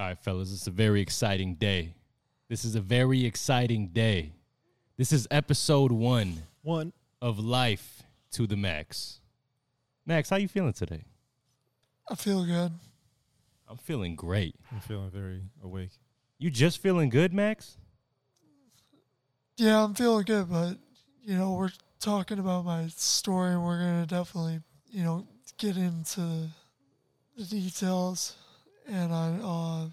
All right, fellas, it's a very exciting day. This is a very exciting day. This is episode one One. of Life to the Max. Max, how you feeling today? I feel good. I'm feeling great. I'm feeling very awake. You just feeling good, Max? Yeah, I'm feeling good, but you know, we're talking about my story and we're gonna definitely, you know, get into the details and I uh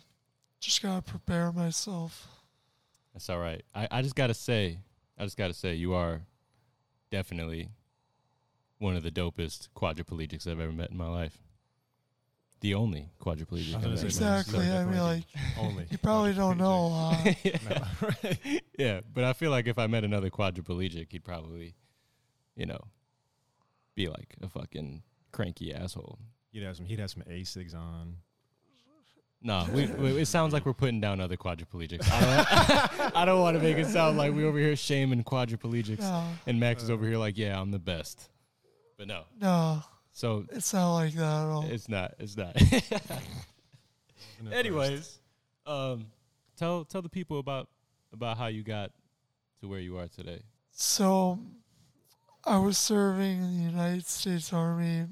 just gotta prepare myself. That's all right. I, I just gotta say, I just gotta say, you are definitely one of the dopest quadriplegics I've ever met in my life. The only quadriplegic. I I've ever gonna met. Exactly. no, I mean like Only. you probably don't know uh No, right. yeah, but I feel like if I met another quadriplegic, he'd probably, you know, be like a fucking cranky asshole. He'd have some. He'd have some Asics on. Nah, we, we, it sounds like we're putting down other quadriplegics. I don't, I don't want to make it sound like we over here shaming quadriplegics, no, and Max is over here like, yeah, I'm the best. But no, no, so it's not like that at all. it's not. It's not. Anyways, um, tell tell the people about about how you got to where you are today. So I was serving in the United States Army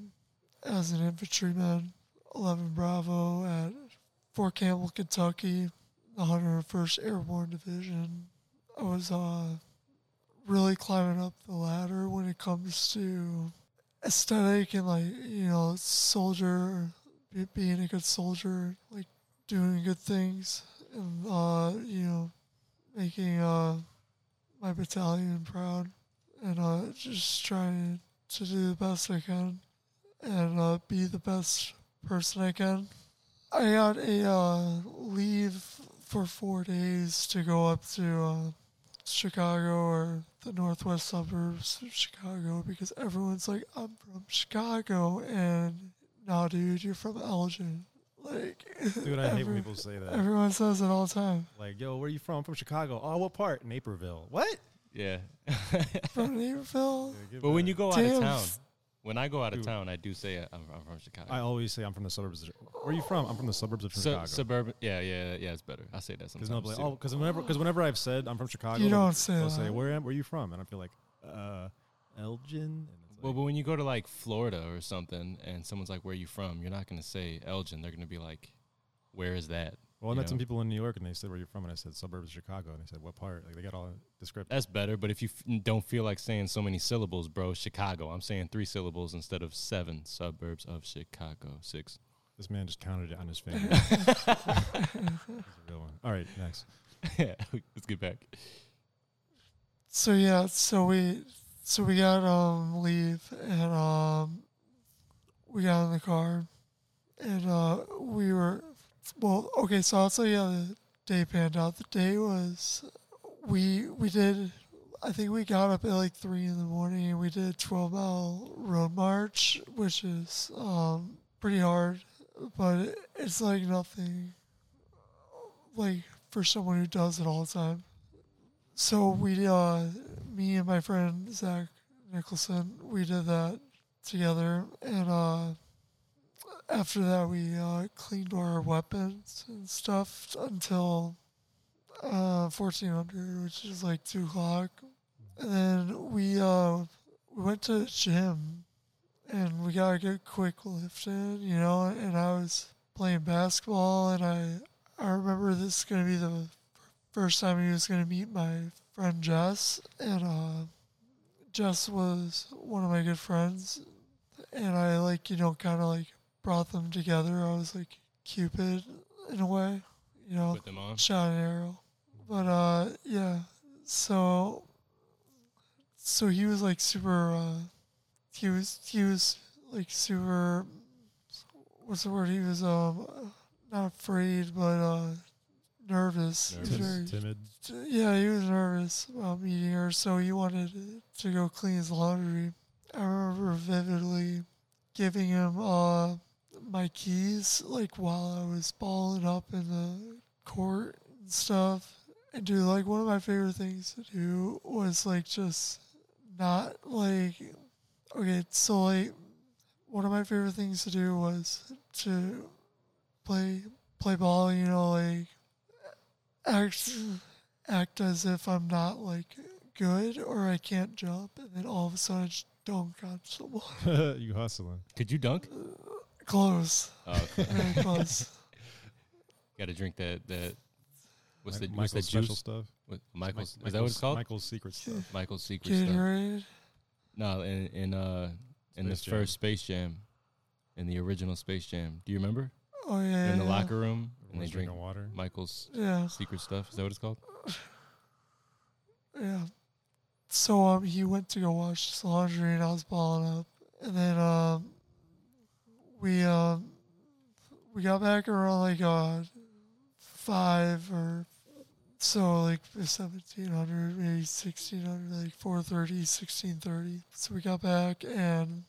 as an infantryman, 11 Bravo at Fort Campbell, Kentucky, the 101st Airborne Division. I was uh, really climbing up the ladder when it comes to aesthetic and like, you know, soldier, being a good soldier, like doing good things and, uh, you know, making, uh, my battalion proud and uh, just trying to do the best I can and uh, be the best person I can. I got a uh, leave for four days to go up to uh, Chicago or the northwest suburbs of Chicago because everyone's like, I'm from Chicago, and nah, dude, you're from Elgin. Like, Dude, I hate when people say that. Everyone says it all the time. Like, yo, where are you from? I'm from Chicago. Oh, what part? Naperville. What? Yeah, From Naperville? Yeah, give but when you go out Damn. of town, when I go out of Dude. town, I do say I'm, I'm from Chicago. I always say I'm from the suburbs. Of, where are you from? I'm from the suburbs of Su- Chicago. suburban, yeah, yeah, yeah. It's better. I say that Because sometimes. like, oh, because whenever, because whenever I've said I'm from Chicago, You they'll- don't say they'll say where am, where you from? And I feel like, uh, Elgin. And it's Well, but when you go to like Florida or something, and someone's like, "Where are you from?" You're not gonna say Elgin. They're gonna be like, "Where is that?" Well, I you met some people in New York, and they said where you from, and I said suburbs of Chicago, and they said what part? Like they got all descriptive. That's better. But if you f- don't feel like saying so many syllables, bro, Chicago. I'm saying three syllables instead of seven. Suburbs of Chicago. Six. This man just counted it on his finger. That's a real one. All right, next. yeah, let's get back. So yeah, so we so we got um leave and um we got in the car and uh we were well okay so I'll tell you how the day panned out. The day was we we did I think we got up at like three in the morning and we did a twelve mile road march, which is um pretty hard, but it, it's like nothing like for someone who does it all the time. So we, uh, me and my friend Zach Nicholson, we did that together, and uh, after that we uh, cleaned our weapons and stuff until uh, fourteen hundred, which is like two o'clock, and then we uh, we went to the gym, and we got a good quick lift in, you know, and I was playing basketball, and I I remember this is gonna be the first time he was going to meet my friend Jess, and uh, Jess was one of my good friends, and I like you know kind of like brought them together. I was like Cupid in a way, you know, Put them on. shot an arrow. But uh, yeah, so so he was like super. Uh, he was he was like super. What's the word? He was um not afraid, but uh nervous. Nervous. very- Timid. yeah, he was nervous about meeting her, so he wanted to go clean his laundry. I remember vividly giving him uh, my keys, like while I was balling up in the court and stuff. And dude, like one of my favorite things to do was like just not like okay, so like one of my favorite things to do was to play play ball, you know, like act act as if I'm not like good or I can't jump, and then all of a sudden I just dunk on someone. you hustling. Could you dunk? Uh, Close, Oh, okay. very close. Got to drink that that. What's Mi- the what's Michael's that special juice? stuff. What, Michael's Mi- is that what it's called? Michael's secret stuff. Michael's secret stuff. Gatorade. No, in in uh in the Space Jam. first Space Jam, in the original Space Jam. Do you remember? Oh yeah. In the yeah. locker room and they Everyone's drink drinking water. Michael's Yeah, secret stuff. Is that what it's called? yeah. So um, he went to go wash his laundry, and I was balling up, and then um, we um, we got back around like uh five or so, like seventeen hundred, maybe sixteen hundred, like 4.30, 16.30. So we got back, and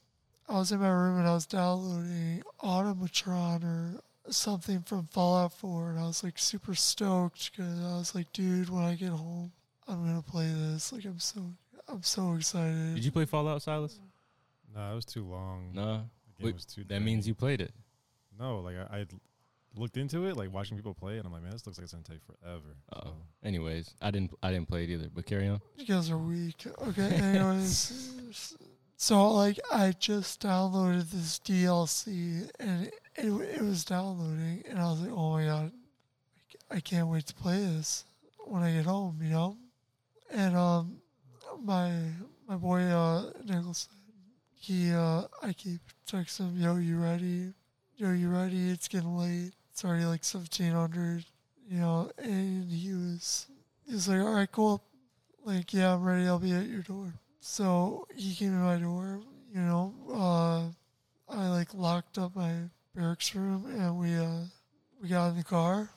I was in my room, and I was downloading Automatron or something from Fallout 4, and I was like super stoked because I was like, dude, when I get home, I'm gonna play this. Like I'm so, I'm so excited. Did you play Fallout, Silas? No, it was too long. No. The game Wait, was too. That means you played it. No, like I, I looked into it, like watching people play it. and I'm like, man, this looks like it's gonna take forever. Oh. So, Anyways, I didn't I didn't play it either. But carry on. You guys are weak. Okay. Anyways, so like I just downloaded this DLC and it, it it was downloading, and I was like, oh my god, I I can't wait to play this when I get home. You know, and um, my my boy uh Nicholson, he uh I keep texting him, yo, you ready? Yo, you ready? It's getting late. It's already like seventeen hundred. You know, and he was he was like, all right, cool. Like, yeah, I'm ready. I'll be at your door. So he came to my door. You know, uh, I like locked up my barracks room, and we uh, we got in the car,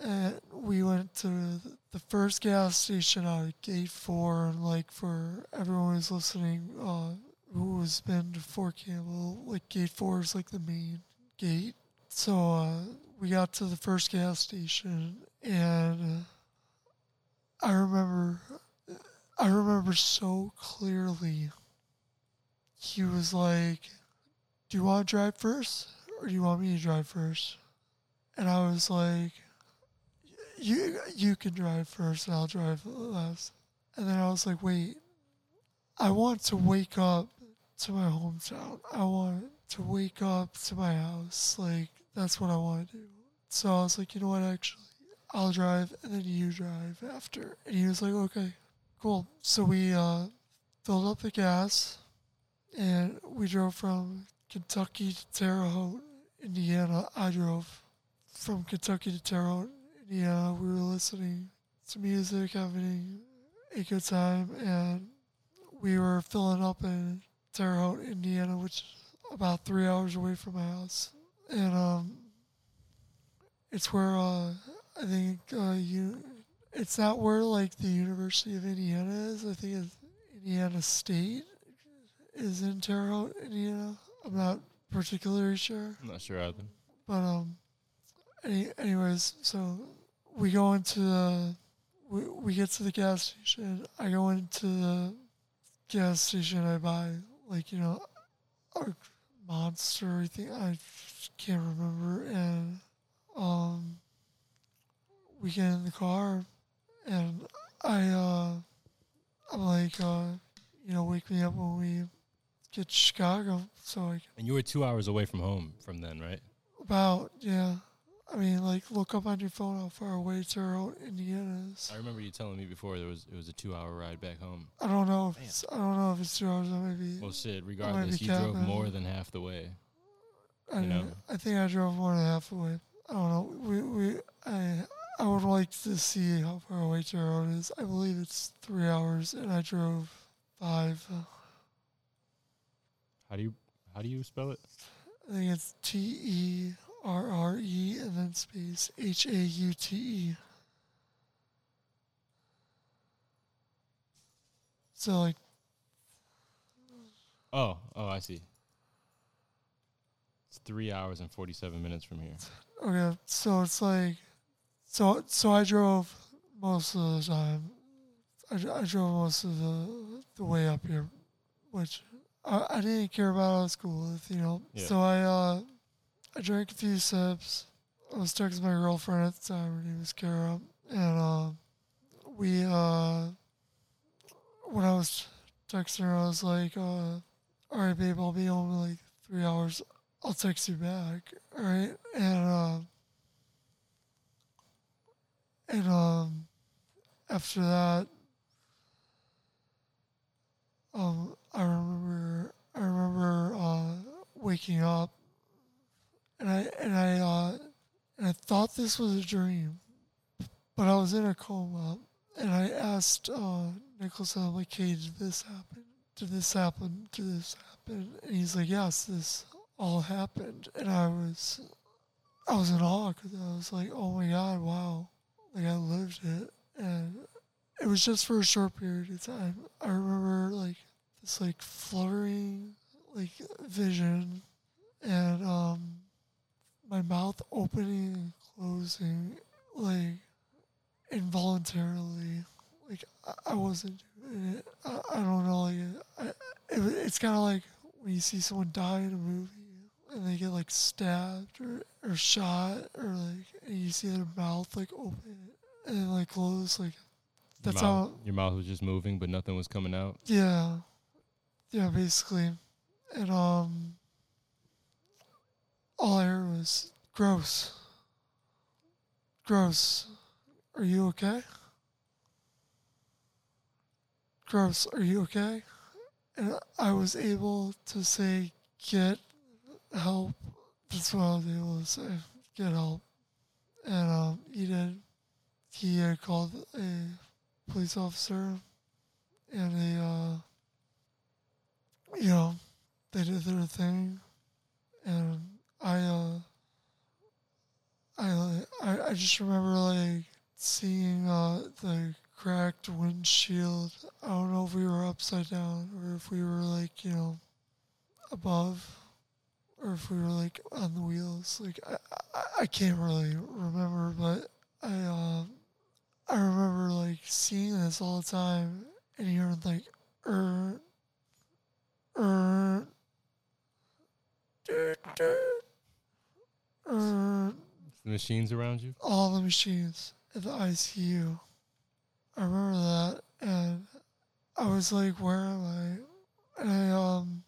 and we went to the- the first gas station out of Gate Four. And like for everyone who's listening, uh, who has been to Fort Campbell, like Gate Four is like the main gate. So uh, we got to the first gas station, and uh, I remember, I remember so clearly. He was like, "Do you want to drive first, or do you want me to drive first? And I was like, "You, you can drive first, and I'll drive last." And then I was like, "Wait, I want to wake up to my hometown. I want to wake up to my house. Like that's what I want to do." So I was like, "You know what? Actually." I'll drive and then you drive after. And he was like, okay, cool. So we uh, filled up the gas and we drove from Kentucky to Terre Haute, Indiana. I drove from Kentucky to Terre Haute, Indiana. We were listening to music, having a good time, and we were filling up in Terre Haute, Indiana, which is about three hours away from my house. And um, it's where uh, I think uh, you. It's not where like the University of Indiana is. I think it's Indiana State is in Terre Haute, Indiana. I'm not particularly sure, I'm not sure either. but um, any, anyways, so we go into the. We, we get to the gas station. I go into the gas station. I buy like you know, a monster. I think I can't remember, and um, we get in the car, and I uh, I'm like uh, you know, wake me up when we get to Chicago. So like And you were two hours away from home from then, right? about yeah. I mean, like look up on your phone how far away Terre Haute, Indiana is. I remember you telling me before there was it was a two hour ride back home. I don't know if it's, I don't know if it's two hours or maybe. Well, shit. Regardless, you drove capping. more than half the way. I, you know. I think I drove more than half away. I don't know. We we I I would like to see how far away Terre Haute is. I believe it's three hours, and I drove five. How do you how do you spell it? I think it's T E R R E and then space H A U T E. So like Oh, oh, I see. It's three hours and forty seven minutes from here. okay, so it's like so so I drove most of the time. I, I drove most of the the way up here, which I, I didn't care about. I was cool with, you know. Yeah. So I uh I drank a few sips. I was texting my girlfriend at the time. Her name was Kara, and uh, we uh, when I was texting her, I was like, uh, "All right, babe, I'll be home in like three hours. I'll text you back." All right, and uh, and um, after that, um, I remember I remember uh, waking up, and I and I uh, and I thought this was a dream, but I was in a coma, and I asked uh, Nicholas, I'm like, "Hey, did this happen? Did this happen? Did this happen?" And he's like, "Yes, this all happened," and I was I was in awe because I was like, "Oh my god, wow!" Like I lived it, and it was just for a short period of time. I remember like this like fluttering like vision and um my mouth opening and closing like involuntarily like I, I wasn't doing it I, I don't know like I, it, it's kind of like when you see someone die in a movie and they get like stabbed or, or shot or like and you see their mouth like open and then like close like Your that's mouth, how your mouth was just moving, but nothing was coming out. yeah. Yeah, basically. And um all I heard was gross. Gross. Are you okay? Gross, are you okay? And I was able to say get help. That's what I was able to say. Get help. And um he did he called a police officer and they uh you know they did their thing and i uh i i, I just remember like seeing uh the cracked windshield i don't know if we were upside down or if we were like you know above or if we were like on the wheels. Like i i, I can't really remember but i um I remember like seeing this all the time and hearing like er er er The machines around you. all the machines at the ICU. I remember that and I was like, where am I? And I um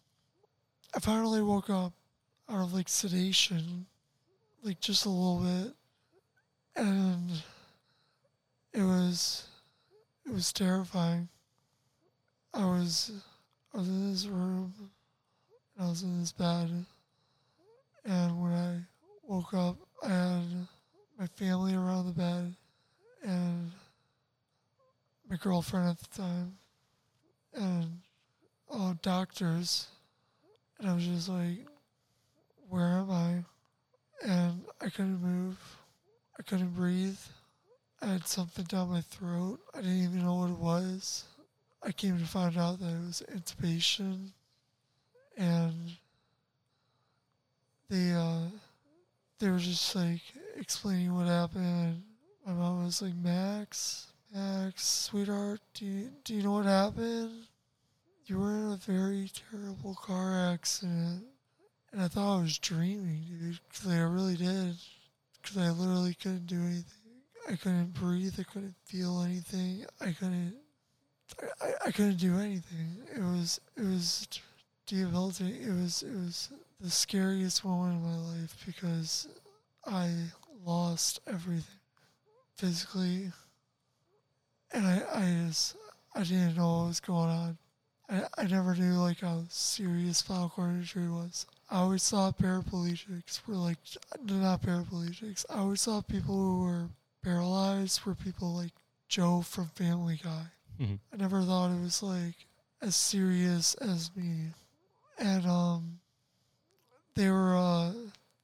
I finally woke up out of like sedation, like just a little bit. And it was it was terrifying. I was I was in this room and I was in this bed and when I woke up and my family around the bed and my girlfriend at the time and all doctors. And I was just like where am I? And I couldn't move. I couldn't breathe. I had something down my throat. I didn't even know what it was. I came to find out that it was intubation. And they uh they were just like explaining what happened. My mom was like, Max, Max, sweetheart, do you, do you know what happened? You were in a very terrible car accident. And I thought I was dreaming, dude, because I really did. Because I literally couldn't do anything. I couldn't breathe. I couldn't feel anything. I couldn't. I, I, I couldn't do anything. It was it was debilitating. It was it was the scariest moment in my life because I lost everything physically, and I I just I didn't know what was going on. I I never knew like how serious spinal cord injury was. I always thought paraplegics were like not paraplegics. I always thought people who were paralyzed were people like Joe from Family Guy. Mhm. I never thought it was like as serious as me. And um they were uh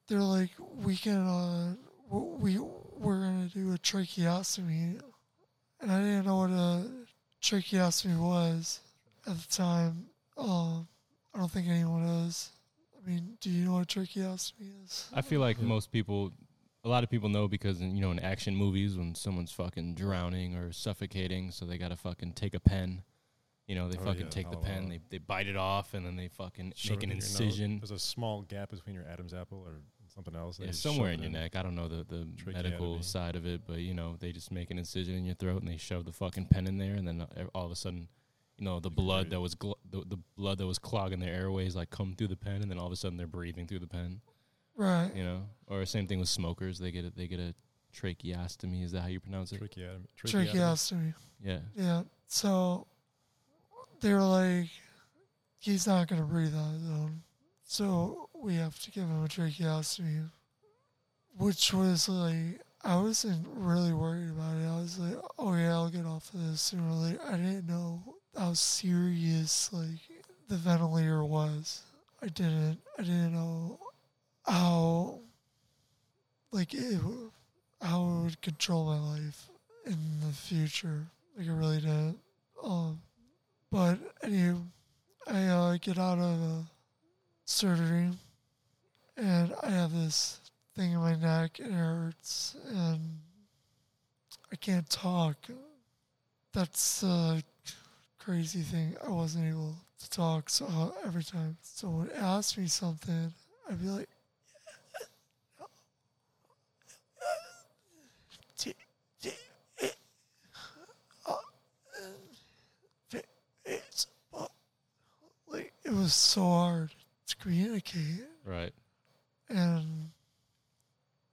they're like we can uh, we we're gonna do a tracheostomy and I didn't know what a tracheostomy was at the time. Um I don't think anyone does. I mean, do you know what a tracheostomy is? I feel like most people, a lot of people know because in, you know in action movies when someone's fucking drowning or suffocating, so they gotta fucking take a pen. You know, they Oh, fucking yeah. take the pen, wow. they they bite it off, and then they fucking Shove make an in nose. incision. There's a small gap between your Adam's apple or something else. Yeah, somewhere in it your neck. I don't know the, the medical Tracheotomy. side of it, but you know, they just make an incision in your throat and they shove the fucking pen in there, and then uh, all of a sudden, you know, the You blood that was gl- the, the blood that was clogging their airways like come through the pen, and then all of a sudden they're breathing through the pen. Right. You know, or same thing with smokers. They get a, they get a tracheostomy. Is that how you pronounce it? Tracheotomy. Tracheotomy. Tracheostomy. Yeah. Yeah. So they were like, he's not going to breathe on his own. So we have to give him a tracheostomy, which was like, I wasn't really worried about it. I was like, oh yeah, I'll get off of this sooner or later. I didn't know how serious like the ventilator was. I didn't. I didn't know how like it how it would control my life in the future. Like I really didn't. Um, but anyway, I uh, get out of uh, surgery, and I have this thing in my neck. And it hurts, and I can't talk. That's the crazy thing. I wasn't able to talk. So uh, every time someone asked me something, I'd be like. It's like it was so hard to communicate, Right. and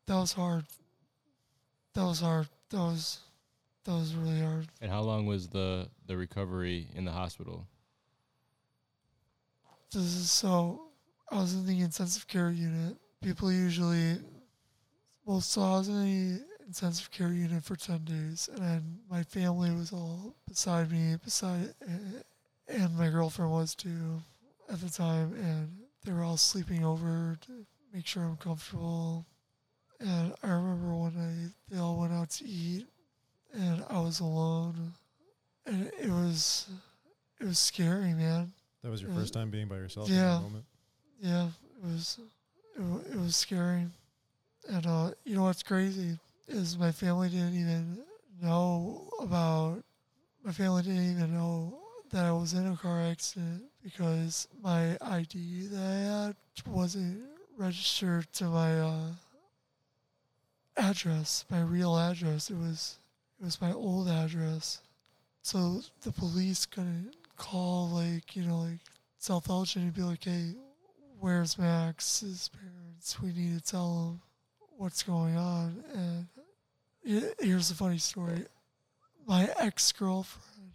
that was hard. That was hard. That was that was really hard. And how long was the the recovery in the hospital? This is so. I was in the intensive care unit. People usually, well, so I was in the intensive care unit for ten days, and then my family was all beside me, beside, and my girlfriend was too, at the time, and they were all sleeping over to make sure I'm comfortable. And I remember one night they all went out to eat, and I was alone, and it was, it was scary, man. That was your Uh, first time being by yourself in yeah. that moment. Yeah, it was it, it was scary. And uh, you know what's crazy is my family didn't even know about my family didn't even know that I was in a car accident because my ID that I had wasn't registered to my uh, address, my real address. It was it was my old address. So the police couldn't call like, you know, like South Elgin and be like, hey, where's Max's parents? We need to tell them what's going on. And here's a funny story. My ex girlfriend,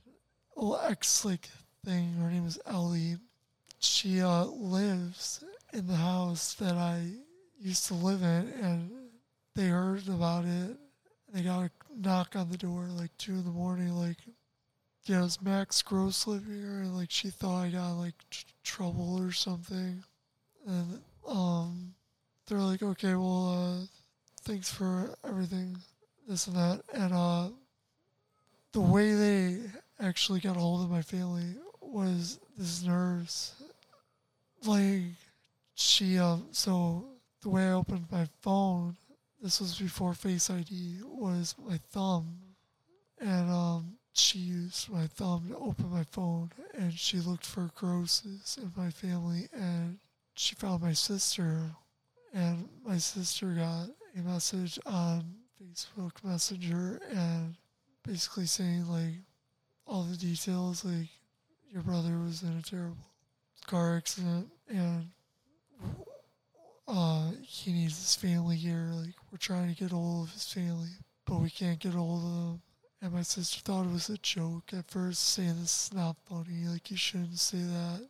well, ex like thing, her name is Ellie. She uh, lives in the house that I used to live in, and they heard about it. They got a knock on the door like two in the morning, like, yeah, does Max Gross live here? And like she thought I got like tr- trouble or something. And um, they're like, okay, well, uh, thanks for everything, this and that. And uh, the way they actually got a hold of my family was this nurse. Like, she, um, so the way I opened my phone, this was before Face ID, was my thumb. And, um, she used my thumb to open my phone and she looked for grosses in my family and she found my sister and my sister got a message on Facebook Messenger and basically saying like all the details like your brother was in a terrible car accident and uh he needs his family here like we're trying to get hold of his family but we can't get hold of them and my sister thought it was a joke at first, saying this is not funny, like you shouldn't say that.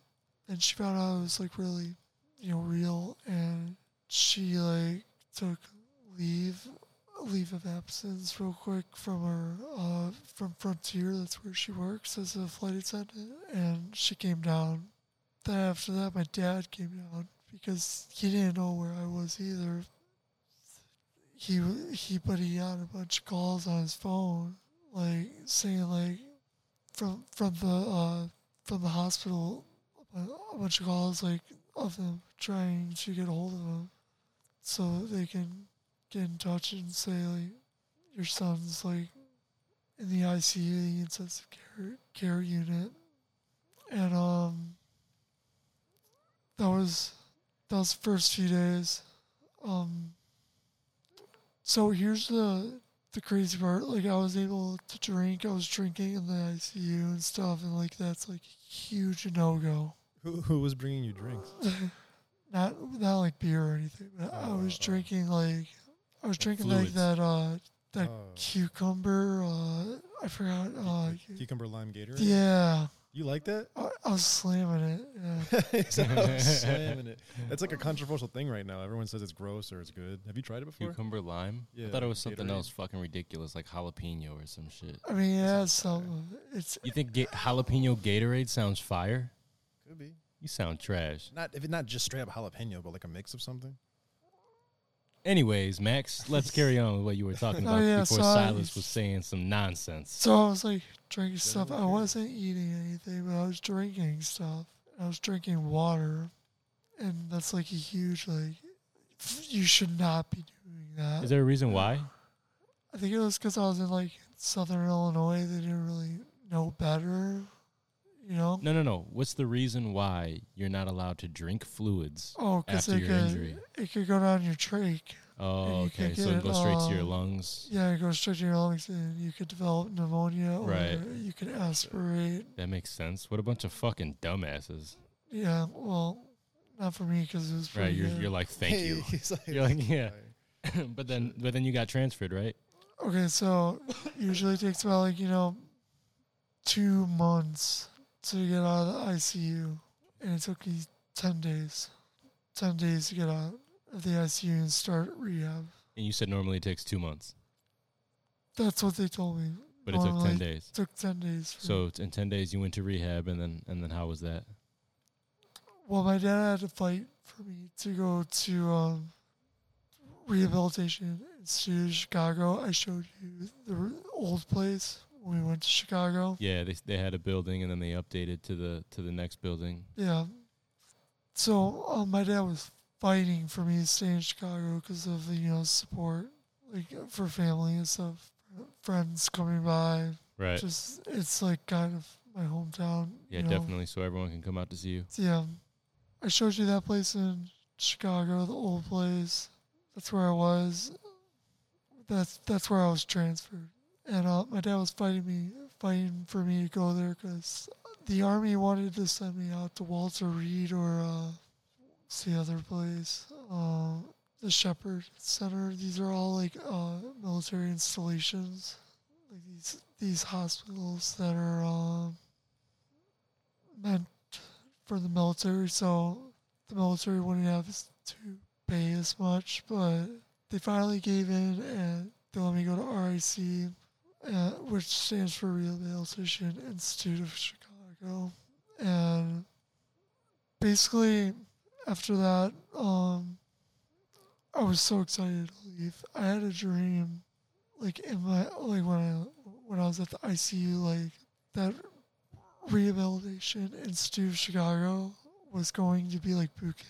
And she found out it was like really, you know, real. And she like took leave, leave of absence real quick from her, uh, from Frontier. That's where she works as a flight attendant. And she came down. Then after that, my dad came down because he didn't know where I was either. He he, but he got a bunch of calls on his phone like saying like from from the uh from the hospital a- a bunch of calls like of them trying to get a hold of him so they can get in touch and say like your son's like in the ICU the intensive care care unit and um that was that was the first few days um, so here's the the crazy part. Like I was able to drink. I was drinking in the ICU and stuff, and like that's like huge no go. Who who was bringing you drinks? not not like beer or anything, but I was Oh. drinking like I was drinking fluids. like that uh that Oh. cucumber. Uh, I forgot. Uh, Cucumber lime Gatorade. yeah, You like that? I, I was slamming it. Yeah. So I was slamming it. That's like a controversial thing right now. Everyone says it's gross or it's good. Have you tried it before? Cucumber lime. I Yeah, thought it was something Gatorade. else fucking ridiculous, like jalapeno or some shit. I mean, yeah, some it's You think ga- jalapeno Gatorade sounds fire? Could be. You sound trash. Not if it's not just straight up jalapeno, but like a mix of something. Anyways, Max, let's carry on with what you were talking Oh, about yeah, before so I- Silas was saying some nonsense. so I was like drinking stuff. I wasn't eating anything, but I was drinking stuff. I was drinking water, and that's like a huge like. You should not be doing that. Is there a reason why? I think it was because I was in like Southern Illinois. They didn't really know better, you know. No, no, no. What's the reason why you're not allowed to drink fluids Oh, because after it your could injury? it could go down your trach. Oh, you could okay. So get, it goes straight to your um, lungs. Yeah, it goes straight to your lungs, and you could develop pneumonia, or Right. you could aspirate. That makes sense. What a bunch of fucking dumbasses. Yeah, well, not for me because it was Right? You're good. you're like, thank Hey, you. he's like- You're like, yeah. but then but then you got transferred, right? Okay, so usually it takes about like you know two months to get out of the ICU, and it took me ten days, ten days to get out of the ICU and start rehab. And you said normally it takes two months, That's what they told me. but it took ten days. It took ten days. for- So in ten days you went to rehab, and then and then how was that? well, my dad had to fight for me to go to um, rehabilitation institute in Chicago. I showed you the old place when we went to Chicago. Yeah, they they had a building, and then they updated to the to the next building. Yeah. So um, my dad was fighting for me to stay in Chicago because of the you know support, like uh, for family and stuff, friends coming by. Right. Just it's like kind of my hometown. yeah, you know. definitely. So everyone can come out to see you. Yeah, I showed you that place in Chicago, the old place. That's where I was. That's that's where I was transferred, and uh, my dad was fighting me, fighting for me to go there because the army wanted to send me out to Walter Reed or uh, the other place, uh, the Shepherd Center. These are all like uh, military installations, like these these hospitals that are um, meant for the military, so the military wouldn't have to pay as much, but they finally gave in and they let me go to RIC, which stands for Rehabilitation Institute of Chicago. And basically, after that, um, I was so excited to leave. I had a dream, like in my like when I when I was at the ICU, like that Rehabilitation Institute of Chicago was going to be like boot camp.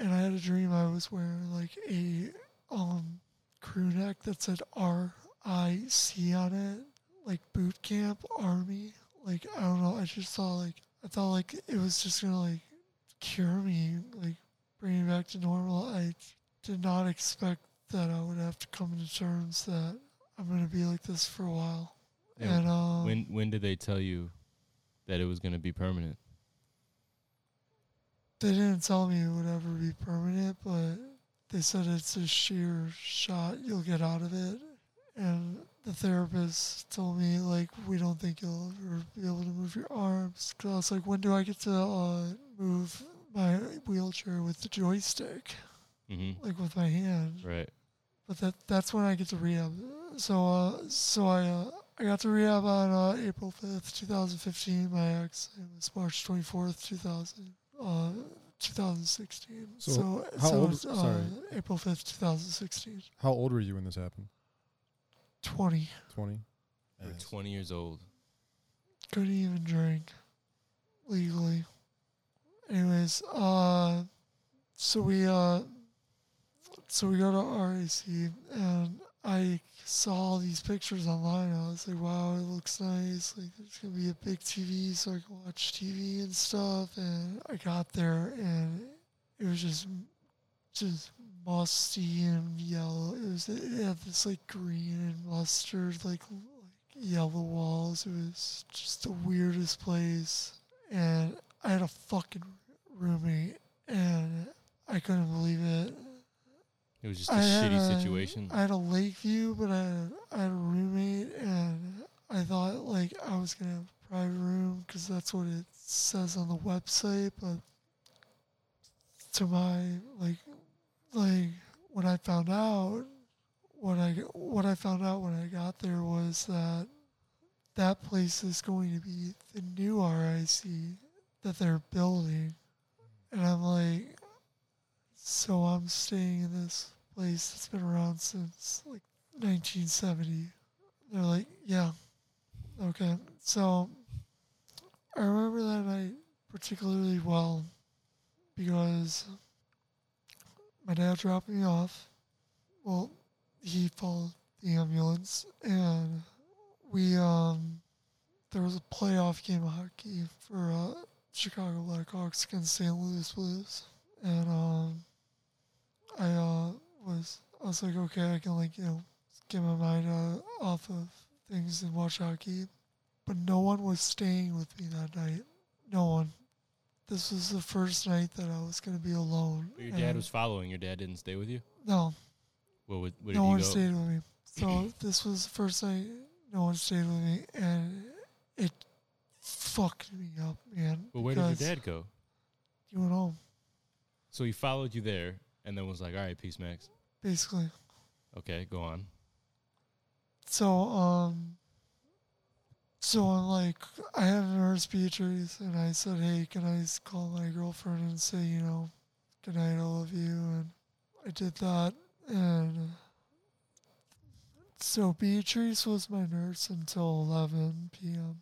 And I had a dream I was wearing like a um crew neck that said R I C on it, like boot camp army. Like I don't know, I just thought like I thought like it was just gonna like cure me, like bring me back to normal. I did not expect that I would have to come to terms that I'm gonna be like this for a while. And And um when when did they tell you that it was going to be permanent? They didn't tell me it would ever be permanent, but they said it's a sheer shot you'll get out of it. And the therapist told me, like, we don't think you'll ever be able to move your arms. Because I was like, when do I get to uh, move my wheelchair with the joystick, Mm-hmm. like with my hand? Right. But that that's when I get to rehab. So uh, so I uh, I got to rehab on uh, April fifth, two thousand fifteen. My accident was March twenty fourth, two thousand uh, two thousand sixteen. So So how so old- it's, uh, sorry. April fifth, two thousand sixteen. How old were you when this happened? Twenty. Twenty. You're 20 years old. Couldn't even drink legally. Anyways, uh, so we uh, so we go to RIC and I saw all these pictures online. I was like, wow, it looks nice. Like there's gonna be a big TV so I can watch TV and stuff. And I got there and it was just just musty and yellow. It was it had this like green and mustard like like yellow walls. It was just the weirdest place, and I had a fucking roommate, and I couldn't believe it. It was just a I shitty a- situation. I had a lake view, but I had, I had a roommate, and I thought like I was gonna have a private room because that's what it says on the website. But to my like, like when I found out, what I what I found out when I got there was that that place is going to be the new RIC that they're building, and I'm like, so I'm staying in this place that's been around since like 1970. They're like, yeah, okay. So I remember that night particularly well because my dad dropped me off. Well, he followed the ambulance, and we um there was a playoff game of hockey for uh, Chicago Blackhawks against St. Louis Blues, and um I uh was I was like okay I can like you know get my mind uh, off of things and watch hockey, but no one was staying with me that night. No one. This was the first night that I was gonna be alone. But your dad was following. Your dad didn't stay with you. no, What would? Did no one go? stayed with me. So this was the first night no one stayed with me, and it fucked me up, man. But where did your dad go? He went home, So he followed you there, and then was like, "All right, peace, Max." basically. Okay, go on. So um, so I'm like, I a nurse Beatrice, and I said, hey, can I call my girlfriend and say, you know, good night, I love you, and I did that, and so Beatrice was my nurse until 11 p.m.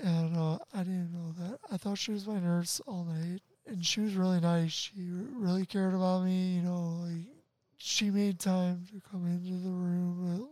And uh, I didn't know that. I thought she was my nurse all night, and she was really nice. She really cared about me. You know, like she made time to come into the room.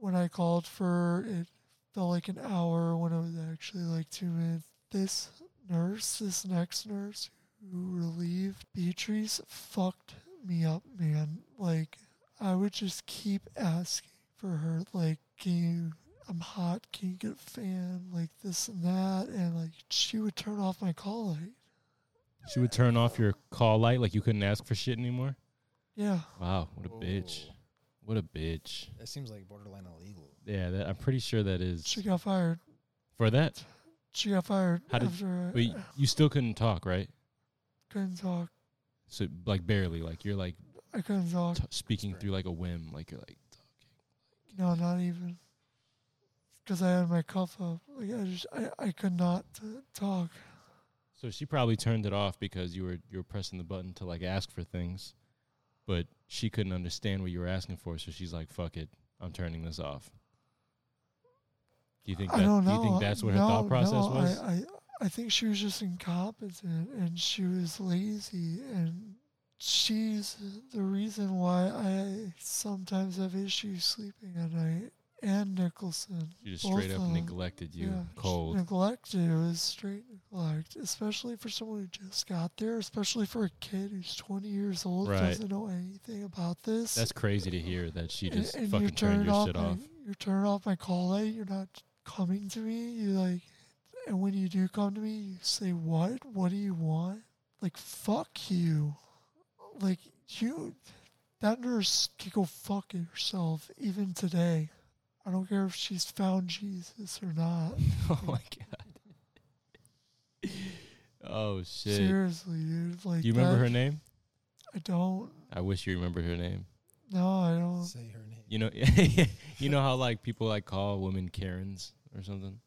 When I called for it felt like an hour when it was actually like two minutes. This nurse, this next nurse who relieved Beatrice, fucked me up, man. Like I would just keep asking for her, like, can you? I'm hot. Can you get a fan? Like this and that, and like she would turn off my call light. She would turn off your call light, like you couldn't ask for shit anymore. Yeah, Wow, what a bitch! What a bitch! That seems like borderline illegal. Yeah, that, I'm pretty sure that is she got fired. for that. She got fired How did- after But you, you still couldn't talk, right? Couldn't talk. So like barely, like you're like I couldn't talk. t- speaking through like a whim, like you're like. Talking. No, not even. Because I had my cuff up. Like I just, I, I could not uh, talk. So she probably turned it off because you were you were pressing the button to like ask for things, but she couldn't understand what you were asking for. So she's like, "Fuck it, I'm turning this off." Do you think that? I don't know. Do you think that's what her thought process no, was? I, I, I think she was just incompetent and she was lazy and she's the reason why I sometimes have issues sleeping at night. And Nicholson. she just straight up them. neglected you, Yeah, cold. Neglected. It was straight neglect, especially for someone who just got there, especially for a kid who's 20 years old, Right. doesn't know anything about this. That's crazy to hear that she just and, fucking turned your off shit my, off. You're turning off my call light. You're not coming to me. You like, and when you do come to me, you say, "What? What do you want?" Like, fuck you. Like you, that nurse can go fuck herself. Even today, I don't care if she's found Jesus or not. oh my god. oh shit. Seriously, dude. Like, Do you remember that- her name? I don't. I wish you remember her name. No, I don't. Say her name. You know, you know how like people like call women Karens or something.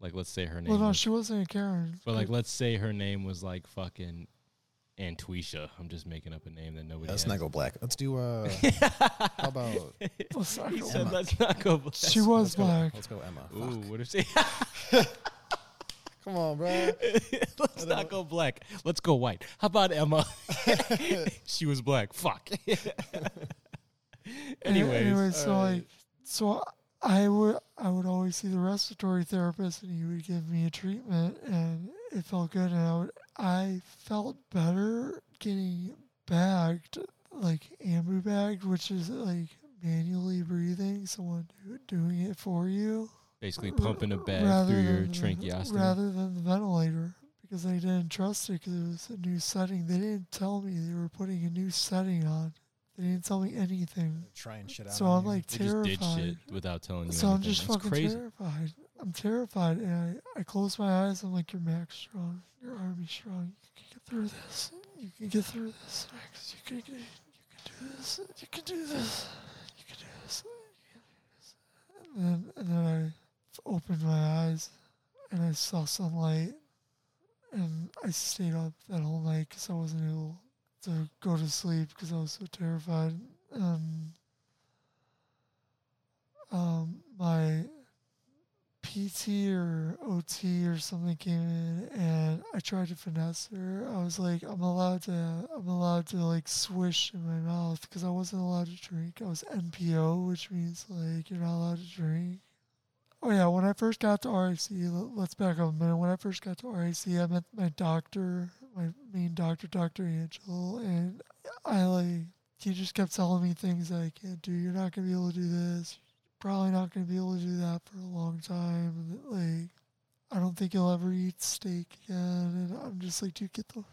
Like, let's say her name. Well, no, was- she wasn't a Karen. but like, let's say her name was like fucking Antwisha. I'm just making up a name that nobody. let's has. not go black. Let's do uh how about let's not he go said, Emma. "Let's not go." Black. She was let's go, black. let's go Emma. Ooh, Fuck. what if she? Come on, bro. let's not go black. Let's go white. How about Emma? she was black. Fuck. Anyways, anyway, so alright. like, so I would I would always see the respiratory therapist, and he would give me a treatment, and it felt good, and I would I felt better getting bagged like ambu bagged, which is like manually breathing, someone do, doing it for you. Basically, pumping a bag rather through your the- tracheostomy. rather than the ventilator because they didn't trust it because it was a new setting. They didn't tell me they were putting a new setting on. They didn't tell me anything. Trying shit out. So I'm you. like They just did terrified. shit without telling you So I'm anything. just That's fucking crazy. terrified. I'm terrified, and I, I close my eyes. I'm like, "You're Max strong. You're Army strong. You can get through this. You can get through this, Max. You can get, you can do this. You can do this. You can do this. You can do this." And then and then I f- opened my eyes, and I saw sunlight, and I stayed up that whole night because I wasn't able to go to sleep because I was so terrified. And um, my PT or OT or something came in and I tried to finesse her. I was like, I'm allowed to, I'm allowed to like swish in my mouth because I wasn't allowed to drink. I was NPO, which means like you're not allowed to drink. Oh yeah, when I first got to RIC, l- let's back up a minute. When I first got to RIC, I met my doctor, my main doctor, Dr. Angel, and I like, he just kept telling me things that I can't do. You're not gonna be able to do this You're probably not going to be able to do that for a long time. Like, I don't think you'll ever eat steak again. And I'm just like, dude, get the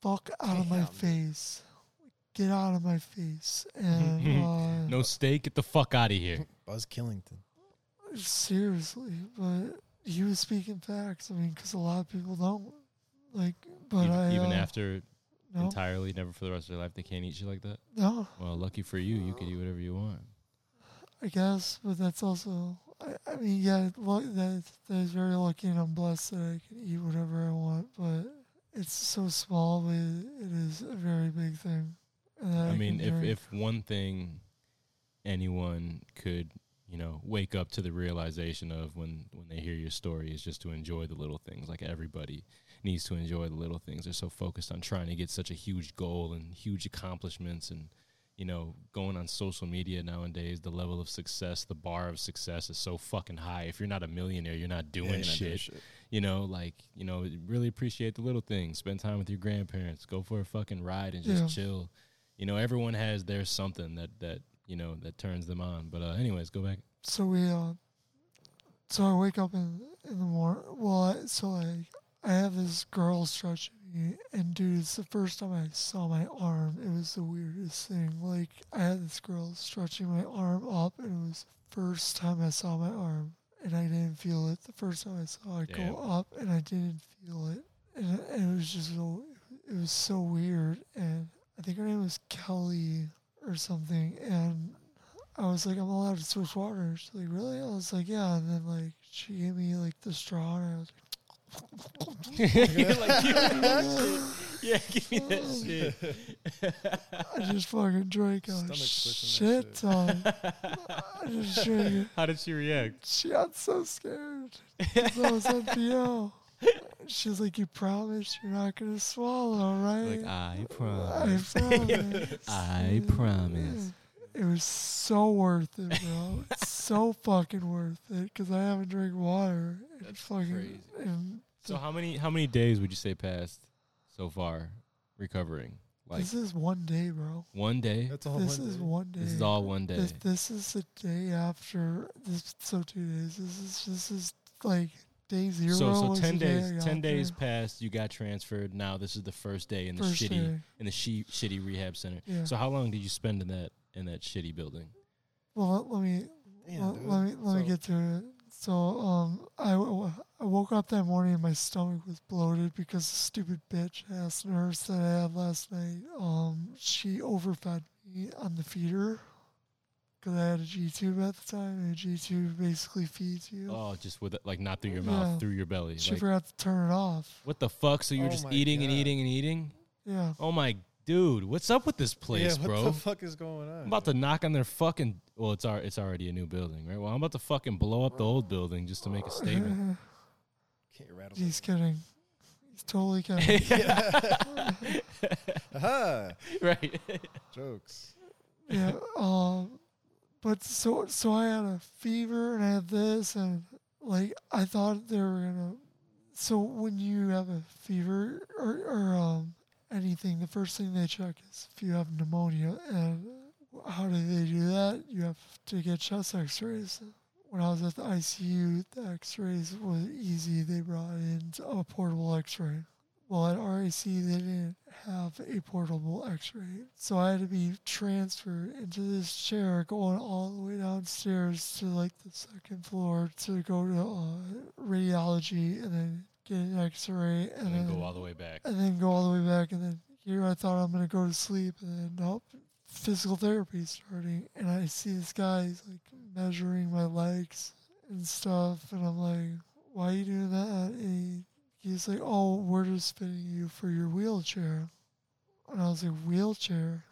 fuck out of my face. Get out of my face. And uh, No steak, get the fuck out of here. Buzz Killington. Seriously, but he was speaking facts. I mean, because a lot of people don't. Like, but even, I. even uh, after no, entirely, never for the rest of their life, they can't eat shit like that. no, Well, lucky for you, you could eat whatever you want. I guess, but that's also. I, I mean, yeah, lo- that that is very lucky, and I'm blessed that I can eat whatever I want. But it's so small, but it, it is a very big thing. That I mean, if drink. if one thing anyone could, you know, wake up to the realization of when when they hear your story is just to enjoy the little things. Like everybody needs to enjoy the little things. They're so focused on trying to get such a huge goal and huge accomplishments and you know, going on social media nowadays, the level of success, the bar of success is so fucking high. If you're not a millionaire, you're not doing Yeah, you're not doing shit. You know, like, you know, really appreciate the little things. Spend time with your grandparents. Go for a fucking ride and just Yeah. chill. You know, everyone has their something that that, you know, that turns them on. But uh anyways, go back. so we uh, so I wake up in in the morning. Well, I, so I I have this girl stretching me, and dude, it's the first time I saw my arm. It was the weirdest thing. Like I had this girl stretching my arm up, and it was the first time I saw my arm, and I didn't feel it. The first time I saw it Damn. go up, and I didn't feel it, and, and it was just so it was so weird. And I think her name was Kelly or something, and I was like, I'm allowed to switch water. She's like, really? I was like, yeah. And then like she gave me like the straw, and I was You're like, give me that shit. Yeah, give me that shit. I just fucking drank a Stomach pushing shit that ton. I just drank it. How did she react? She got so scared. 'cause I was NPO. She's like, you promise you're not gonna swallow, right? Like, I promise. I promise. promise. I promise. It was so worth it, bro. It's so fucking worth it because I haven't drank water. and That's fucking, crazy. And So how many how many days would you say passed so far recovering? Like this is one day, bro. one day? That's all. This one is day. one day. This is all one day. This, this is the day after. This so two days. This is this is like day zero. So so ten the day days ten days there. passed, you got transferred. Now this is the first day in the First shitty day. in the she, shitty rehab center. Yeah. So how long did you spend in that in that shitty building? Well, let, let me Damn, let, let me let me get to it. So um, I, w- I woke up that morning and my stomach was bloated because the stupid bitch ass nurse that I had last night. Um, she overfed me on the feeder because I had a G tube at the time, and a G tube basically feeds you. Oh, just with it, like not through your mouth, Yeah. through your belly. she Like, forgot to turn it off. what the fuck? So you're Oh just my eating and God. eating and eating? Yeah. Oh my dude, what's up with this place, yeah, what bro? the fuck is going on? I'm about to knock on their fucking. Well, it's our, it's already a new building, right? Well, I'm about to fucking blow up the old building just to make a statement. Can't rattle. He's kidding. He's totally kidding. Aha! right. Jokes. yeah. Um, but so so I had a fever and I had this and like I thought they were gonna. So when you have a fever or or um anything, the first thing they check is if you have pneumonia. And how do they do that? You have to get chest X-rays. When I was at the ICU, the X-rays was easy. They brought in a portable X-ray. Well, at RIC, they didn't have a portable X-ray, so I had to be transferred into this chair, going all the way downstairs to like the second floor to go to uh, radiology, and then get an X-ray, and, And then then go all the way back. and then go all the way back, and then here I thought I'm gonna go to sleep, and then nope, physical therapy starting, and I see this guy he's like measuring my legs and stuff, and I'm like, why are you doing that? And he, he's like, oh, we're just fitting you for your wheelchair, and I was like, wheelchair?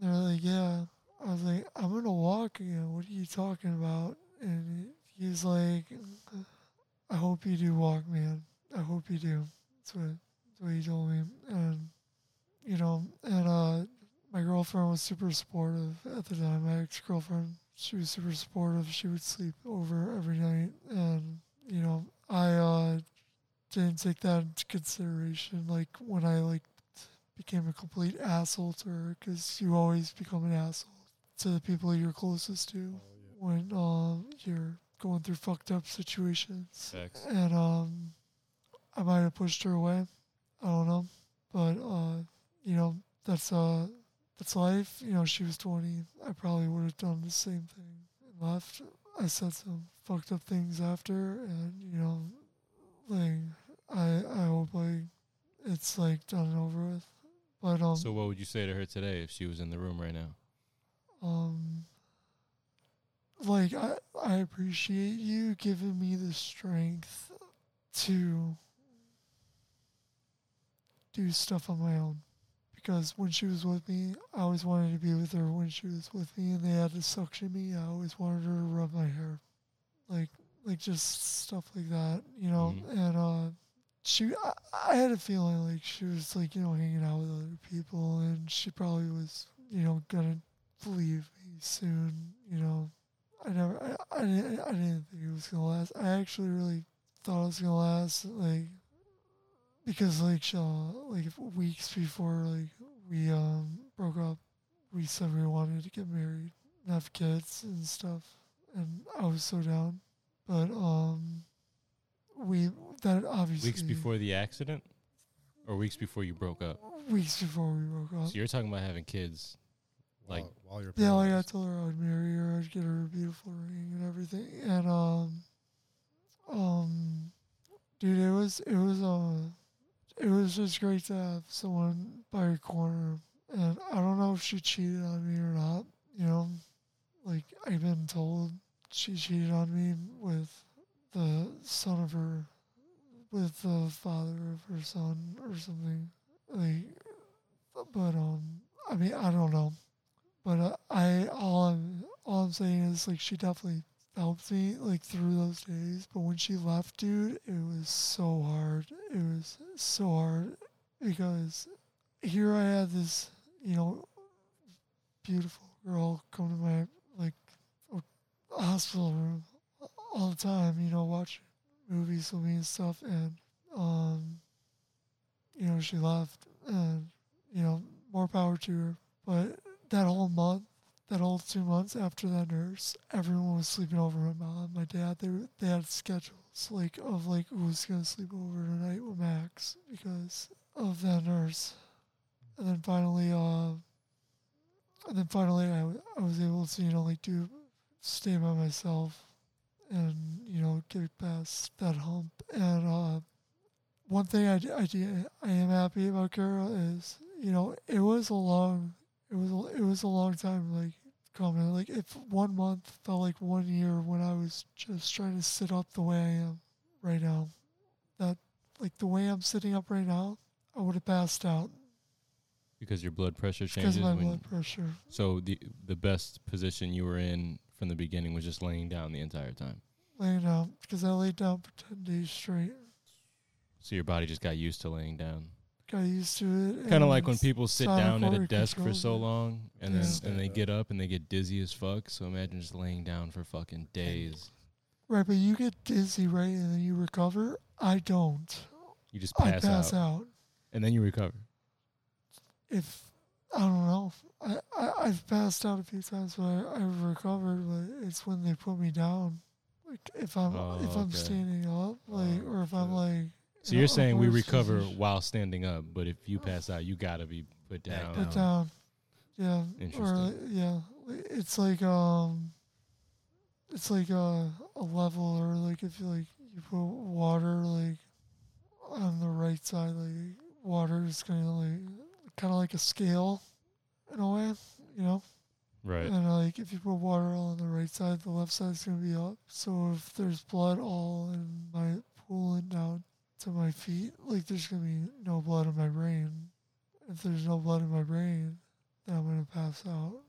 They're like, yeah. I was like, I'm gonna walk again. What are you talking about? And he's like, I hope you do walk, man. I hope you do. That's what, that's what he told me. And, you know, and uh, my girlfriend was super supportive at the time. My ex girlfriend, she was super supportive. She would sleep over every night. And, you know, I uh, didn't take that into consideration. Like, when I, like, became a complete asshole to her, because you always become an asshole to the people you're closest to Oh, yeah. when um, you're going through fucked up situations Facts. and um, I might have pushed her away. I don't know, but uh, you know that's uh that's life. You know, she was twenty. I probably would have done the same thing and left. I said some fucked up things after, and you know, like I I hope like it's like done and over with. But um, So what would you say to her today if she was in the room right now? um like I, I appreciate you giving me the strength to do stuff on my own because when she was with me i always wanted to be with her when she was with me and they had to suction me i always wanted her to rub my hair like like just stuff like that you know Mhm. and uh she I, I had a feeling like she was like you know hanging out with other people and she probably was you know gonna leave me soon you know. I never i, I didn't i didn't think it was gonna last. I actually really thought it was gonna last like because like she, uh, like weeks before like we um broke up we said we wanted to get married and have kids and stuff and i was so down. But um we that obviously Weeks before the accident, or weeks before you broke up? weeks before we broke up So you're talking about having kids, like while, while you're Yeah, like I told her I would marry her, I'd get her a beautiful ring and everything. And um um dude it was it was uh it was just great to have someone by your corner and I don't know if she cheated on me or not, you know. Like I've been told she cheated on me with the son of her with the father of her son or something. Like but um I mean I don't know. But uh, I all I'm all I'm saying is like she definitely helped me like through those days. But when she left, dude, it was so hard. It was so hard because here I had this, you know, beautiful girl come to my like hospital room all the time. You know, watch movies with me and stuff, and um, you know, she left, and you know, more power to her. But that whole month, that whole two months after that nurse, everyone was sleeping over my mom, my dad. They they had schedules like of like who was gonna sleep over tonight with Max because of that nurse. And then finally, uh, and then finally, I, w- I was able to you know like do stay by myself and you know get past that hump. And uh, one thing I I am happy about Carol is you know it was a long it was a, it was a long time like coming like if one month felt like one year when I was just trying to sit up the way I am right now that like the way I'm sitting up right now I would have passed out because your blood pressure changes. of my when- blood pressure So the the best position you were in from the beginning was just laying down the entire time. laying down because I laid down for 10 days straight So your body just got used to laying down. got used to it Kind of like when people sit down at a desk for so long and Yeah. then and they get up and they get dizzy as fuck. So imagine just laying down for fucking days. right but you get dizzy right and then you recover I don't You just I pass, pass out, out and then you recover. if I don't know, I, I I've passed out a few times, but I, I've recovered. But it's when they put me down, like if I'm Oh, if I'm okay. standing up, like Oh, or if I'm like. So you're a saying we recover position. while standing up, but if you pass out, you gotta be put down. Put down. Yeah. Or Interesting. like, yeah, it's like um, it's like a a level, or like if you like you put water like on the right side, like water is kind of like kind of like a scale in a way, you know. Right. And like if you put water all on the right side, the left side's gonna be up. So if there's blood all in my pooling down to my feet, like there's gonna be no blood in my brain. If there's no blood in my brain, then I'm gonna pass out.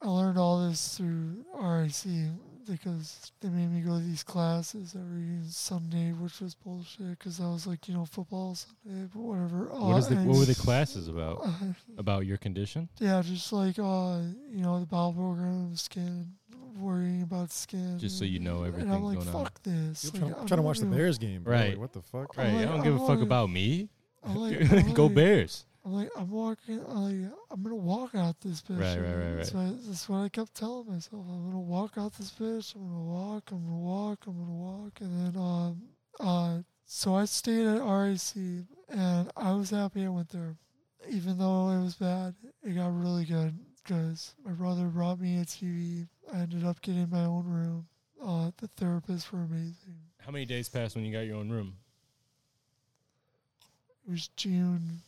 I learned all this through RIC because they made me go to these classes every Sunday, which was bullshit. Because I was like, you know, football Sunday, but whatever. What Uh, is the what were the classes about? uh, About your condition? yeah, just like uh, you know, the bowel program, the skin, worrying about skin. Just so you know and everything I'm like, going on. fuck this. You're Like, trying, I'm trying to watch the Bears game. Right. Like, what the fuck? Right. like- I don't give a I'm fuck about me. I'm like, I'm Go like- Bears. I'm like, I'm walking. I'm like, I'm gonna walk out this bitch. Right, right, right, That's, what, that's what I kept telling myself. I'm gonna walk out this bitch. I'm gonna walk. I'm gonna walk. I'm gonna walk. And then, um, uh, so I stayed at RIC, and I was happy I went there, even though it was bad. It got really good because my brother brought me a TV. I ended up getting my own room. Uh, the therapists were amazing. How many days passed when you got your own room? It was June,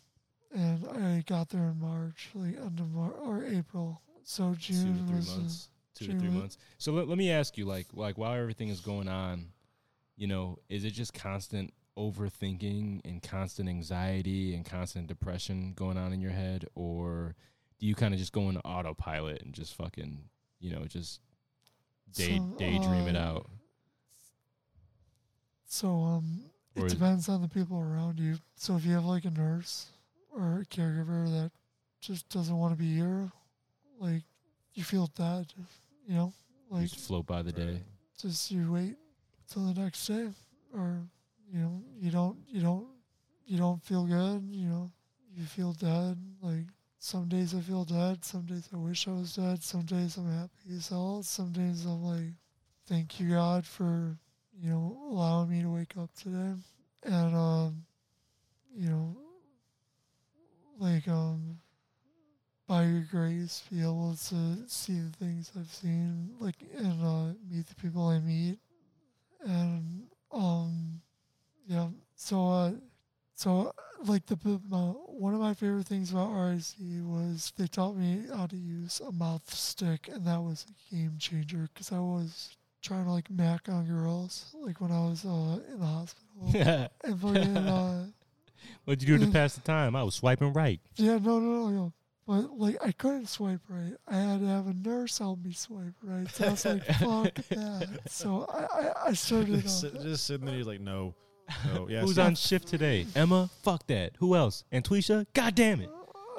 and I got there in March, like end of March or April. So June Two June to three was months. Two to three was- months. So let, let me ask you, like, like while everything is going on, you know, is it just constant overthinking and constant anxiety and constant depression going on in your head, or do you kind of just go into autopilot and just fucking, you know, just day So, daydream it uh, out? so um. It depends on the people around you. So if you have like a nurse or a caregiver that just doesn't want to be here, like you feel dead, you know, You like just float by the day. just you wait till the next day, or you know you don't you don't you don't feel good, you know, you feel dead. Like some days I feel dead, some days I wish I was dead, some days I'm happy as hell, some days I'm like, thank you God for you know allowing me to wake up today, and um, you know, like um. By your grace, be able to see the things I've seen, like and uh, meet the people I meet, and um, yeah. So, uh, so like the my, one of my favorite things about RIC was they taught me how to use a mouth stick, and that was a game changer because I was trying to like mac on girls, like when I was uh, in the hospital, and fucking uh, What'd you do to mm. pass the time? I was swiping right. yeah, no, no, no, no. But like I couldn't swipe right. I had to have a nurse help me swipe right. So I was like, fuck that. So I, I, I started just, sit- just sitting there, you're like, no, no. Yeah, Who's see, on shift today? Emma? Fuck that. Who else? And Twisha? God damn it.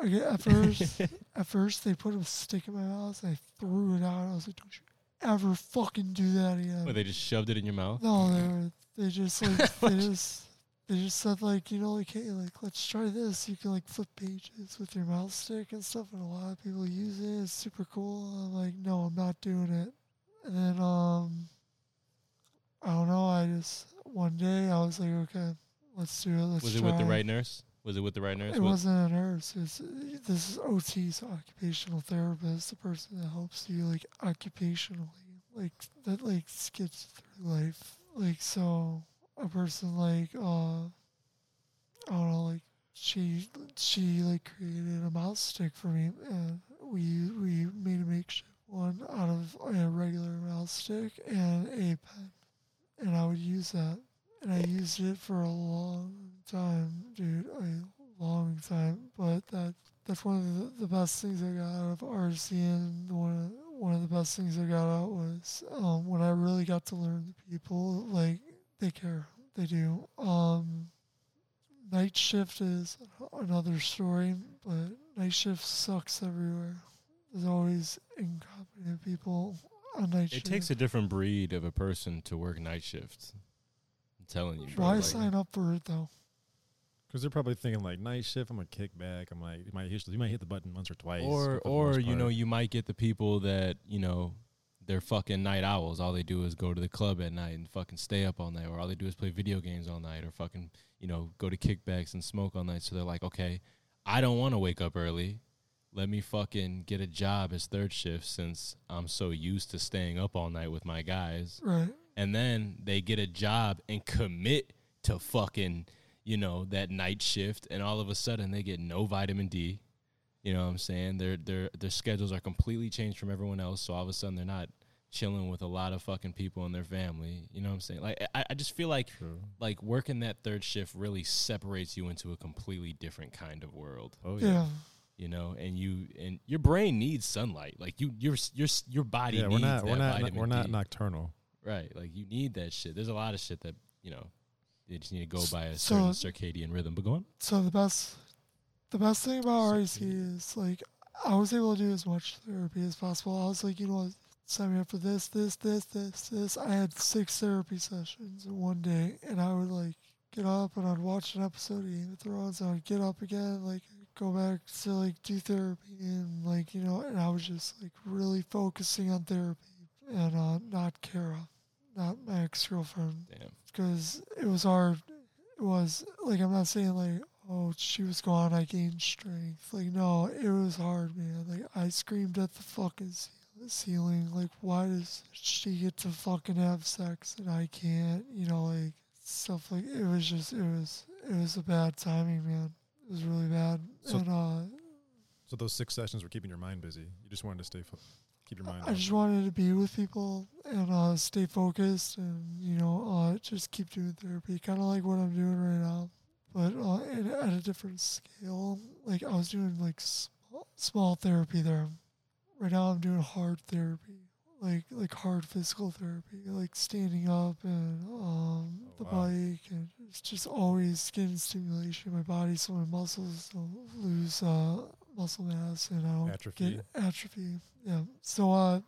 okay, at first at first they put a stick in my mouth and I threw it out. I was like, Don't you ever fucking do that again. What, they just shoved it in your mouth? no, they were they just like they just they just said like, you know, like hey, like let's try this. You can like flip pages with your mouth stick and stuff and a lot of people use it. It's super cool. I'm like, no, I'm not doing it. And then um I don't know, I just one day I was like, okay, let's do it. Let's try Was it try. with the right nurse? Was it with the right nurse? It Was- wasn't a nurse. It's this is OT, so occupational therapist, the person that helps you like occupationally, like that like skips through life. Like so, a person like uh, I don't know, like she she like created a mouth stick for me, and we we made a makeshift one out of a regular mouth stick and a pen, and I would use that and I used it for a long time, dude, a long time. But that that's one of the, the best things I got out of RC, and one of, one of the best things I got out was um, when I really got to learn the people. Like they care, they do. Um, night shift is another story, but night shift sucks everywhere. There's always incompetent people on night it shift. It takes a different breed of a person to work night shifts. I'm telling you. Bro, Why like- sign up for it though? Because they're probably thinking like night shift. I'm gonna kick back. I'm like, you might hit, you might hit the button once or twice. or or most you know you might get the people that you know they're fucking night owls. All they do is go to the club at night and fucking stay up all night or all they do is play video games all night or fucking you know go to kickbacks and smoke all night. So they're like okay i don't want to wake up early. Let me fucking get a job as third shift since i'm so used to staying up all night with my guys. Right. and then they get a job and commit to fucking you know that night shift and all of a sudden they get no vitamin D you know what I'm saying their their their schedules are completely changed from everyone else so all of a sudden they're not chilling with a lot of fucking people in their family you know what I'm saying like I, I just feel like True. like working that third shift really separates you into a completely different kind of world Oh Yeah. yeah. you know and you and your brain needs sunlight like you your your your body Yeah, we're not we're not vitamin we're not D. nocturnal. Right. Like you need that shit. There's a lot of shit that, you know, you just need to go by a So- certain circadian rhythm. But go on. So the best, the best thing about RIC is like I was able to do as much therapy as possible. I was like, you know what, sign me up for this, this, this, this, this. I had six therapy sessions in one day, and I would like get up and I'd watch an episode of Game of Thrones. And I'd get up again, like go back to like do therapy, and like you know, and I was just like really focusing on therapy and uh, not Kara, not my ex girlfriend Damn. because it was hard. It was like I'm not saying like oh she was gone, I gained strength. Like no, it was hard, man. Like I screamed at the fucking ceiling. Like why does she get to fucking have sex and I can't? You know, like stuff like it was just it was it was a bad timing, man. It was really bad. So- and uh, So those six sessions were keeping your mind busy. You just wanted to stay fo- keep your mind. I just wanted to be with people and uh, stay focused and, you know, uh, just keep doing therapy, kind of like what I'm doing right now, but uh, at, at a different scale. Like, I was doing like small, small therapy there. Right now, I'm doing hard therapy, like like hard physical therapy, like standing up and um, Oh, the wow. bike, and it's just always skin stimulation in my body, so my muscles don't lose uh, muscle mass and I don't Atrophy. get atrophy. Yeah. So uh,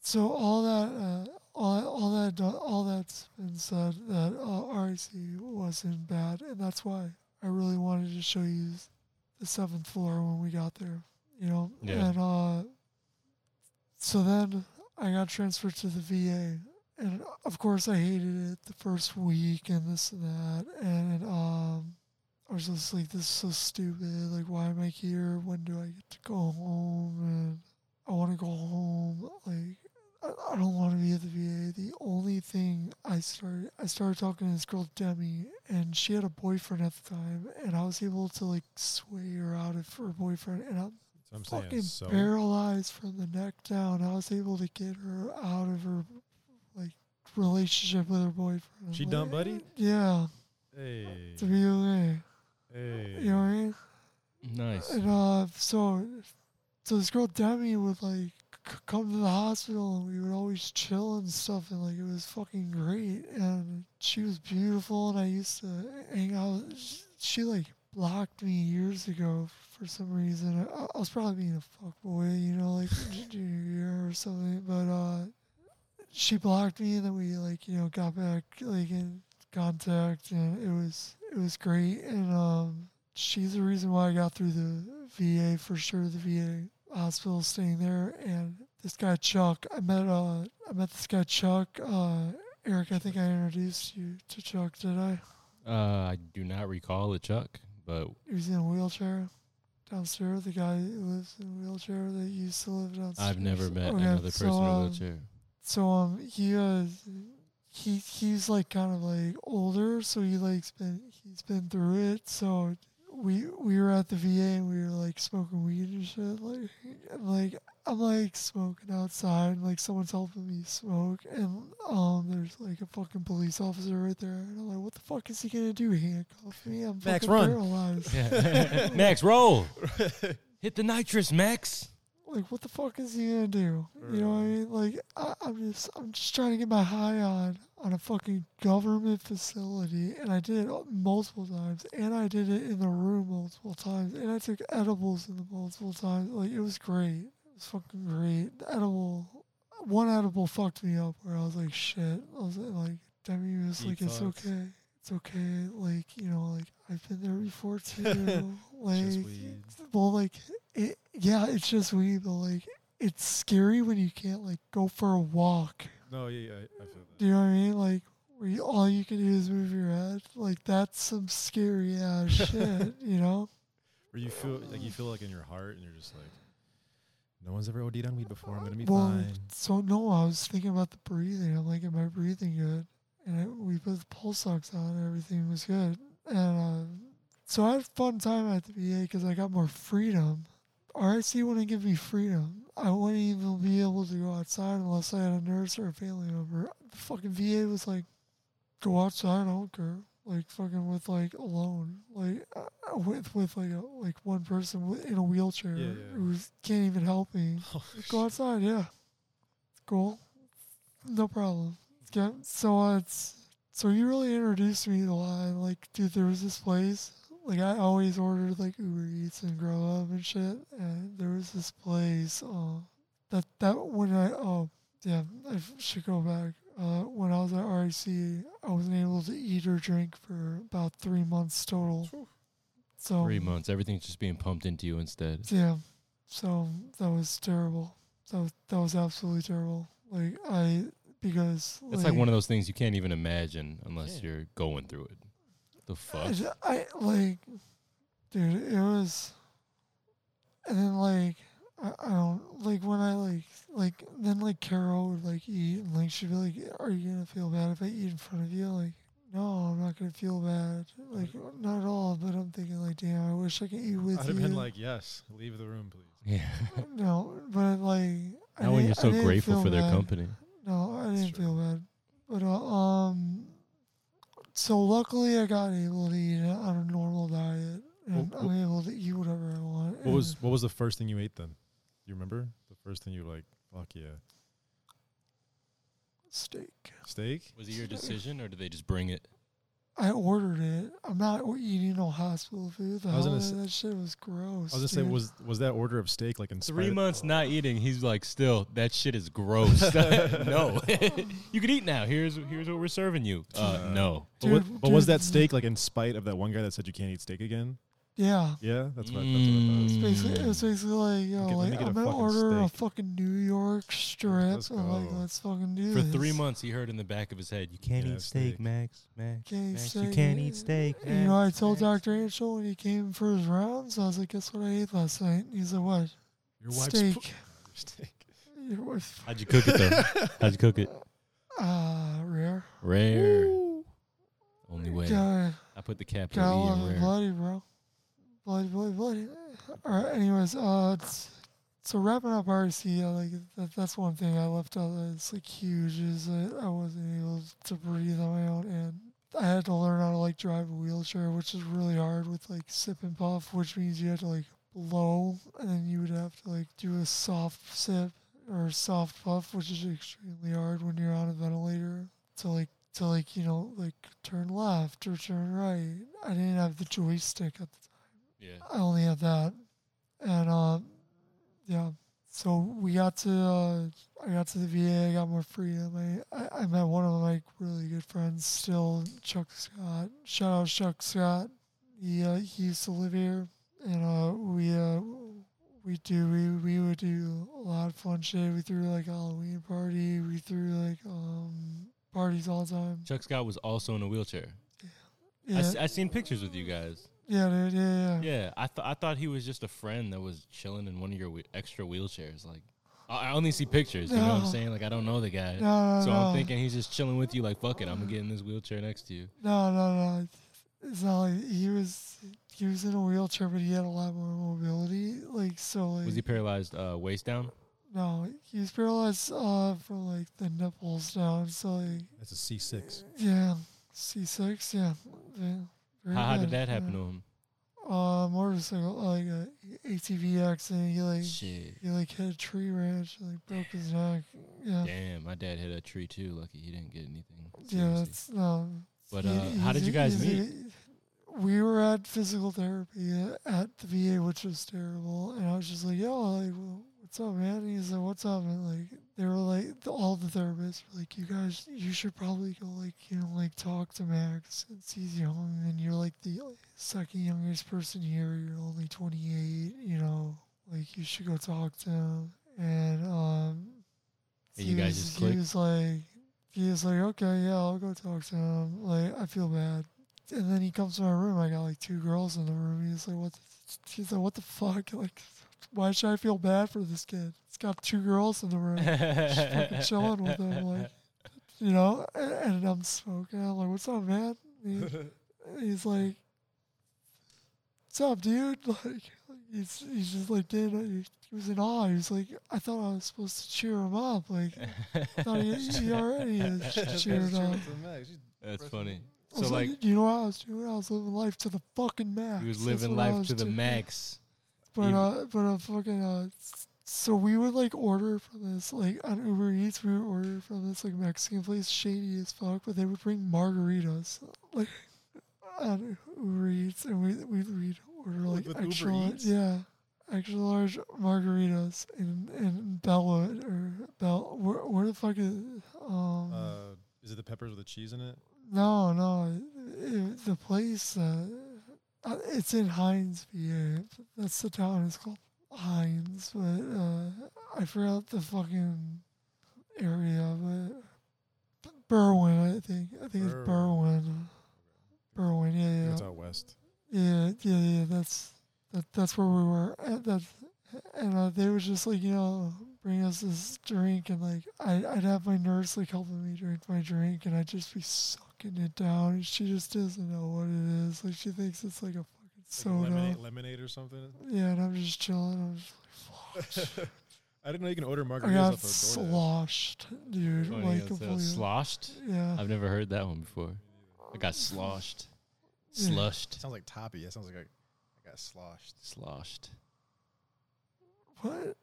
so all that uh, all all that all that's been said that uh, RIC wasn't bad, and that's why I really wanted to show you the seventh floor when we got there. You know, Yeah. and uh, so then I got transferred to the VA, and of course I hated it the first week and this and that, and um. I was just like, this is so stupid. Like, why am I here? When do I get to go home? And I want to go home. Like, I, I don't want to be at the VA. The only thing I started, I started talking to this girl Demi, and she had a boyfriend at the time, and I was able to like sway her out of her boyfriend, and I'm I'm saying fucking so. paralyzed from the neck down. I was able to get her out of her like relationship with her boyfriend. She Like, done, buddy? Yeah, Hey. to be okay. Hey. You know what I mean? Nice. And uh, so, so this girl Demi would like c- come to the hospital, and we would always chill and stuff, and like it was fucking great. And she was beautiful, and I used to hang out. She, she like blocked me years ago for some reason. I, I was probably being a fuckboy, you know, like junior year or something. But uh, she blocked me, and then we like you know got back like in contact, and it was it was great. And um, she's the reason why I got through the VA for sure. The VA hospital, staying there, and this guy Chuck. I met uh, I met this guy Chuck. Uh, Eric, I think I introduced you to Chuck, did I? Uh, I do not recall a Chuck, but He was in a wheelchair downstairs. The guy who lives in a wheelchair that used to live downstairs. I've never met Okay, another person so, in a um, wheelchair. So um he uh he he's like kind of like older, so he like's been he's been through it. So we we were at the VA and we were like smoking weed and shit. Like and like I'm like smoking outside, and, like someone's helping me smoke, and um there's like a fucking police officer right there, and I'm like, what the fuck is he gonna do? Handcuff me? I'm Max, fucking run. paralyzed. Max, roll. Hit the nitrous, Max. Like what the fuck is he gonna do? You know what I mean? Like I, I'm just I'm just trying to get my high on on a fucking government facility, and I did it multiple times, and I did it in the room multiple times, and I took edibles in the multiple times. Like it was great. It was fucking great. The edible, one edible fucked me up where I was like shit. I was like, Demi was like, it's okay. it's okay. Like you know, like I've been there before too. like, well, like it, yeah, it's just but like it's scary when you can't like go for a walk. No, yeah, yeah, I, I feel that. Do you know what I mean? Like where you, all you can do is move your head. Like that's some scary ass shit. You know? Where you feel like you feel like in your heart, and you're just like, no one's ever OD'd on weed before. I'm gonna be well, fine. so no, I was thinking about the breathing. I'm like, am I breathing good? And I, we put the pulse ox on, and everything was good. And uh, so I had a fun time at the VA because I got more freedom. RIC wouldn't give me freedom. I wouldn't even be able to go outside unless I had a nurse or a family member. The fucking VA was like, go outside, I don't care. Like fucking with like alone, like uh, with with like a like one person in a wheelchair Yeah, yeah. who can't even help me. Go outside, yeah. Cool. No problem. Yeah. So uh, it's so you really introduced me to a lot. Like, dude, there was this place. Like, I always ordered like Uber Eats and Grubhub and shit. And there was this place. Uh, that that when I oh yeah, I should go back. Uh, when I was at RIC, I wasn't able to eat or drink for about three months total. So Three months. Everything's just being pumped into you instead. yeah. So that was terrible. That was that was absolutely terrible. Like I because It's like one of those things you can't even imagine unless Yeah. you're going through it. The fuck? I, ju- I like, dude. It was, and then like I, I don't like when I like like then like Carol would like eat and like she'd be like, "Are you gonna feel bad if I eat in front of you?" Like, no, I'm not gonna feel bad. Like not at all. But I'm thinking like, damn, I wish I could eat with I'd you. have been like, yes, leave the room, please. Yeah. no, but like. I Now when you're so didn't grateful feel for their bad. company. No, I That's didn't true. feel bad. But uh, um, so luckily I got able to eat on a normal diet, and Wh- I'm able to eat whatever I want. What was what was the first thing you ate then? You remember the first thing you were like? Fuck yeah, steak? steak. Was it your decision or did they just bring it? I ordered it. I'm not eating no hospital food. The I was hell gonna that, s- that shit was gross. I was gonna say, dude. was was that order of steak like in Three spite- months not eating. He's like, still, that shit is gross. no, you can eat now. Here's here's what we're serving you. Uh, Uh, no. But, what, Dude, but was dude, that steak like in spite of that one guy that said you can't eat steak again? Yeah. Yeah, that's what, Mm. It's that's basically, it was basically like, yo, Okay, let me like get a I'm gonna fucking order a steak. fucking New York strip. Let's I'm like, go. let's fucking do For this. three months, he heard in the back of his head, "You can't Yeah, eat steak, steak. Max. Max, Can't eat Max. You steak. can't eat steak." And, you know, I Max, told Max." Dr. Angel when he came for his rounds, I was like, guess what I ate last night? He's like, what? Your wife's Steak. pu- steak. Your wife. How'd you cook it though? How'd you cook it? Ah, rare. Rare. Only way. Gotta, I put the capital gotta E love in it rare. bloody, bro. Bloody, bloody, bloody. All right, anyways, uh, so wrapping up RC, like, that, that's one thing I left out that's, like, huge is I wasn't able to breathe on my own, and I had to learn how to, like, drive a wheelchair, which is really hard with, like, sip and puff, which means you have to, like, blow, and then you would have to, like, do a soft sip or soft puff, which is extremely hard when you're on a ventilator to, like, to, like, you know, like, turn left or turn right. I didn't have the joystick at the Yeah. I only had that, and uh, yeah. So we got to, uh, I got to the VA. I got more freedom. I, I, I met one of my really good friends still, Chuck Scott. Shout out Chuck Scott. He uh, he used to live here, and uh, we uh, we do we we would do a lot of fun shit. We threw like a Halloween party. We threw like um parties all the time. Chuck Scott was also in a wheelchair. I Yeah, s I seen pictures with you guys. Yeah, dude, yeah, yeah. Yeah, I thought I thought he was just a friend that was chilling in one of your whe- extra wheelchairs. Like, I I only see pictures. You know what I'm No. saying? Like, I don't know the guy, No, no, so no. I'm thinking he's just chilling with you. Like, fuck it, I'm gonna get in this wheelchair next to you. No, no, no. It's not like he was. He was in a wheelchair, but he had a lot more mobility. Like so, like Was he paralyzed uh, waist down? no, he was paralyzed uh, from like the nipples down. So like That's a C six. yeah, C six. Yeah. yeah very How, how did that happen yeah. to him? Uh, motorcycle like a ATV accident. He like Shit. he like hit a tree branch, like broke his neck. Yeah. Damn, my dad hit a tree too. Lucky he didn't get anything. Yeah, seriously. that's no. But he- uh, how did you guys meet? we were at physical therapy at the VA, which was terrible, and I was just like, "Yo, I like, well, what's "What's up, man?" And he's like, "What's up?" And like they were like, the, all the therapists were like, "You guys, you should probably go like you know like talk to Max since he's young and you're like the second youngest person here. You're only 28. You know, like you should go talk to him." And um, And you guys just he was like, he was like, "Okay, yeah, I'll go talk to him." Like I feel bad. And then he comes to my room. I got like two girls in the room. He's like, "What?" The, he's like, "What the fuck? Like, why should I feel bad for this kid? He's got two girls in the room, just fucking chilling with him, like, you know." And, and I'm smoking. I'm like, "What's up, man?" He- he's like, "What's up, dude?" Like, he's he's just like, "Dude," he, he was in awe. He was like, "I thought I was supposed to cheer him up. Like, I thought he, he already is cheered up." That's funny. So like, you know what I was doing? I was living life to the fucking max. he was living life was to the doing. max. But Even- uh, but uh, fucking uh, so we would like order from this like on Uber Eats. We would order from this like Mexican place, shady as fuck. But they would bring margaritas like on Uber Eats, and we we we'd order like Uber extra, yeah, extra large margaritas in in Bellwood or Bell. Where, where the fuck is um. Uh, is it the peppers with the cheese in it? No, no. It, the place, uh, uh, it's in Hines, VA. That's the town. It's called Hines, but uh, I forgot the fucking area. But Berwyn, I think. I think it's Berwyn. Berwyn, yeah, yeah. It's out west. Yeah, yeah, yeah. That's that. That's where we were. And that, and uh, they would just like you know bring us this drink, and like I, I'd have my nurse like helping me drink my drink, and I'd just be sucking it down. And she just doesn't know what it is. Like she thinks it's like a fucking Like soda. lemonade, lemonade or something. Yeah, and I'm just chilling. I'm just like, fuck. I didn't know you can order I margaritas got off of DoorDash. sloshed, dude. Funny, like that's, completely. sloshed. yeah. I've never heard that one before. I got sloshed, Yeah. slushed, Sounds like toppy. It sounds like I, I got sloshed. sloshed. What?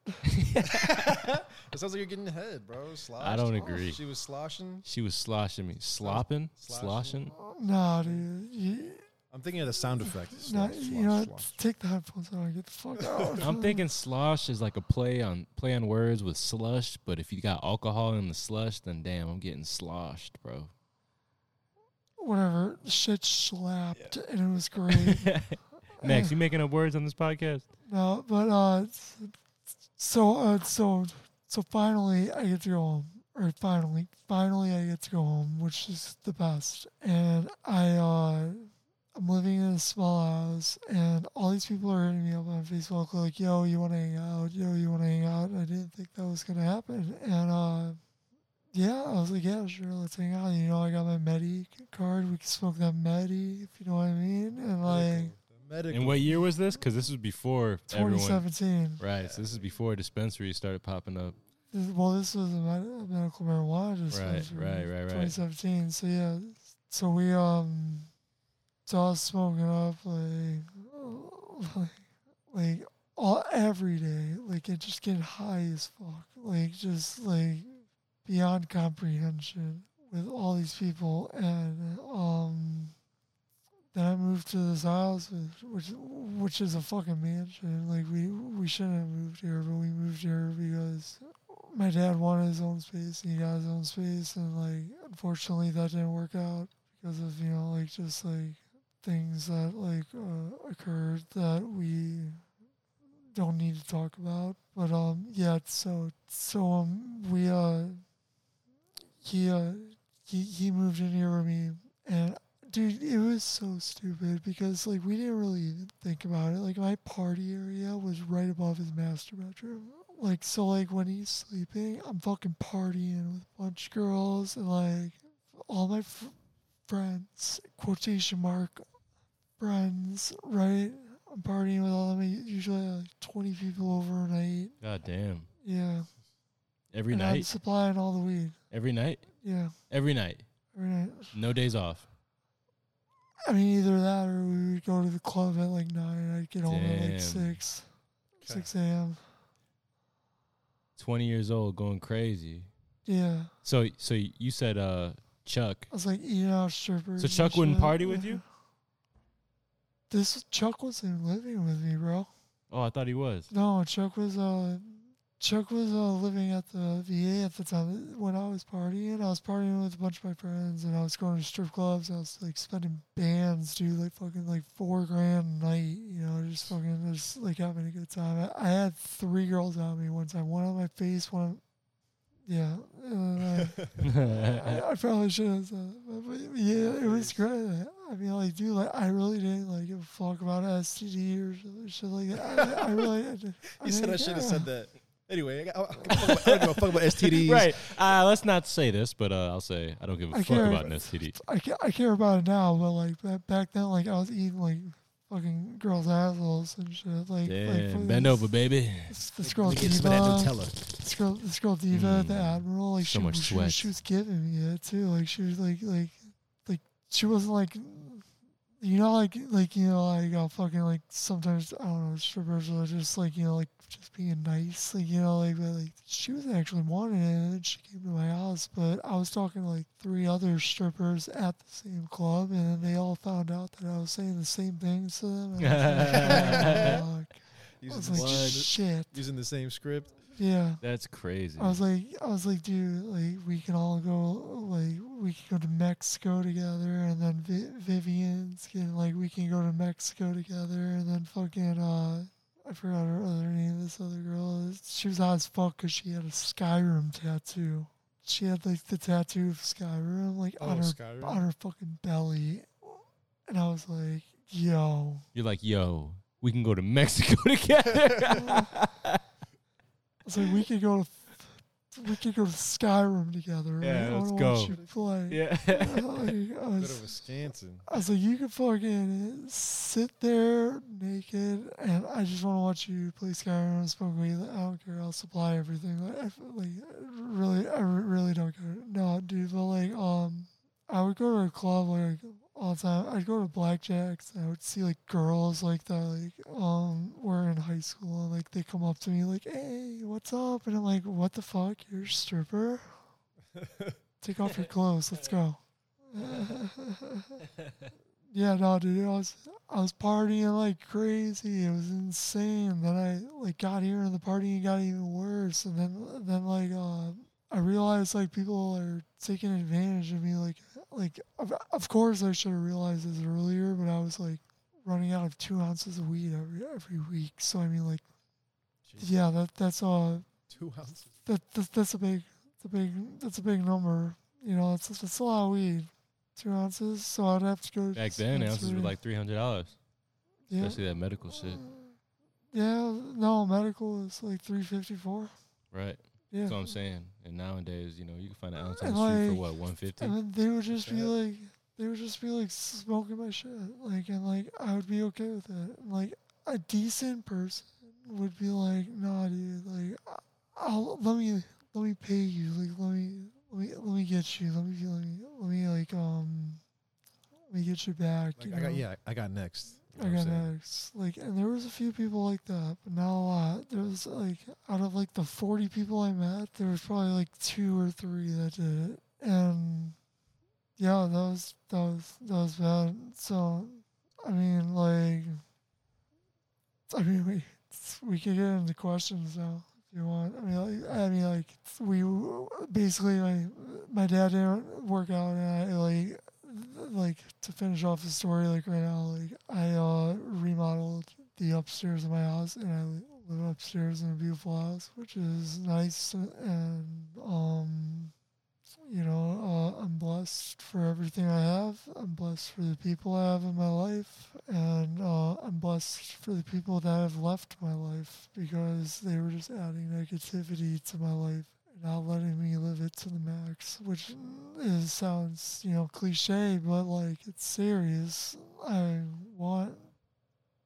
It sounds like you're getting head, bro. Sloshed. I don't agree. She was sloshing. She was sloshing me, slopping, sloshing. sloshing. Nah, dude. You, I'm thinking of the sound effect. nah, Slosh, you know, slosh, what? slosh. take the headphones out get the fuck out. I'm thinking slosh is like a play on play on words with slush, but if you got alcohol in the slush, then damn, I'm getting sloshed, bro. whatever. Shit slapped and it was great. Max, you making up words on this podcast? no, but uh, so uh, so so finally I get to go home, or finally, finally I get to go home, which is the best. And I uh, I'm living in a small house, and all these people are hitting me up on Facebook like, "Yo, you want to hang out? Yo, you want to hang out?" And I didn't think that was gonna happen, and uh. Yeah, I was like, yeah, sure, let's hang out. You know, I got my Medi card. We can smoke that Medi, if you know what I mean. And like, And what year was this? Because this was before everyone. 2017. Right. So this is before dispensaries started popping up. This, well, this was a, med- medical marijuana dispensary. right, right, right. right. 2017. So yeah, so we um, so I was smoking up like, like, like all every day, like it just getting high as fuck, like just like beyond comprehension with all these people, and um, then I moved to this house, which which is a fucking mansion. Like we we shouldn't have moved here, but we moved here because my dad wanted his own space and he got his own space and like unfortunately that didn't work out because of you know like just like things that like uh, occurred that we don't need to talk about but um yeah so so um we uh he uh he, he moved in here with me and dude it was so stupid because like we didn't really even think about it. Like my party area was right above his master bedroom. Like so like when he's sleeping i'm fucking partying with a bunch of girls and like all my friends quotation mark friends right? I'm partying with all of them. Usually like 20 people over a night. God damn. yeah. Every and i'm supplying all the weed. Every night. yeah. Every night. every night. No days off. I mean, either that or we would go to the club at like nine. I'd get home at Damn. like six, Okay. six a.m. Twenty years old, going crazy. Yeah, So, so you said uh Chuck. I was like eating out strippers. So and Chuck wouldn't shit. party with you? This Chuck wasn't living with me, bro. Oh, I thought he was. No, Chuck was uh, Chuck was uh, living at the VA at the time when I was partying. I was partying with a bunch of my friends, and I was going to strip clubs. I was like spending bands, dude, like fucking like four grand a night. You know, just fucking just like having a good time. I, I had three girls on me one time. One on my face, one. On, yeah, and I, I, probably should have said, that, but, yeah, it was great. I mean, like, dude, like, I really didn't like give a fuck about STD or shit- shit like that. I, I really, I, You said I should have said that. Anyway, I, I, I, I don't give a fuck about STDs. right. Uh, let's not say this, but uh, I'll say I don't give a I fuck care. about an STD. I, ca- I care about it now, but like back, back then, like I was eating like fucking girls' assholes and shit. Like, like Damn, fucking bend over, baby. This, this girl Let me get some of that Diva, Nutella. this girl, this girl Diva, the Mm. admiral, like So she, much was- she, sweat. was, she was giving me it too. Like she was like like like she wasn't like. You know, like, like you know, like uh, fucking, like sometimes I don't know, strippers are just like you know, like just being nice, like you know, like but, like she was actually wanting it, and she came to my house. But I was talking to like three other strippers at the same club, and then they all found out that I was saying the same things to them. and I was like, "Oh, fuck." I Using was the, like, What? shit, using the same script. yeah. That's crazy. I was like, I was like, dude, like we can all go, like we can go to Mexico together, and then Vi- Vivian's can like we can go to Mexico together, and then fucking uh, I forgot her other name. This other girl, she was hot as fuck because she had a Skyrim tattoo. She had like the tattoo of Skyrim, like Oh, on her Skyrim. on her fucking belly, and I was like, yo. You're like, yo, we can go to Mexico together. I was like, we could go to, we could go to Skyrim together. Yeah, I let's wanna go. Watch you play. yeah. Like, I, Bit of was, a Wisconsin. I was like, you could fucking sit there naked, and I just want to watch you play Skyrim and smoke weed. I don't care. I'll supply everything. Like, I, like really, I really don't care. No, dude, but like, um, I would go to a club like all the time. I'd go to blackjacks. And I would see like girls like that, like um, were in high school, and like they come up to me like, "Hey, what's up?" And I'm like, "What the fuck? You're a stripper? Take off your clothes. Let's go." yeah, no, dude, I was I was partying like crazy. It was insane. Then I like got here and the partying got even worse. And then then like uh, I realized like people are taking advantage of me. Like like of, of course I should have realized this earlier, but I was like running out of two ounces of weed every every week. So I mean like Jeez. yeah, that that's uh Two ounces. that, that that's a big that's a big that's a big number. You know, it's it's a lot of weed. Two ounces, so I'd have to go. to Back then, ounces were like three hundred dollars, yeah. especially that medical shit. Yeah, no, medical is like three fifty four. Right. Yeah, That's what I'm saying. And nowadays, you know, you can find an ounce on And the street for what, one fifty? and they would just be like, they would just be like smoking my shit, like, and like I would be okay with it. And, like a decent person would be like, nah, dude, like, I'll let me let me pay you, like, let me let me let me get you, let me let me let me like um let me get you back. Like, you I got yeah, I got next. You I know got next. Like, and there was a few people like that, but not a lot. There was like out of like the forty people I met, there was probably like two or three that did it, and yeah, that was that was that was bad. So, I mean, like, I mean, we we could get into questions now if you want. I mean, like, I mean, like we basically my my dad didn't work out, and I like like to finish off the story, like right now, like I uh remodeled the upstairs of my house, and I live upstairs in a beautiful house, which is nice, and um, you know, uh, I'm blessed for everything I have. I'm blessed for the people I have in my life, and uh, I'm blessed for the people that have left my life because they were just adding negativity to my life not letting me live it to the max, which is sounds you know cliche, but like it's serious. I want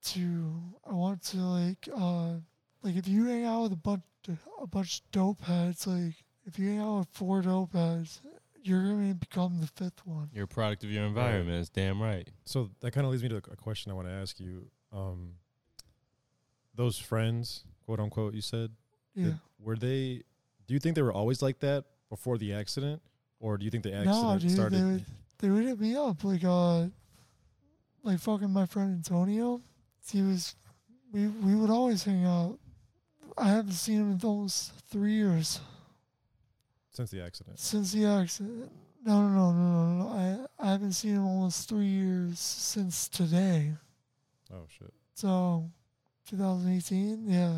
to, I want to like, uh, like if you hang out with a bunch, a bunch of dope heads, like if you hang out with four dope heads, you're gonna become the fifth one. You're a product of your environment. It's damn right. So that kind of leads me to a question I want to ask you. Um, those friends, quote unquote, you said, Yeah. did- were they? Do you think they were always like that before the accident, or do you think the accident No, dude, started? they would they would hit me up like uh like fucking my friend Antonio. He was we we would always hang out I haven't seen him in almost three years Since the accident. since the accident. No, no, no, no, no, no. I I haven't seen him almost three years since today. Oh shit. So, 2018, yeah.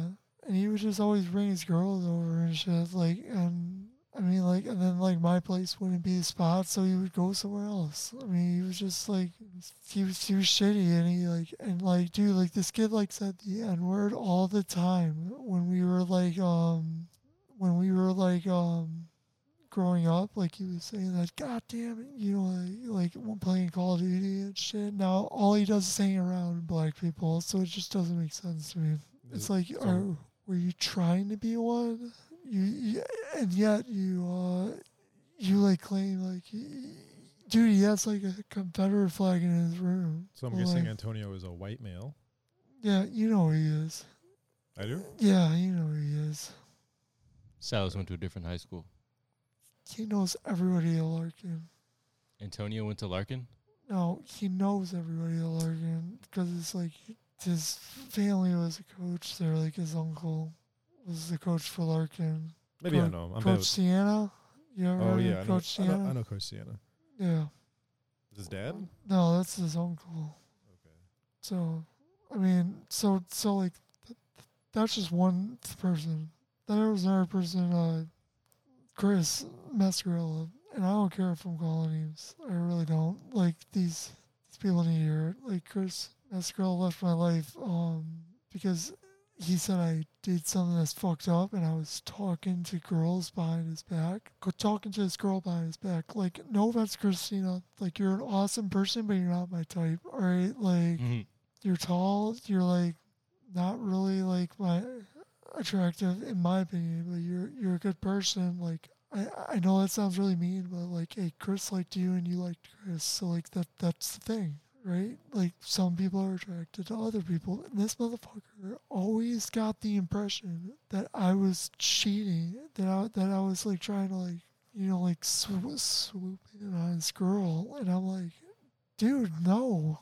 And he would just always bring his girls over and shit. Like, and I mean, like, and then like my place wouldn't be the spot, so he would go somewhere else. I mean, he was just like, he was he was shitty, and he like, and like, dude, like this kid like said the n word all the time when we were like, um, when we were like, um. Growing up, like he was saying that, God damn it, you know, like, like playing Call of Duty and shit. Now all he does is hang around black people, so it just doesn't make sense to me. It's like, so- are, were you trying to be one? You, you and yet you, uh, you like claim like, dude, he has like a Confederate flag in his room. So I'm guessing Antonio is a white male. yeah, you know who he is. I do. Yeah, you know who he is. Salas went to a different high school. He knows everybody at Larkin. Antonio went to Larkin. No, he knows everybody at Larkin because it's like his family was a coach there. Like his uncle was the coach for Larkin. Maybe I Coach- know him. I'm Coach Sienna. You ever Oh heard yeah, of I know, Coach I know. Sienna? I know Coach Sienna. Yeah. Is his dad? No, that's his uncle. Okay. So, I mean, so so like, th- that's just one person. There was another person, uh, Chris Mascarella, and I don't care if I'm calling names. I really don't. Like these these people need to hear it. Like Chris Mascarella left my life, um, because he said I did something that's fucked up, and I was talking to girls behind his back, talking to this girl behind his back. Like, no offense, Christina. Like, you're an awesome person, but you're not my type. All right, like Mm-hmm. you're tall. You're like not really like my attractive in my opinion, but you're you're a good person. Like I I know that sounds really mean, but like hey, Chris liked you and you liked Chris, so like that that's the thing, right? Like some people are attracted to other people, and this motherfucker always got the impression that I was cheating, that I that I was like trying to like you know like swoop, swoop in on this girl, and I'm like, dude, no.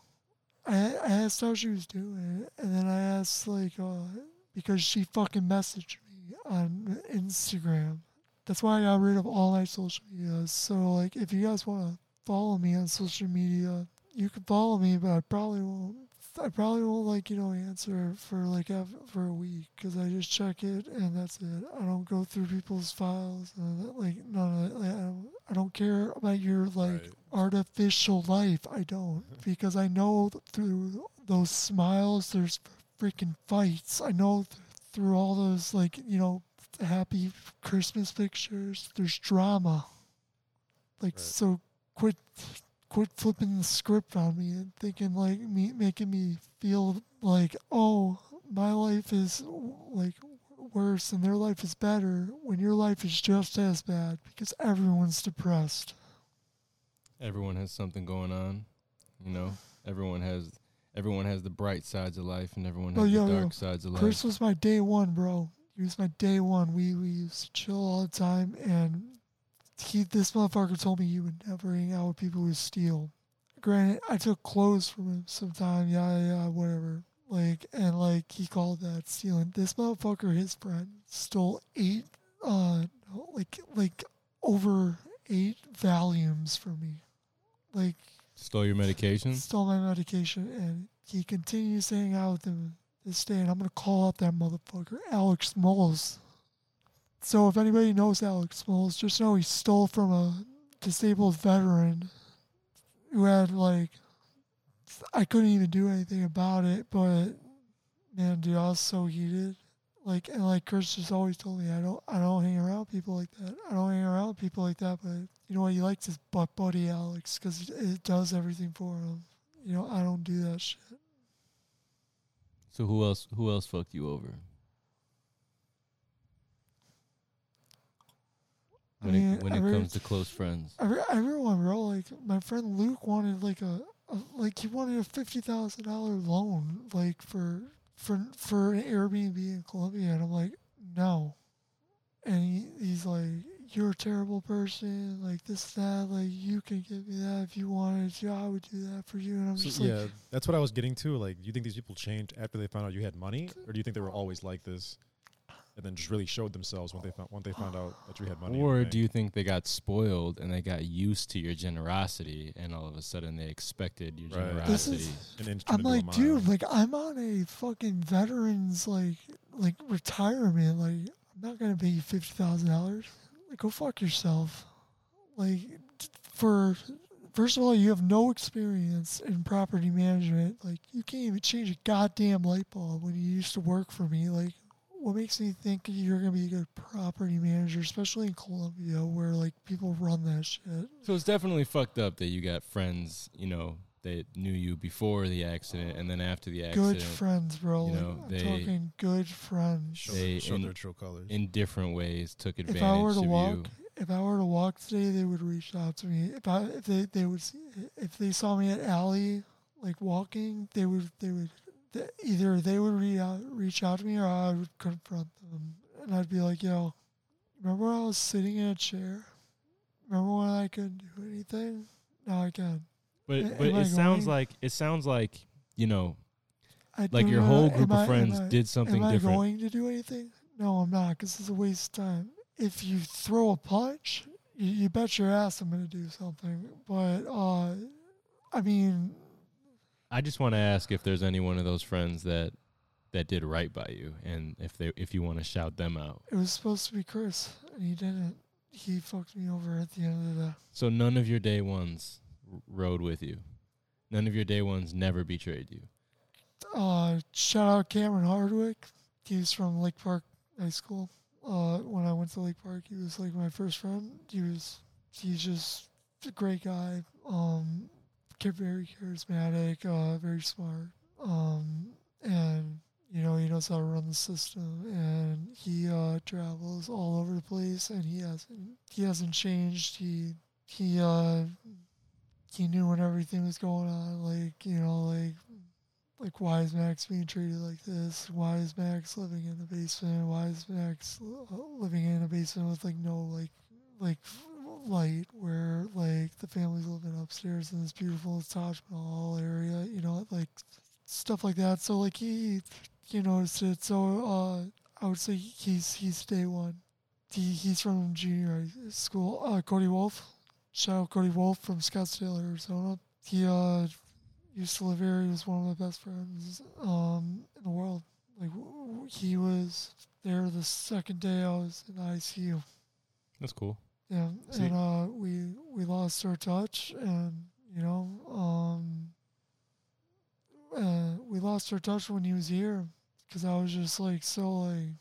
I, I asked how she was doing, and then I asked like, uh, because she fucking messaged me on Instagram. That's why I got rid of all my social media. So like, if you guys want to follow me on social media, you can follow me, but I probably won't. I probably won't like you know answer for like for a week because I just check it and that's it. I don't go through people's files and like none of that. Like, I don't. I don't care about your like Right. artificial life. I don't because I know through those smiles there's freaking fights. I know th- through all those like you know happy Christmas pictures there's drama. Like Right. so, quit quit flipping the script on me and thinking like me making me feel like oh my life is like worse and their life is better when your life is just as bad because everyone's depressed. Everyone has something going on, you know. Everyone has everyone has the bright sides of life, and everyone Oh, has yo, the yo. dark sides of life. Chris was my day one, bro. He was my day one. We we used to chill all the time, and he this motherfucker told me he would never hang out with people who steal. Granted, I took clothes from him sometime, yeah, yeah, whatever. Like and like he called that stealing. This motherfucker, his friend, stole eight, uh, no, like like over eight Valiums from me. Like Stole your medication. stole my medication, and he continues to hang out with him this day. And I'm gonna call out that motherfucker, Alex Moles. So if anybody knows Alex Moles, just know he stole from a disabled veteran who had like I couldn't even do anything about it, but man, dude, I was so heated. Like and like Chris just always told me, I don't I don't hang around people like that. I don't hang around people like that. But you know what? He likes his butt buddy Alex because it does everything for him. You know, I don't do that shit. So who else? Who else fucked you over? I When mean, it when I it comes to close friends, Every, everyone, bro. Like my friend Luke wanted like a, a like he wanted a fifty thousand dollar loan, like for for for an Airbnb in Colombia, and I'm like, no. And he, he's like, you're a terrible person, like this that, like you can give me that if you wanted to, I would do that for you. And I'm So, just like, yeah, that's what I was getting to. Like, do you think these people changed after they found out you had money, or do you think they were always like this? And then just really showed themselves when they found when they found out that you had money. Or do you think they got spoiled and they got used to your generosity, and all of a sudden they expected your Right. This generosity? is- an inch I'm like, dude, like I'm on a fucking veterans like like retirement. Like I'm not gonna pay you fifty thousand dollars. Like go fuck yourself. Like for first of all, you have no experience in property management. Like you can't even change a goddamn light bulb when you used to work for me. Like what makes me think you're gonna be a good property manager, especially in Colombia where like people run that shit. So it's definitely fucked up that you got friends, you know, that knew you before the accident and then after the accident Good friends, bro. you Like, know, I'm they- talking good friends. Show, They show in- their true colors. in different ways took advantage if I were to of walk, you. if I were to walk today, they would reach out to me. If I if they, they would see, if they saw me at alley like walking, they would they would th- either they would re- out, reach out to me or I would confront them, and I'd be like, "Yo, remember when I was sitting in a chair? Remember when I couldn't do anything? Now I can." But a- but it sounds like it sounds like, you know, I like your whole group I- of friends I- did something different. Am I going to do anything? No, I'm not, because it's a waste of time. If you throw a punch, you, you bet your ass I'm going to do something. But, uh, I mean, I just want to ask if there's any one of those friends that that did right by you, and if they if you want to shout them out. it was supposed to be Chris, and he didn't. He fucked me over at the end of the. So none of your day ones r- rode with you. None of your day ones never betrayed you. Uh, shout out Cameron Hardwick. He's from Lake Park High School. Uh, when I went to Lake Park, he was like my first friend. He was, he's just a great guy. Um, very charismatic, uh, very smart. Um, and you know he knows how to run the system. And he uh, travels all over the place, and he hasn't he hasn't changed. He he uh he knew when everything was going on. Like you know like like why is Max being treated like this? Why is Max living in the basement? Why is Max uh, living in a basement with like no like like light where like the family's living upstairs in this beautiful Taj Mahal area, you know, like stuff like that. So like he you noticed it. So uh I would say he's he's day one. He he's from junior high school. Uh Cody Wolf. Shout out Cody Wolf from Scottsdale, Arizona. He uh used to live here. He was one of my best friends um, in the world. Like w- w- he was there the second day I was in ICU. That's cool. Yeah, See- and uh, we we lost our touch, and you know, um, uh, we lost our touch when he was here because I was just like so like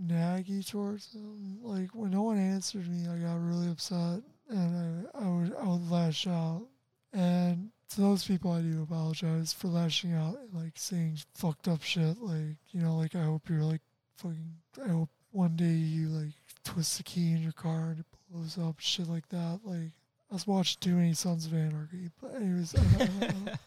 naggy towards him. Like when no one answered me, I got really upset, and I I would I would lash out. And to those people, I do apologize for lashing out and like saying fucked up shit. Like you know, like I hope you're like fucking. I hope one day you like twist the key in your car and it blows up, shit like that. Like I was watching too many Sons of Anarchy, but anyways, I, I, I,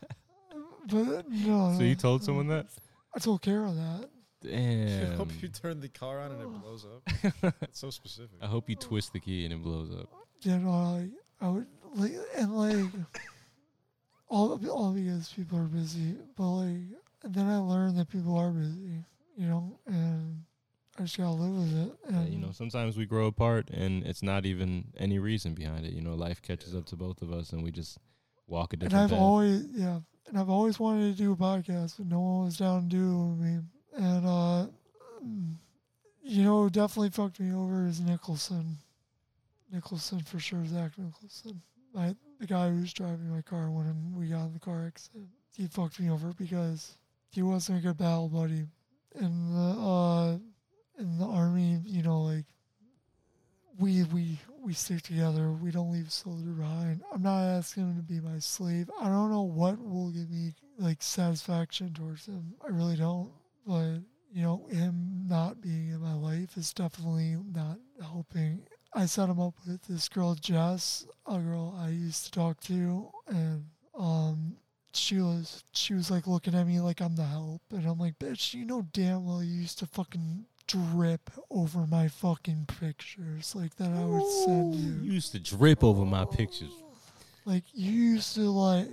but no. So you told no. someone that? I told Carol that. Damn. I Damn. hope you turn the car on and it blows up. It's so specific. I hope you twist the key and it blows up. Yeah, know, like I would like and like all all because people are busy, but like and then I learned that people are busy, you know, and I just gotta live with it. Yeah, you know, sometimes we grow apart and it's not even any reason behind it. You know, life catches up to both of us and we just walk a different. and I've path. always yeah, and I've always wanted to do a podcast, but no one was down to do it with me. And uh, you know, definitely fucked me over is Nicholson. Nicholson for sure, Zach Nicholson. I, the guy who was driving my car when we got in the car accident. He fucked me over because he wasn't a good battle buddy. In the uh, in the army, you know, like we we we stick together. We don't leave soldier behind. I'm not asking him to be my slave. I don't know what will give me like satisfaction towards him. I really don't. But you know, him not being in my life is definitely not helping. I set him up with this girl Jess, a girl I used to talk to, and um she was she was like looking at me like I'm the help and I'm like, bitch, you know damn well you used to fucking drip over my fucking pictures like that I would send You you. used to drip over my pictures. Like you used to like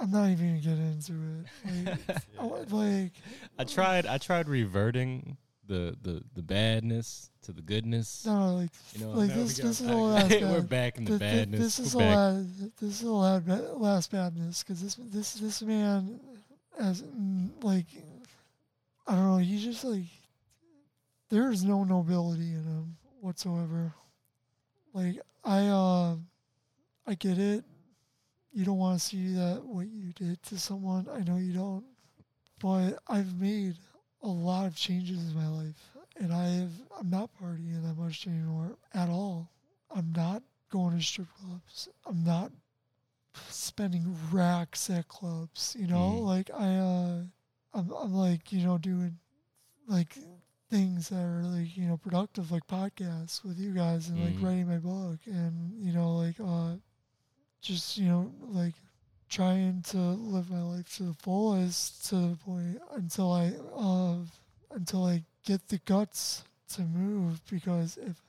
I'm not even gonna get into it. Like, I wa- like I tried I tried reverting the the the badness to the goodness. No, like, You know, like this, this is the last We're back in the Th- th- badness. This is the We're last. This is the last, ba- last badness because this this this man, as mm, like, I don't know. He just like there is no nobility in him whatsoever. Like I, uh, I get it. You don't want to see that what you did to someone. I know you don't, but I've made a lot of changes in my life, and I have. I'm not partying that much anymore at all. I'm not going to strip clubs. I'm not spending racks at clubs. You know, Mhm. like I, uh, I'm, I'm like you know doing like things that are like you know productive, like podcasts with you guys, and like Mhm. writing my book, and you know like uh, just you know like trying to live my life to the fullest to the point until I uh until I get the guts to move because if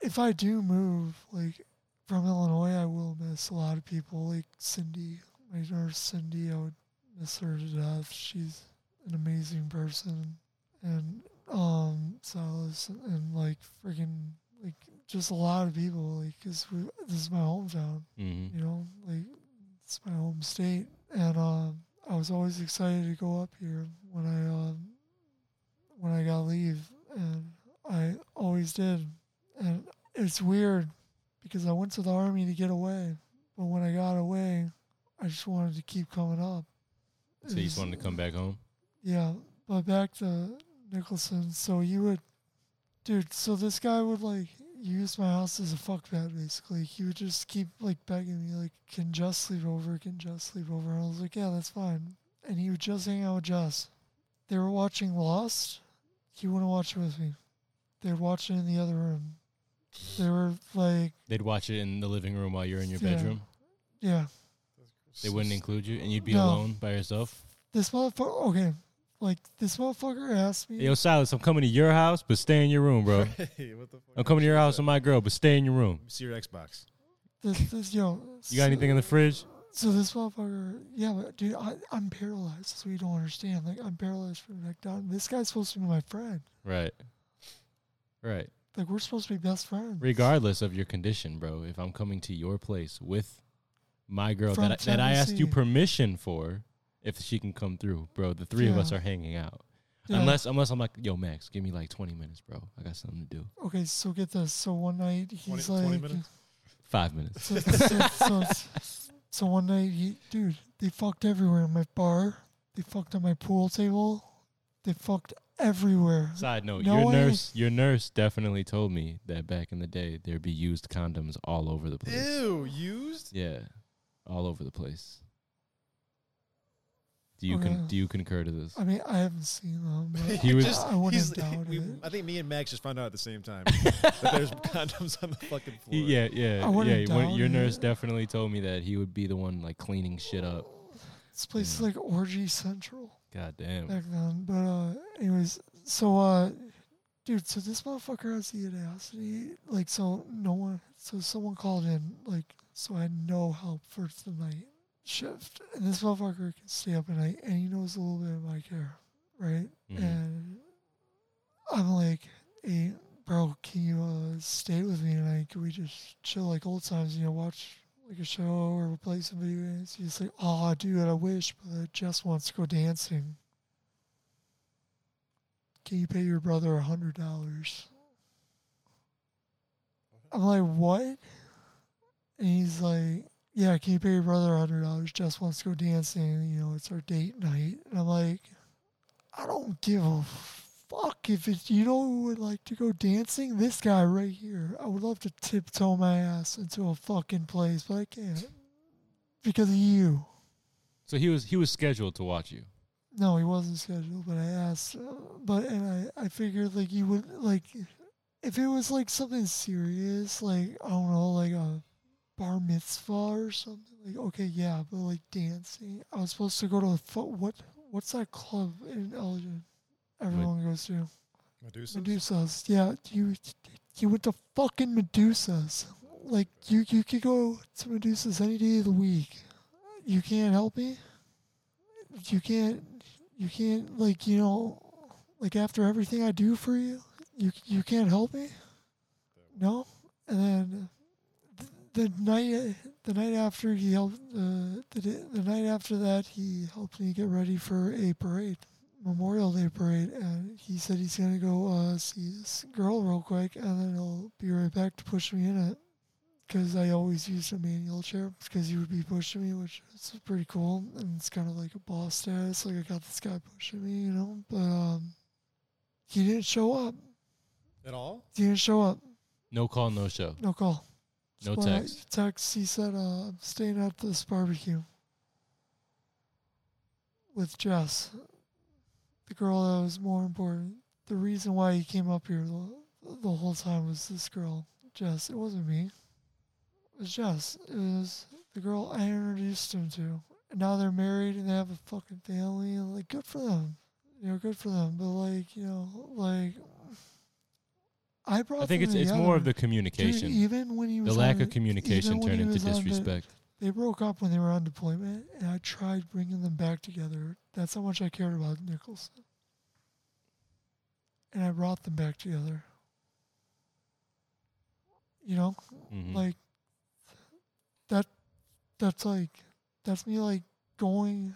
if I do move like from Illinois I will miss a lot of people like Cindy my nurse Cindy I would miss her to death she's an amazing person and um Silas and like freaking like just a lot of people like because this is my hometown Mhm. you know, like it's my home state, and um, I was always excited to go up here when I um, when I got leave, and I always did, and it's weird because I went to the army to get away, but when I got away, I just wanted to keep coming up. So you just wanted to come back home? yeah, but back to Nicholson. So you would, dude. So this guy would like use my house as a fuck pad, basically. He would just keep like begging me, like, "Can Jess sleep over? Can Jess sleep over?" And I was like, "Yeah, that's fine." And he would just hang out with Jess. They were watching Lost. He wouldn't watch it with me. They'd watch it in the other room. They were like, They'd watch it in the living room while you're in your Yeah. bedroom. "Yeah, They wouldn't include you, and you'd be No. alone by yourself. this motherfucker." Okay, like this motherfucker asked me. Yo, Silas, I'm coming to your house, but stay in your room, bro. Hey, what the fuck? I'm coming to your house with my girl, but stay in your room. See your Xbox. This, this, yo, You got anything in the fridge? So this motherfucker, yeah, but dude, I, I'm paralyzed. So you don't understand. Like I'm paralyzed from the neck down. This guy's supposed to be my friend. Right. Right. Like we're supposed to be best friends. Regardless of your condition, bro, if I'm coming to your place with my girl From that I, that I asked you Tennessee. permission for, if she can come through, bro, the three of us are hanging out. Yeah. Unless unless I'm like, yo, Max, give me like 20 minutes, bro. I got something to do. Okay, so get this. So one night he's 20 like, minutes? Five minutes. so, so, so, so one night he, dude, they fucked everywhere in my bar. They fucked on my pool table. They fucked everywhere. Side note, No your way. nurse your nurse definitely told me that back in the day there'd be used condoms all over the place. Ew, used? Yeah. All over the place. Do you Okay. con- do you concur to this? I mean, I haven't seen them. But He was- I wouldn't he's- doubt we- it. I think me and Max just found out at the same time that there's condoms on the fucking floor. He- yeah, yeah, I wouldn't yeah. one- doubt your it. nurse definitely told me that he would be the one like cleaning shit up. This place is like orgy central. God damn. back then. But uh, anyways, so uh, dude, so this motherfucker has the audacity, like, so no one, so someone called in, like, so I had no help for the night shift, and this motherfucker can stay up at night, and he knows a little bit of my care, right? Mhm. And I'm like, hey, bro, can you uh, stay with me tonight? Can we just chill like old times, you know, watch like a show or play some video games? He's like, oh, dude, I wish, but Jess wants to go dancing. Can you pay your brother a hundred dollars? I'm like, what? And he's like, yeah, can you pay your brother a hundred dollars? Jess wants to go dancing. You know, it's our date night. And I'm like, I don't give a fuck if it's you know who would like to go dancing. This guy right here. I would love to tiptoe my ass into a fucking place, but I can't because of you. So he was he was scheduled to watch you. No, he wasn't scheduled, but I asked. Uh, but and I I figured like you would like if it was like something serious, like I don't know, like a bar mitzvah or something. Like okay, yeah, but like dancing. I was supposed to go to a fo- what what's that club in Elgin? Everyone goes to Medusa. Medusa's. Yeah, you you went to fucking Medusa's. Like you you could go to Medusa's any day of the week. You can't help me. You can't. You can't like you know like after everything I do for you, you you can't help me. No, and then the, the night the night after he helped uh, the day- the night after that he helped me get ready for a parade, Memorial Day parade, and he said he's gonna go uh, see this girl real quick, and then he'll be right back to push me in it. Because I always used a manual chair because he would be pushing me, which is pretty cool, and it's kind of like a boss status. Like I got this guy pushing me, you know. But um, he didn't show up. At all? He didn't show up. No call, no show. No call. No I text. Text. He said, uh, "I'm staying at this barbecue with Jess, the girl that was more important. The reason why he came up here the, the whole time was this girl, Jess. It wasn't me. It was Jess. It was the girl I introduced him to. And now they're married and they have a fucking family. And like, good for them. You know, good for them. But like, you know, like." I brought I think it's it's more of the together. Dude, communication. even when he was the lack of communication turned into on the- disrespect. they broke up when they were on deployment, and I tried bringing them back together. That's how much I cared about Nicholson. And I brought them back together. You know, Mhm. like that. That's like that's me like going,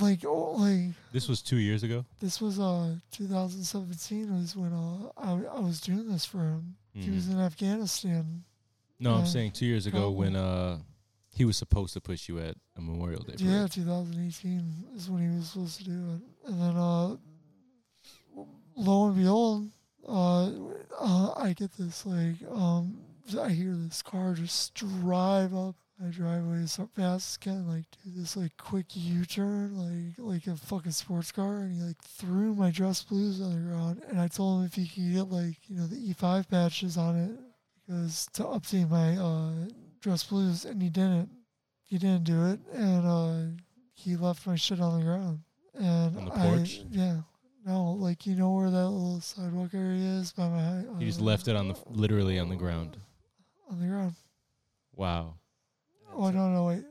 like oh like This was two years ago. this was uh 2017 was when uh I I was doing this for him. He was Mhm. in Afghanistan. No, I'm saying two years ago when uh he was supposed to push you at a Memorial Day. Parade. Yeah, 2018 is when he was supposed to do it, and then uh, lo and behold, uh, uh, I get this like um, I hear this car just drive up my driveway so fast as can, like do this like quick U-turn, like like a fucking sports car, and he like threw my dress blues on the ground, and I told him if he could get like you know the E5 patches on it because to update my uh, dress blues, and he didn't he didn't do it, and uh, he left my shit on the ground. And On the I- yeah, no, like you know where that little sidewalk area is by my. He just uh, left it on the literally on the ground. on the ground. Wow. Oh no, no, wait,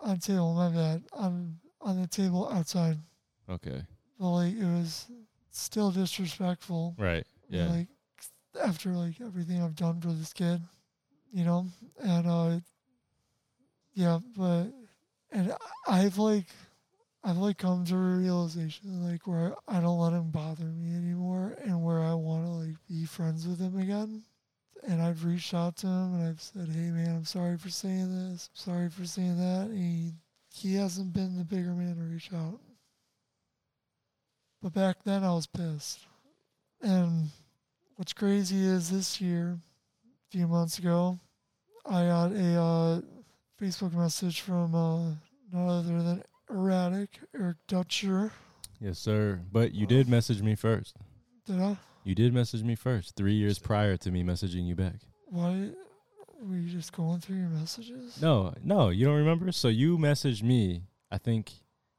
on table. My bad. On on the table outside. Okay. But like it was still disrespectful. Right. Yeah. Like after like everything I've done for this kid, you know, and uh, yeah, but and I've like I've like come to a realization like where I don't let him bother me anymore, and where I want to like be friends with him again. And I've reached out to him and I've said, "Hey man, I'm sorry for saying this. I'm sorry for saying that." And he he hasn't been the bigger man to reach out. But back then I was pissed. And what's crazy is this year, a few months ago, I got a uh, Facebook message from uh, none other than Erratic, Eric Dutcher. yes, sir. But you did message me first. Did I? You did message me first, three years prior to me messaging you back. Why were you just going through your messages? No, no, you don't remember. So you messaged me. I think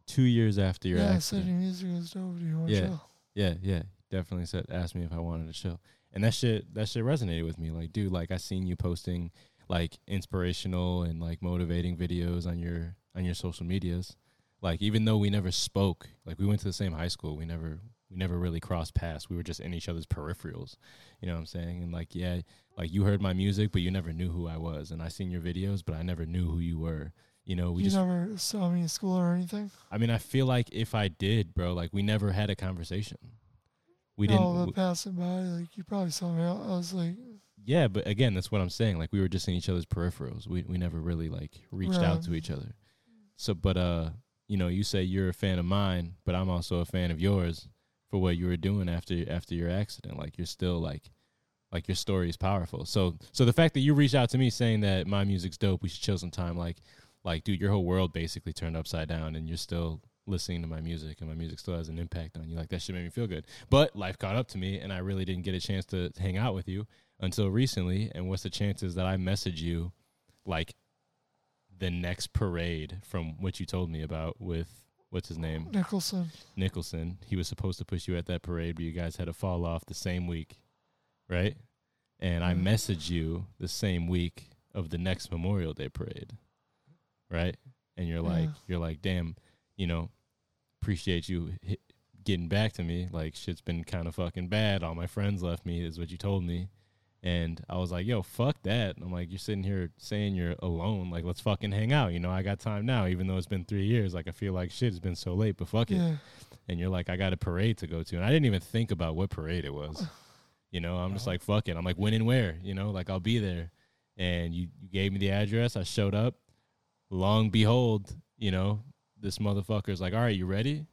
two years after your yeah, I said accident. your music was dope. Do you want Yeah. to show? Yeah, yeah. Definitely said asked me if I wanted to chill. And that shit that shit resonated with me. Like, dude, like I seen you posting like inspirational and like motivating videos on your on your social medias. Like even though we never spoke, like we went to the same high school, we never we never really crossed paths. We were just in each other's peripherals. You know what I'm saying? And like yeah, like you heard my music but you never knew who I was. And I seen your videos but I never knew who you were. You know, we you just never saw me in school or anything? I mean, I feel like if I did, bro, like we never had a conversation. We no, didn't. but passing by, like you probably saw me. I I was like, Yeah, but again, that's what I'm saying. Like we were just in each other's peripherals. We we never really like reached out to each other. So, but uh, you know, you say you're a fan of mine, but I'm also a fan of yours for what you were doing after after your accident. Like you're still like like your story is powerful. So so the fact that you reached out to me saying that my music's dope, we should chill some time, Like like dude, your whole world basically turned upside down, and you're still listening to my music, and my music still has an impact on you. Like that should make me feel good. But life caught up to me, and I really didn't get a chance to hang out with you until recently. And what's the chances that I message you like the next parade from what you told me about with what's his name Nicholson. Nicholson? He was supposed to push you at that parade, but you guys had to fall off the same week, right? And I Mhm. messaged you the same week of the next Memorial Day parade, right? And you're like, Yeah. you're like, damn, you know, appreciate you getting back to me. Like shit's been kind of fucking bad. All my friends left me, is what you told me. And I was like, yo, fuck that. And I'm like, you're sitting here saying you're alone. Like, let's fucking hang out. You know, I got time now, even though it's been three years. Like, I feel like shit has been so late, but fuck it. And you're like, I got a parade to go to. And I didn't even think about what parade it was. You know, I'm just like, fuck it. I'm like, when and where? You know, like, I'll be there. And you, you gave me the address. I showed up. Long behold, you know, this motherfucker's like, all right, you ready?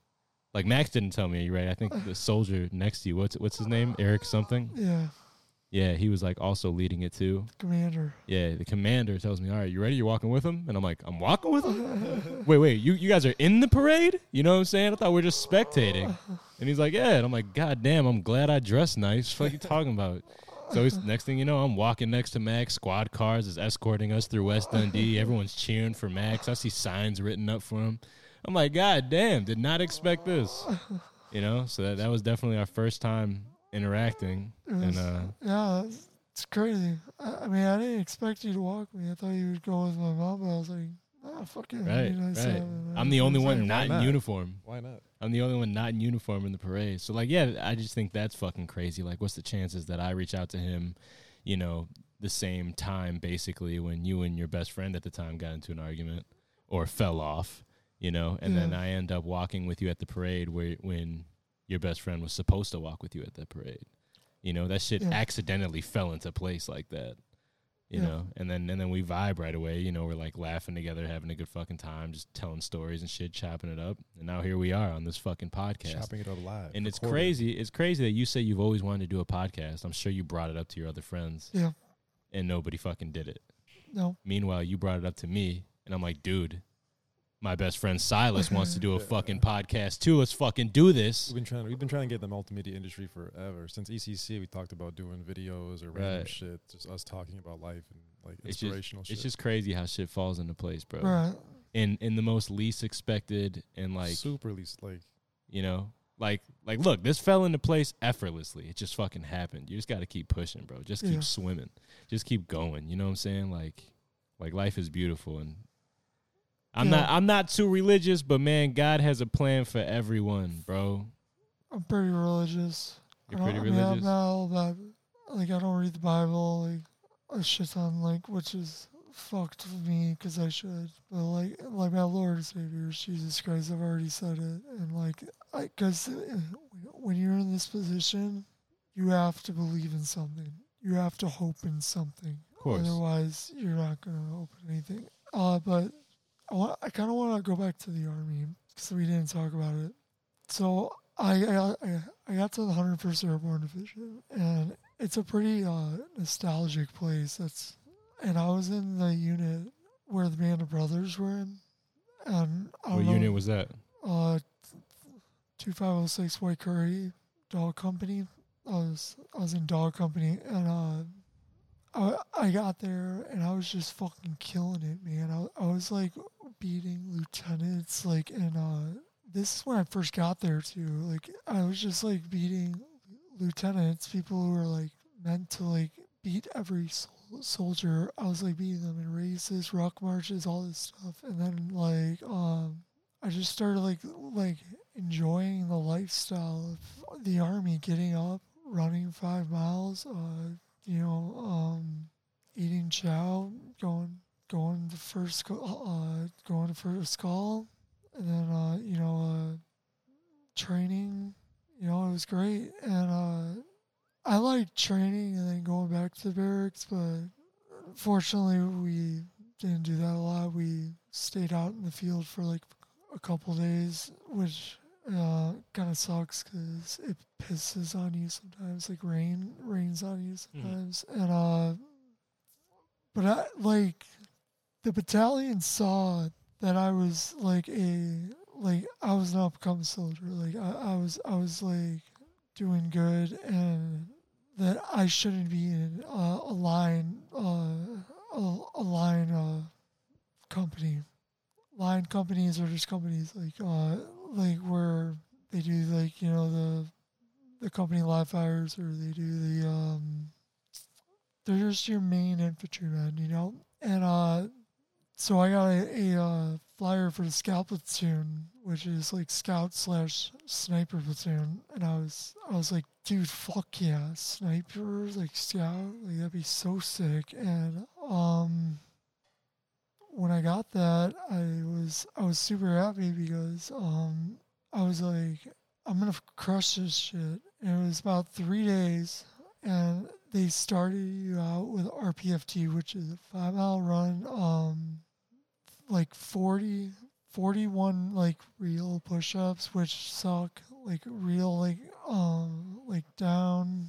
Like, Max didn't tell me, are you ready? I think the soldier next to you, what's, what's his name? Eric something? Yeah. Yeah, he was like also leading it too. Commander. Yeah, the commander tells me, "All right, you ready? You're walking with him?" And I'm like, "I'm walking with him." wait, wait, you you guys are in the parade? You know what I'm saying? I thought we are just spectating. And he's like, "Yeah." And I'm like, "God damn, I'm glad I dressed nice." What are you talking about? So next thing you know, I'm walking next to Max. Squad cars is escorting us through West Dundee. Everyone's cheering for Max. I see signs written up for him. I'm like, God damn, did not expect this. You know, so that, that was definitely our first time interacting. It was- And uh, yeah, it's, it's crazy. I, I mean, I didn't expect you to walk me. I thought you would go with my mom, but I was like, ah, fuck it. Right, you know, right. so, I'm the only one Why not in not? uniform. Why not? I'm the only one not in uniform in the parade. So like, yeah, I just think that's fucking crazy. Like, what's the chances that I reach out to him, you know, the same time basically when you and your best friend at the time got into an argument or fell off, you know, and then I end up walking with you at the parade where when your best friend was supposed to walk with you at the parade. You know, that shit Yeah. accidentally fell into place like that. You Yeah. know, and then and then we vibe right away. You know, we're like laughing together, having a good fucking time, just telling stories and shit, chopping it up. And now here we are on this fucking podcast. Chopping it up live. And it's recorded. crazy. It's crazy that you say you've always wanted to do a podcast. I'm sure you brought it up to your other friends. Yeah. And nobody fucking did it. No. Meanwhile, you brought it up to me, and I'm like, dude, my best friend Silas wants to do a fucking podcast too. Let's fucking do this. We've been trying. We've been trying to get the multimedia industry forever. Since ECC, we talked about doing videos or random Right. shit. Just us talking about life and like It's just- inspirational shit. It's just crazy how shit falls into place, bro. Right. In in the most least expected and like super least like you know, like like look, this fell into place effortlessly. It just fucking happened. You just got to keep pushing, bro. Just keep Yeah. swimming. Just keep going. You know what I'm saying? Like like life is beautiful and I'm Yeah. not I'm not too religious, but man, God has a plan for everyone, bro. I'm pretty religious. You're pretty I mean, I'm religious. not all about, like, I don't read the Bible, like, a shit ton, like, which is fucked for me because I should. But, like, like my Lord and Savior, Jesus Christ, I've already said it. And, like, I, because when you're in this position, you have to believe in something. You have to hope in something. Of course. Otherwise, you're not going to open anything. Uh, but I, want, I kind of want to go back to the army because we didn't talk about it. So I I, I, got to the 101st Airborne Division, and it's a pretty uh, nostalgic place. That's and I was in the unit where the Band of Brothers were in, and I What know, unit was that? uh, 2506 White Currahee Dog Company. I was I was in Dog Company, and uh, I I got there and I was just fucking killing it, man. I I was like beating lieutenants, like, and uh, this is when I first got there too. Like, I was just like beating lieutenants, people who were like meant to like beat every sol- soldier. I was like beating them in races, ruck marches, all this stuff, and then like um. I just started like like enjoying the lifestyle of the army, getting up, running five miles, uh, you know, um, eating chow, going going to first uh, going to first call, and then uh, you know, uh, training. You know, it was great, and uh, I liked training and then going back to the barracks, but fortunately we didn't do that a lot. We stayed out in the field for like a couple days, which uh, kind of sucks because it pisses on you sometimes. Like rain rains on you sometimes, and uh, but I like the battalion saw that I was like a like I was an upcoming soldier. Like I, I was I was like doing good and that I shouldn't be in uh, a line uh, a, a line uh, company. Line companies are just companies like uh like where they do like you know the the company live fires or they do the um they're just your main infantrymen, you know. And uh so I got a, a uh, flyer for the scout platoon, which is like scout slash sniper platoon, and I was I was like, dude, fuck yeah, sniper like scout, like that'd be so sick. And um, when I got that, I was I was super happy because um, I was like, I'm gonna crush this shit. And it was about three days, and they started you out with RPFT, which is a five mile run, um, like 40, 41 like real push ups, which suck, like real, like, um, like down,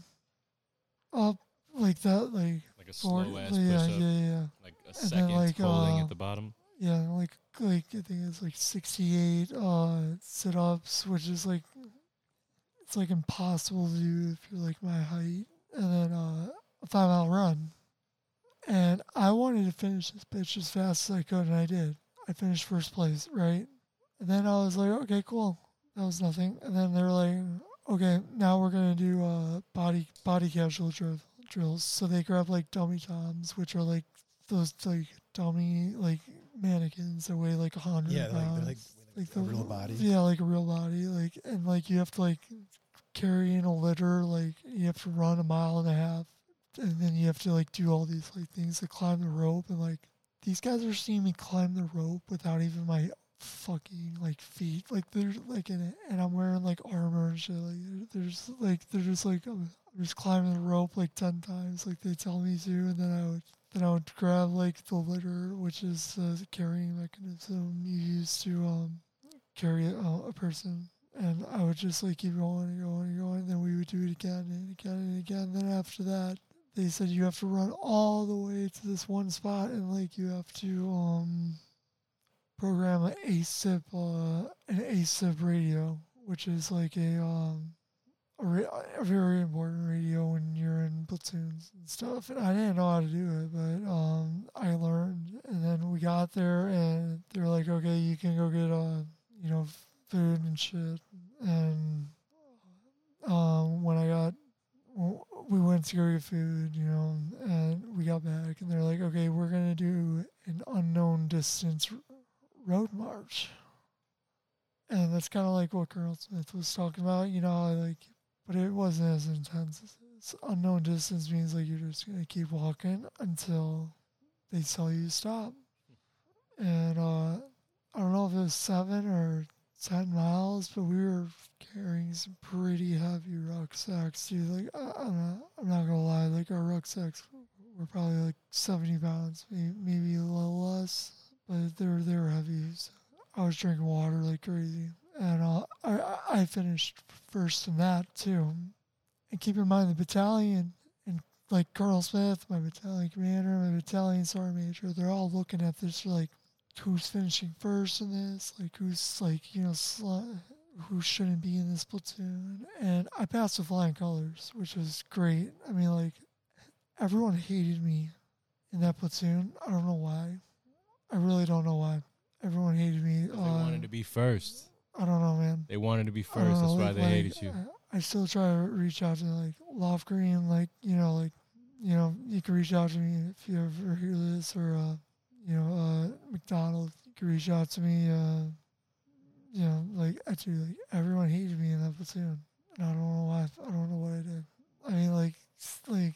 up, like that, like, Like a 40, slow ass yeah, yeah, yeah. like a then, second like, holding uh, at the bottom. Yeah, like like I think it's like sixty eight uh sit ups, which is like it's like impossible to do if you're like my height. And then uh a five mile run. And I wanted to finish this bitch as fast as I could and I did. I finished first place, right? And then I was like, okay, cool. That was nothing. And then they were like, okay, now we're gonna do uh body body casual drill, drills. So they grab like dummy toms, which are like those like dummy like mannequins that weigh like a hundred Yeah, pounds. like, they're like, like a real body. Yeah, like a real body. Like and like you have to like carry in a litter. Like you have to run a mile and a half, and then you have to like do all these like things to climb the rope. And like these guys are seeing me climb the rope without even my fucking like feet. Like they're like in and I'm wearing like armor and shit. Like just like they're just like I'm, just climbing the rope like ten times, like they tell me to, and then I would then I would grab like the litter, which is the carrying mechanism you use to um carry a person. And I would just like keep going and going and going. And Then we would do it again and again and again. And Then after that, they said you have to run all the way to this one spot and like you have to um program an ASIP uh an ASIP radio, which is like a um a, ra- a very important radio when you're in platoons and stuff. And I didn't know how to do it, but um, I learned. And then we got there, and they're like, "Okay, you can go get a you know, food and shit." And um, when I got, we went to go get food, you know, and we got back, and they're like, "Okay, we're gonna do an unknown distance road march." And that's kind of like what Colonel Smith was talking about, you know, like but it wasn't as intense. as this. Unknown distance means like you're just gonna keep walking until they tell you to stop. And uh, I don't know if it was seven or ten miles, but we were carrying some pretty heavy rucksacks, dude. Like I, I'm not, I'm not gonna lie, like our rucksacks were probably like seventy pounds, maybe, maybe a little less, but they were they were heavy. So I was drinking water like crazy and uh, I I- I finished first in that too. And keep in mind the battalion and like Colonel Smith, my battalion commander, my battalion sergeant major, they're all looking at this like who's finishing first in this, like who's like you know sli- who shouldn't be in this platoon. And I passed with flying colors, which was great. I mean like everyone hated me in that platoon. I don't know why. I really don't know why. Everyone hated me. 'Cause They uh, wanted to be first. I don't know, man. They wanted to be first. That's know, why they like, hated you. I, I still try to reach out to like Loft Green, like you know, like you know, you can reach out to me if you ever hear this, or uh, you know, uh, McDonald, can reach out to me. Uh, you know, like actually, like everyone hated me in that platoon, and I don't know why. I don't know what I did. I mean, like, like,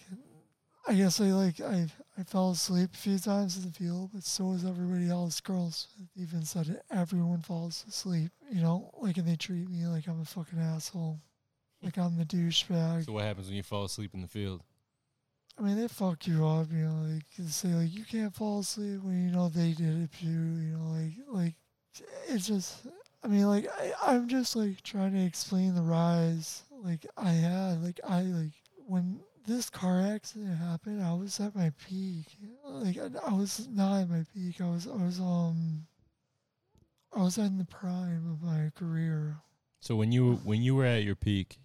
I guess I like I I fell asleep a few times in the field, but so was everybody else. Girls even said it. Everyone falls asleep, you know, like, and they treat me like I'm a fucking asshole, like I'm the douchebag. So what happens when you fall asleep in the field? I mean, they fuck you up, you know, like say like you can't fall asleep when you know they did it too, you know, like like it's just. I mean, like I, I'm just like trying to explain the rise like I had, like I like when this car accident happened, I was at my peak. Like I, I was not at my peak. I was I was um I was in the prime of my career. So when you when you were at your peak,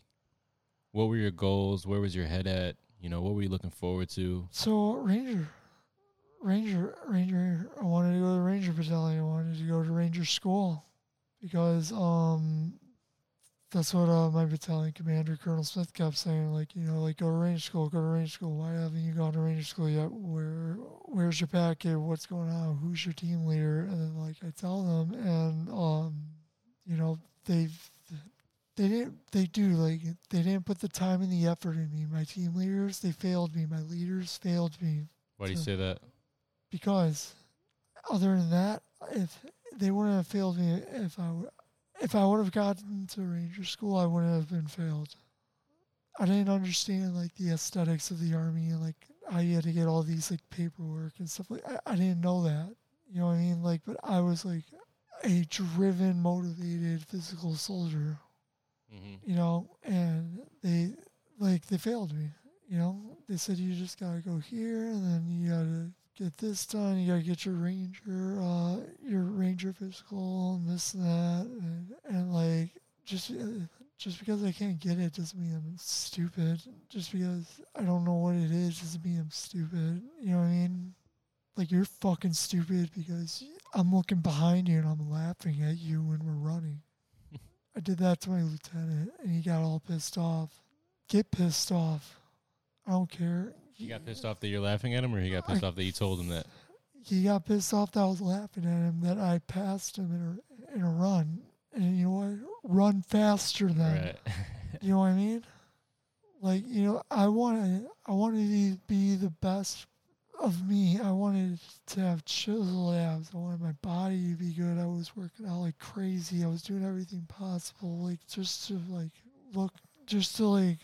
what were your goals? Where was your head at? You know, what were you looking forward to? So Ranger, Ranger, Ranger. I wanted to go to the Ranger Battalion. I wanted to go to Ranger School because um, that's what uh, my battalion commander, Colonel Smith, kept saying. Like, you know, like go to Ranger school, go to Ranger school. Why haven't you gone to Ranger school yet? Where, where's your packet? What's going on? Who's your team leader? And then like I tell them, and um, you know, they've they didn't they do like they didn't put the time and the effort in me. My team leaders, they failed me. My leaders failed me Why do you So- say that? because other than that, if they wouldn't have failed me if I if I would have gotten to ranger school, I wouldn't have been failed. I didn't understand like the aesthetics of the army and like how you had to get all these like paperwork and stuff like I, I didn't know that. You know what I mean? Like but I was like a driven, motivated physical soldier Mm-hmm. you know, and they like they failed me. You know, they said you just gotta go here, and then you gotta get this done. You gotta get your ranger, uh, your ranger physical, and this and that, and, and like just uh, just because I can't get it doesn't mean I'm stupid. Just because I don't know what it is doesn't mean I'm stupid. You know what I mean? Like you're fucking stupid because I'm looking behind you and I'm laughing at you when we're running. I did that to my lieutenant, and he got all pissed off. Get pissed off. I don't care. He got pissed off that you're laughing at him, or he got pissed off that you told him that? He got pissed off that I was laughing at him that I passed him in a in a run, and you know what? Run faster than. Right. You know what I mean? Like you know, I wanted I wanted to be the best of me. I wanted to have chiseled abs. I wanted my body to be good. I was working out like crazy. I was doing everything possible, like just to like look, just to like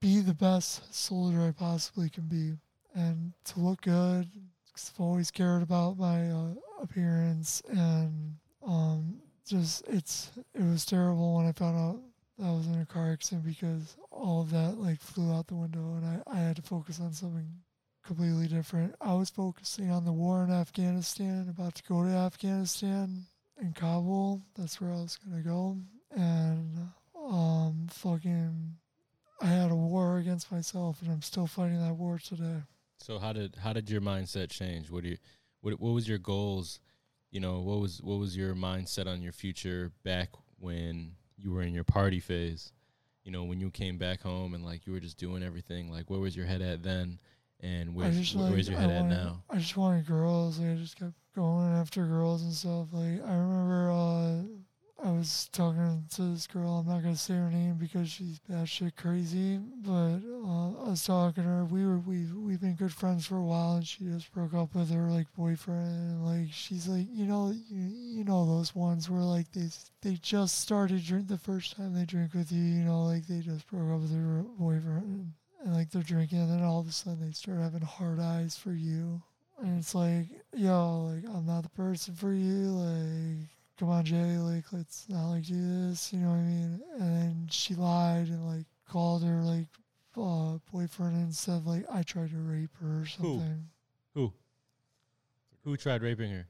be the best soldier I possibly can be, and to look good. i I've always cared about my uh, appearance, and um, just it's it was terrible when I found out I was in a car accident because all of that like flew out the window, and I I had to focus on something completely different. I was focusing on the war in Afghanistan, about to go to Afghanistan in Kabul. That's where I was gonna go, and um, fucking, I had a war against myself, and I'm still fighting that war today. So how did how did your mindset change? What do you what what was your goals? You know, what was what was your mindset on your future back when you were in your party phase? You know, when you came back home and like you were just doing everything, like where was your head at then? And I where's like where's your I head at wanted, now? I just wanted girls. Like, I just kept going after girls and stuff. Like I remember uh, I was talking to this girl. I'm not gonna say her name because she's batshit crazy. But uh, I was talking to her. We were we we've been good friends for a while, and she just broke up with her like boyfriend. And like she's like, you know, you, you know those ones where like they they just started drink the first time they drink with you. You know, like they just broke up with their boyfriend and like they're drinking, and then all of a sudden they start having hard eyes for you, and it's like, yo, like I'm not the person for you, like. Come on, Jay. Like, let's not like do this. You know what I mean? And she lied and like called her like uh, boyfriend and said like I tried to rape her or something. Who? Who? Who tried raping her?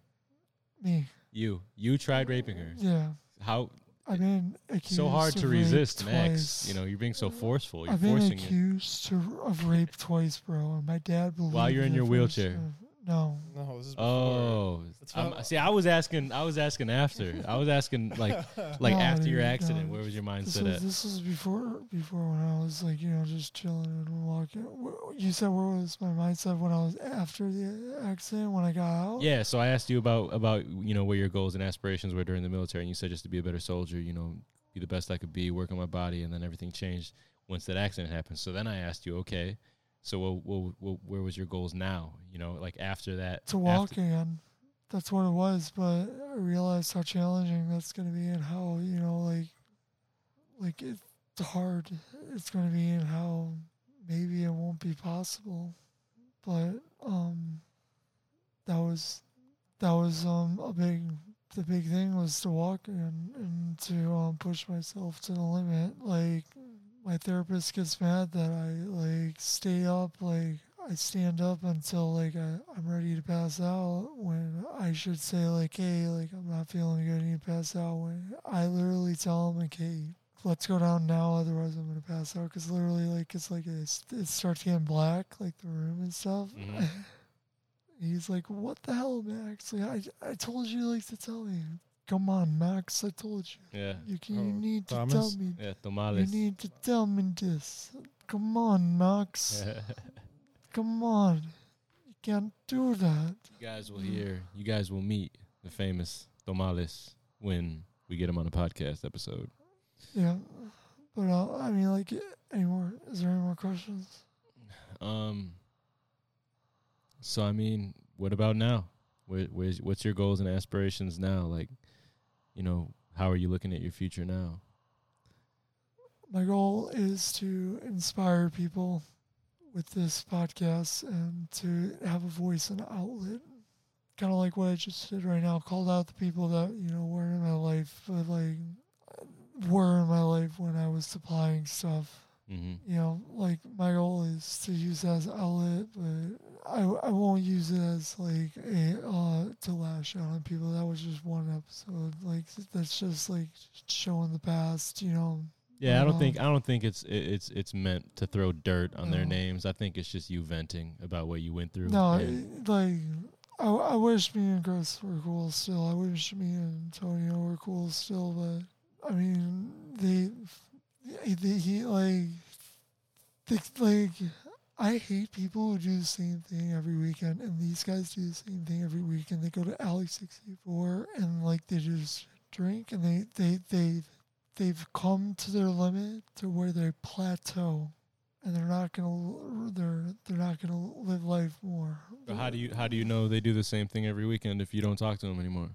Me, You. You tried raping her. yeah. How I've been accused so hard of to rape resist ex? twice. You know, you're being so forceful. You're I've been forcing it. accused to, of rape twice, bro. And my dad believed While you're in your wheelchair. Time. No, No, this is before. Oh, That's I'm- what- see, I was asking. I was asking after. I was asking like, oh, like No, after your dude, accident. no. Where was your This mindset was, at? this was before before when I was like you know just chilling and walking. Wh- You said where was my mindset when I was after the accident when I got out? Yeah, so I asked you about about you know where your goals and aspirations were during the military, and you said just to be a better soldier, you know, be the best I could be, work on my body, and then everything changed once that accident happened. So then I asked you, okay, so what, what, what, where was your goals now? You know, like after that. to walk after- again. That's what it was, but I realized how challenging that's gonna be and how you know like like it's hard it's gonna be and how maybe it won't be possible. But um that was that was um a big the big thing was to walk and, and to um, push myself to the limit. Like my therapist gets mad that I like stay up, like I stand up until like I, I'm ready to pass out. When I should say like, hey, like I'm not feeling good, I need to pass out. When I literally tell him like, hey, let's go down now, otherwise I'm gonna pass out. Cause literally like it's like it's, it starts getting black, like the room and stuff. Mhm. He's like, "What the hell, Max? Like, I I told you like to tell me. Come on, Max. I told you. Yeah. You can. Oh, you need to Thomas? tell me. Yeah, You tamales. need to tell me this. Come on, Max. Come on. You can't do that. you guys will hear. You guys will meet the famous tamales when we get him on a podcast episode. Yeah. But uh, I mean, like, any more? Is there any more questions? Um. So I mean, what about now? Where, where's what's your goals and aspirations now? Like, you know, how are you looking at your future now? My goal is to inspire people with this podcast and to have a voice and outlet. Kind of like what I just did right now. Called out the people that, you know, were in my life, but like were in my life when I was supplying stuff. Mm-hmm. You know, like my goal is to use as outlet, but I, I won't use it as like a uh to lash out on people. That was just one episode. Like that's just like showing the past, you know. Yeah, I don't Um, think I don't think it's it's it's meant to throw dirt on their names. I think it's just you venting about what you went through. No, it- like I, I wish me and Chris were cool still. I wish me and Antonio were cool still, but I mean they, they he like like I hate people who do the same thing every weekend, and these guys do the same thing every weekend. They go to Alley sixty four and like they just drink, and they they they they've come to their limit to where they plateau and they're not gonna they're they're not gonna live life more. But how do you how do you know they do the same thing every weekend if you don't talk to them anymore?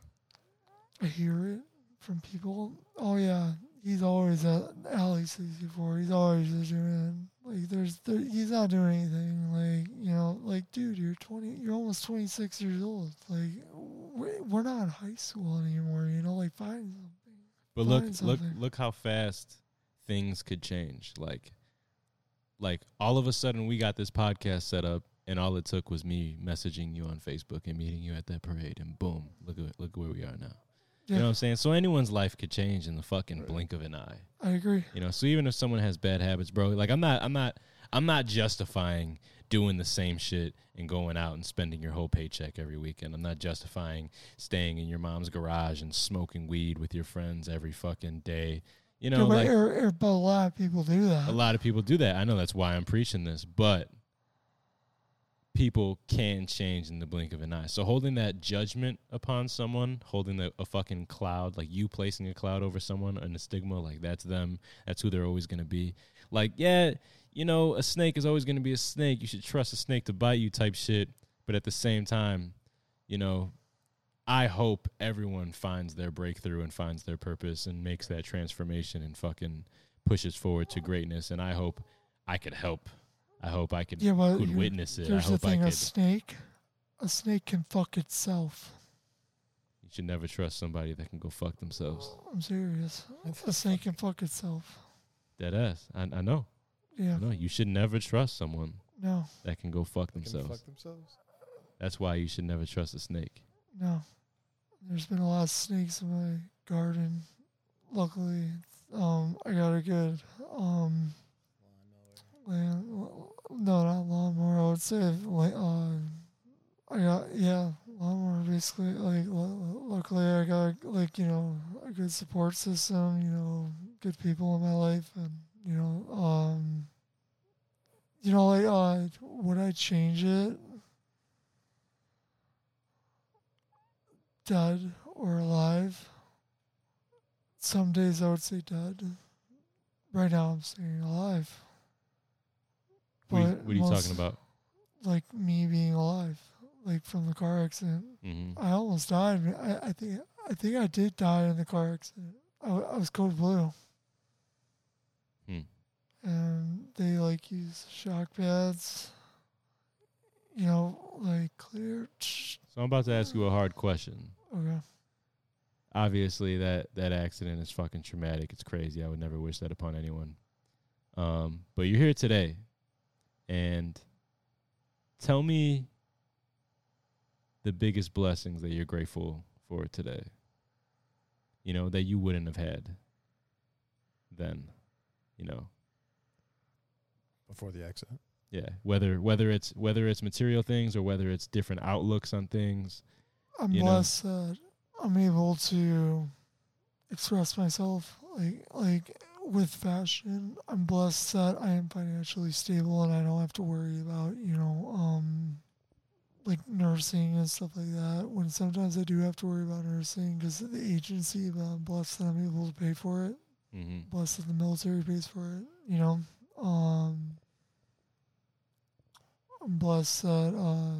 I hear it from people. Oh yeah, he's always uh, at Alley sixty four. He's always just doing like there's there, he's not doing anything. Like you know, like dude, you're twenty, you're almost twenty six years old. Like we're, we're not in high school anymore. You know, like find something. But look Find look something. look how fast things could change. Like like all of a sudden we got this podcast set up and all it took was me messaging you on Facebook and meeting you at that parade and boom, look at look where we are now. You know what I'm saying? So anyone's life could change in the fucking Right. blink of an eye. I agree. You know, so even if someone has bad habits, bro, like I'm not I'm not I'm not justifying doing the same shit and going out and spending your whole paycheck every weekend. I'm not justifying staying in your mom's garage and smoking weed with your friends every fucking day. You know, yeah, but, like er- er- but a lot of people do that. a lot of people do that. I know that's why I'm preaching this, but people can change in the blink of an eye. So holding that judgment upon someone, holding the, a fucking cloud, like you placing a cloud over someone and a stigma, like that's them, that's who they're always going to be. Like, yeah, you know, a snake is always going to be a snake. You should trust a snake to bite you type shit. But at the same time, you know, I hope everyone finds their breakthrough and finds their purpose and makes that transformation and fucking pushes forward to greatness. And I hope I could help. I hope I could, yeah, but could witness it. I here's the hope I thing: could. a snake, a snake can fuck itself. You should never trust somebody that can go fuck themselves. I'm serious. A snake can fuck itself. Dead ass. I, I know. Yeah. I know. You should never trust someone No. that can go fuck Can themselves. fuck themselves. That's why you should never trust a snake. No. There's been a lot of snakes in my garden. Luckily, um, I got a good um. No, not lawnmower. I would say, like, um, I got yeah, lawnmower. Basically, like, lu- luckily I got like you know a good support system. You know, good people in my life, and you know, um, you know, like, uh, would I change it? dead or alive. Some days I would say dead. Right now I'm saying alive. What, are you- what are you talking about? Like me being alive, like from the car accident. hmm I almost died. I, I think I think I did die in the car accident. I was code blue, Hmm. and they like use shock pads. You know, like clear. So I'm about to ask you a hard question. Okay. Obviously, that that accident is fucking traumatic. It's crazy. I would never wish that upon anyone. Um, but you're here today, and tell me the biggest blessings that you're grateful for today. You know that you wouldn't have had. Then, you know, Before the accident. yeah. Whether whether it's whether it's material things or whether it's different outlooks on things. I'm You know? blessed that I'm able to express myself like like with fashion. I'm blessed that I am financially stable and I don't have to worry about you know um like nursing and stuff like that. When sometimes I do have to worry about nursing because of the agency, but I'm blessed that I'm able to pay for it. Mm-hmm. Blessed that the military pays for it. You know, um, I'm blessed that uh,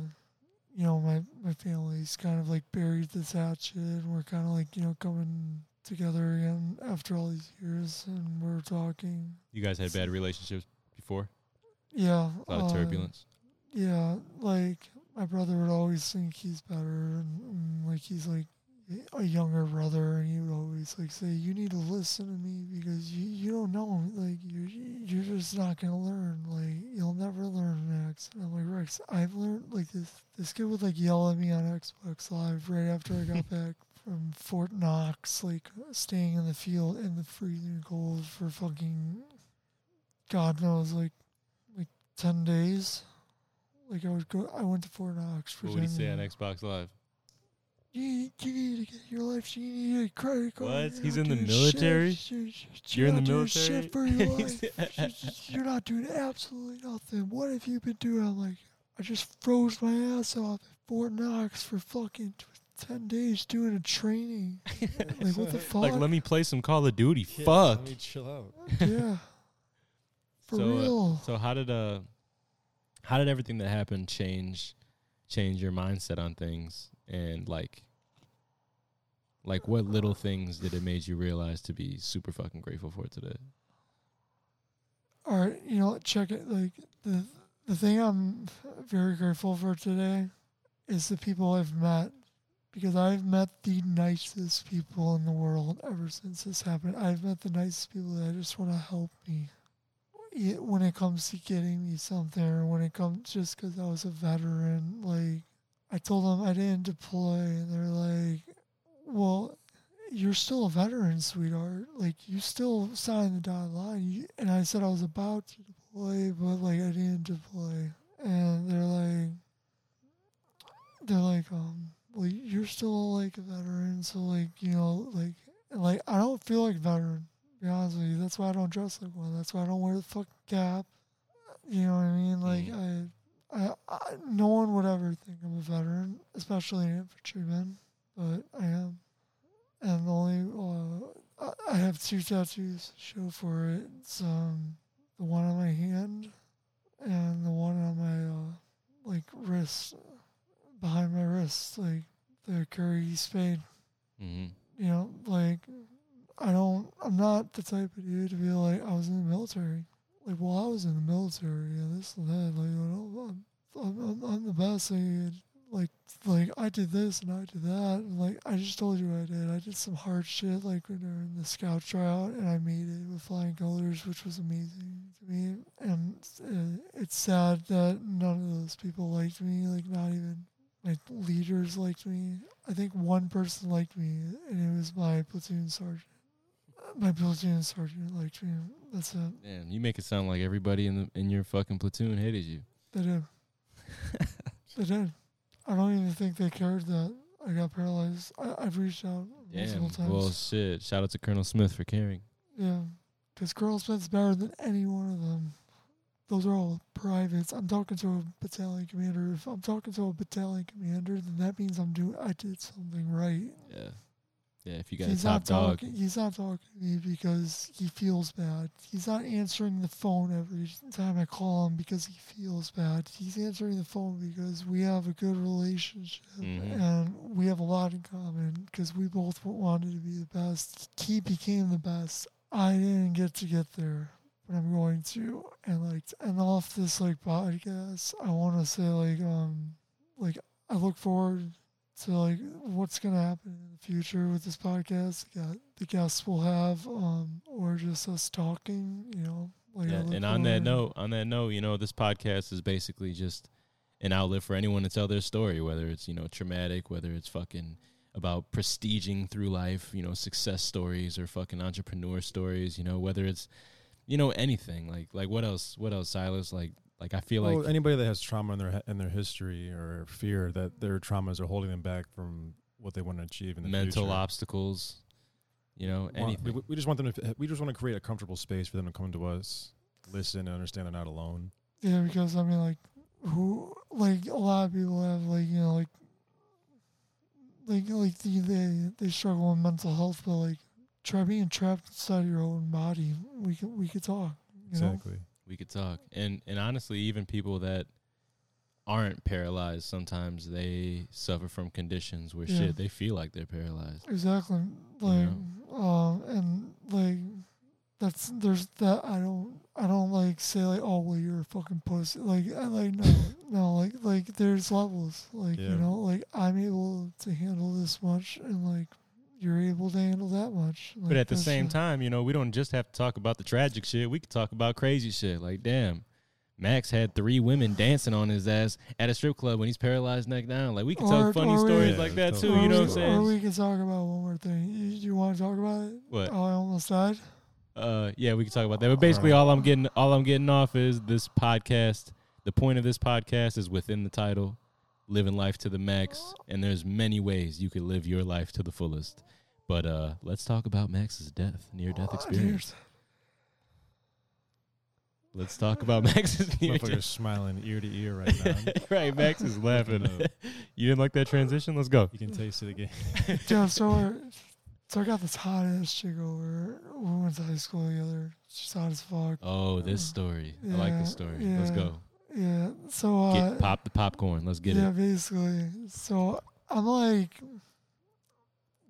you know my my family's kind of like buried this hatchet, and we're kind of like you know coming together again after all these years, and we're talking. You guys had bad relationships before? Yeah, A lot of uh, turbulence. Yeah, like my brother would always think he's better, and, and like he's like a younger brother, and he would always like say, "You need to listen to me because you you don't know, like you're you're just not gonna learn, like you'll never learn Max." And I'm like, Rex, I've learned like this. This kid would like yell at me on Xbox Live right after I got back from Fort Knox, like staying in the field in the freezing cold for fucking God knows, like like ten days. Like I would go, I went to Fort Knox for What would he say on. Xbox Live? You, you need to get your life. You need a credit card. What? He's in the military? Shit. You're, You're in the military? Shit for your life. You're- you're not doing absolutely nothing. What have you been doing? I'm like, I just froze my ass off at Fort Knox for fucking t- ten days doing a training. like what the fuck? Like, let me play some Call of Duty. Yeah, Fuck. Let me chill out. yeah. For So, uh, real. So how did uh, how did everything that happened change, change your mindset on things and like, like what little things did it made you realize to be super fucking grateful for today? All right, you know, what, check it. Like the the thing I'm very grateful for today is the people I've met because I've met the nicest people in the world ever since this happened. I've met the nicest people that just want to help me when it comes to getting me something, or when it comes just because I was a veteran. Like I told them I didn't deploy, and they're like, "Well." You're still a veteran, sweetheart. Like you still signed the dotted line. And I said I was about to deploy, but like I didn't deploy. And they're like, they're like, um, well, you're still like a veteran, so like you know, like, like I don't feel like a veteran. To be honest with you, that's why I don't dress like one. That's why I don't wear the fucking cap. You know what I mean? Like I, I, I, no one would ever think I'm a veteran, especially an infantryman, but I am. And the only, uh, I- I have two tattoos to show for it. It's um, the one on my hand and the one on my uh, like wrist, behind my wrist, like the Currahee Spade. Mm-hmm. You know, like I don't, I'm not the type of dude to be like I was in the military. Like, well, I was in the military and this and that. Like, you know, I'm, I'm, I'm, I'm the best. Like, like, like I did this and I did that. And like, I just told you what I did. I did some hard shit, like when during the scout tryout, and I made it with flying colors, which was amazing to me. And uh, it's sad that none of those people liked me. Like, not even my leaders liked me. I think one person liked me, and it was my platoon sergeant. My platoon sergeant liked me. That's it. Damn, you make it sound like everybody in the in your fucking platoon hated you. They did. they did. I don't even think they cared that I got paralyzed. I, I've reached out multiple Damn. times. Well, shit. Shout out to Colonel Smith for caring. yeah, because Colonel Smith's better than any one of them. Those are all privates. I'm talking to a battalion commander. If I'm talking to a battalion commander, then that means I'm doing. I did something right. Yeah. Yeah. If you got he's a top not dog, talking. He's not talking to me because he feels bad. He's not answering the phone every time I call him because he feels bad. He's answering the phone because we have a good relationship Mhm. and we have a lot in common because we both wanted to be the best. He became the best. I didn't get to get there, but I'm going to. And like, to end off this like podcast, I want to say like, um, like I look forward to like what's gonna happen in the future with this podcast. Got the guests we'll have, um, or just us talking. You know, like yeah. And on that note, on that note, you know, this podcast is basically just an outlet for anyone to tell their story, whether it's you know traumatic, whether it's fucking about prestiging through life, you know, success stories or fucking entrepreneur stories, you know, whether it's you know anything like like what else what else Silas like like I feel well, like anybody that has trauma in their in their history or fear that their traumas are holding them back from what they want to achieve in the mental future. obstacles. You know, Well, anything. We, we just want them to. We just want to create a comfortable space for them to come to us, listen, and understand they're not alone. Yeah, because I mean, like, who, like, a lot of people have, like, you know, like, like, like they they, they struggle with mental health, but like, try being trapped inside your own body. We can we could talk. You know? Exactly. we could talk and and honestly even people that aren't paralyzed sometimes they suffer from conditions where Yeah. shit they feel like they're paralyzed Exactly. Like, um, and like, that's there's that. I don't I don't like say like, oh well, you're a fucking pussy. Like, I like no no like like there's levels. Like Yeah. you know like I'm able to handle this much, and like you're able to handle that much. but at the same just- time you know we don't just have to talk about the tragic shit we could talk about crazy shit like damn Max had three women dancing on his ass at a strip club when he's paralyzed neck down. Like we could Or- talk funny or we- stories Yeah, like that too. You know we, what I'm saying? Or we can talk about one more thing. You, you want to talk about it? What? Oh, I almost died. Uh, yeah, we can talk about that. But basically, all I'm getting, all I'm getting off is this podcast. The point of this podcast is within the title, living life to the max. And there's many ways you could live your life to the fullest. But uh, let's talk about Max's death, near death Oh, experience. Let's talk about Max's near Motherfucker's death. smiling ear to ear right now. right, Max is laughing. You didn't like that transition? Let's go. you can taste it again. Yeah, so we're, so I got this hot ass chick over. We went to high school together. She's hot as fuck. Oh, this story. I like this Yeah, story. Let's yeah. go. Yeah. So uh, Get pop the popcorn. Let's get yeah, it. Yeah, basically. So I'm like,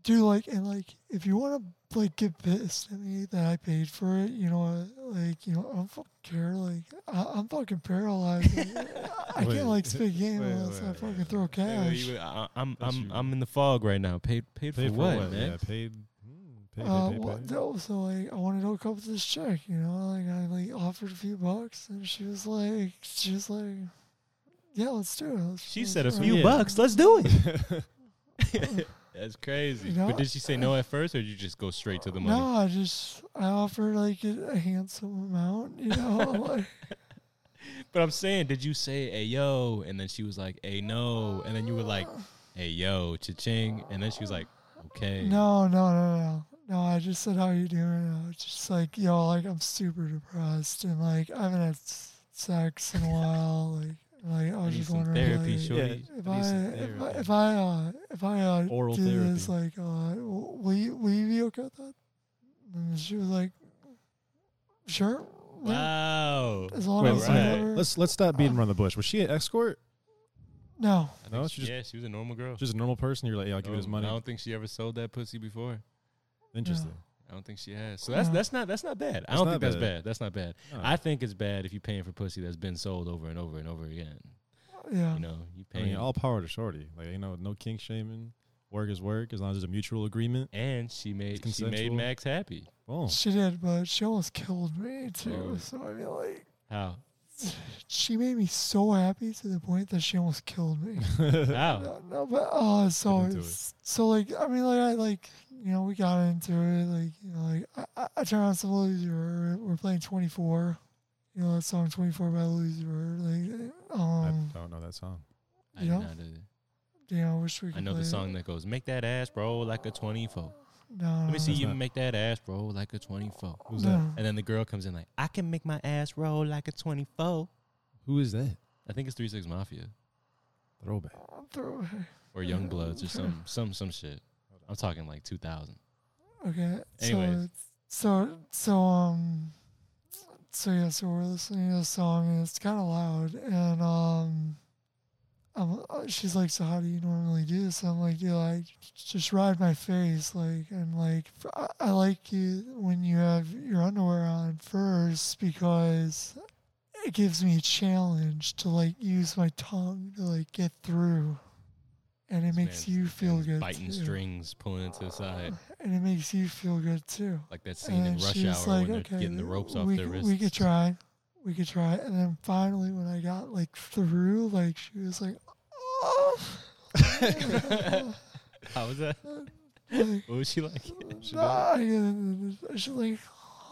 dude, like, and like, if you want to like get pissed at me that I paid for it, you know, like, you know, I don't fucking care. Like, I, I'm fucking paralyzed. I Wait, can't like speak game wait, unless wait, I fucking wait, throw Wait, wait, cash. you- I, I'm That's I'm you. I'm in the fog right now. Paid paid, Paid for what, man? Yeah, paid. Paid, Uh, paid, paid, well, no, so like I wanted to hook up with this chick, you know, like I like offered a few bucks, and she was like, she was like, yeah, let's do it. Let's- She let's said a few it." Yeah. bucks. Let's do it. That's crazy. You know? But did she say no at first, or did you just go straight to the money? No, I just I offered like a, a handsome amount, you know, like But I'm saying, did you say "Hey yo," and then she was like "Hey no," and then you were like "Hey yo, cha-ching," and then she was like "Okay." no, no, no, no, no. I just said how you doing. I was just like, yo, like I'm super depressed, and like I haven't had sex in a while, like. Like I I was need just some wondering, therapy, like, shorty. if I I need if I therapy. if I uh, if I uh, Oral do this, like, uh, will you will you be okay with that? And she was like, sure. yeah, Wow. As long Wait, as right. Never, Let's let's stop beating around the bush. Was she an escort? no, No, she just yeah, she was a normal girl. just a normal person. You're like, yeah, I'll give you this money. I don't think she ever sold that pussy before. Interesting. I don't think she has. So that's that's not that's not bad. I That's don't not think that's bad. bad. That's not bad. No. I think it's bad if you're paying for pussy that's been sold over and over and over again. yeah, You know, you I mean, all power to Shorty. Like you know, no kink shaming. Work is work as long as there's a mutual agreement. and she made she made. Max happy. Boom. she did, but she almost killed me too. Oh. So I mean, like, How? She made me so happy to the point that she almost killed me. How? no, no, but uh, so Get into it's, so like I mean, like I like you know we got into it, like you know, like I, I, I turned on some Lil Uzi Vert. We're playing Twenty Four. You know that song Twenty Four by Lil Uzi Vert. Like I um, don't know that song. I You did know? not know, I wish we could. I know play the it. song that goes, "Make that ass roll like a 24." No, Let me see you not- make that ass roll like a 24. Who's no. that? And then the girl comes in like, "I can make my ass roll like a 24." Who is that? I think it's Three Six Mafia Throwback. Throw away. or Young Bloods or some some some shit. I'm talking like 2000. Okay. Anyways. So, so, so, um, so yeah, so we're listening to a song and it's kind of loud and, um, I'm, uh, she's like, so how do you normally do this? I'm like, you like, just ride my face, like, and like, I, I like you when you have your underwear on first because it gives me a challenge to like use my tongue to like get through, and it This makes you feel good Biting too. strings, pulling it to the side, and it makes you feel good too. like that scene in Rush Hour like, when they're getting the ropes off we, their could- wrists. We could try. We could try. And then finally, when I got like through, like she was like. How was that? What was she like? She nah, I- she's like,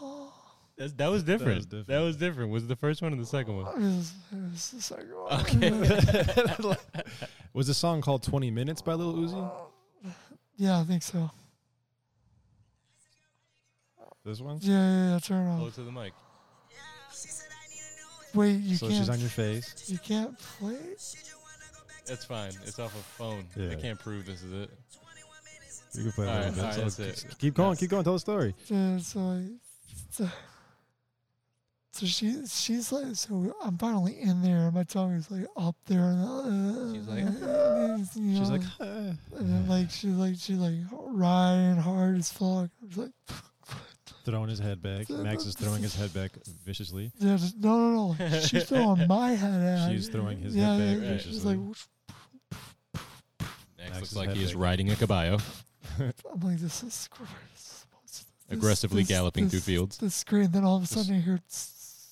oh. That's, that was different. That different. was different. Was it the first one or the second one? It was, it was the second one. Okay. Was the song called 20 Minutes by Lil Uzi? Uh, yeah, I think so. This one. Yeah, yeah, yeah. Turn Hold oh, off. to the mic. Wait, you so can't. she's on your face. you can't play. That's fine. It's off a phone. Yeah. I can't prove this is it. You can play All a right, little bit. all right, that's just it. Keep going. Yes. Keep going. Tell the story. Yeah, so, like, so, so she she's like, so I'm finally in there. My tongue is like up there. And, uh, She's like, and, you She's know, like, "Huh." and then like she's like she's like riding hard as fuck. I was like, throwing his head back. Max is throwing his head back viciously. yeah, just, no, no, no. She's throwing my head at. She's throwing his yeah, head back yeah, viciously. She's like, Next Max's looks like he is riding a caballo, I'm like, this is gross. This- aggressively this- galloping this- through fields, The screen. Then all of a This- sudden you hear. tss,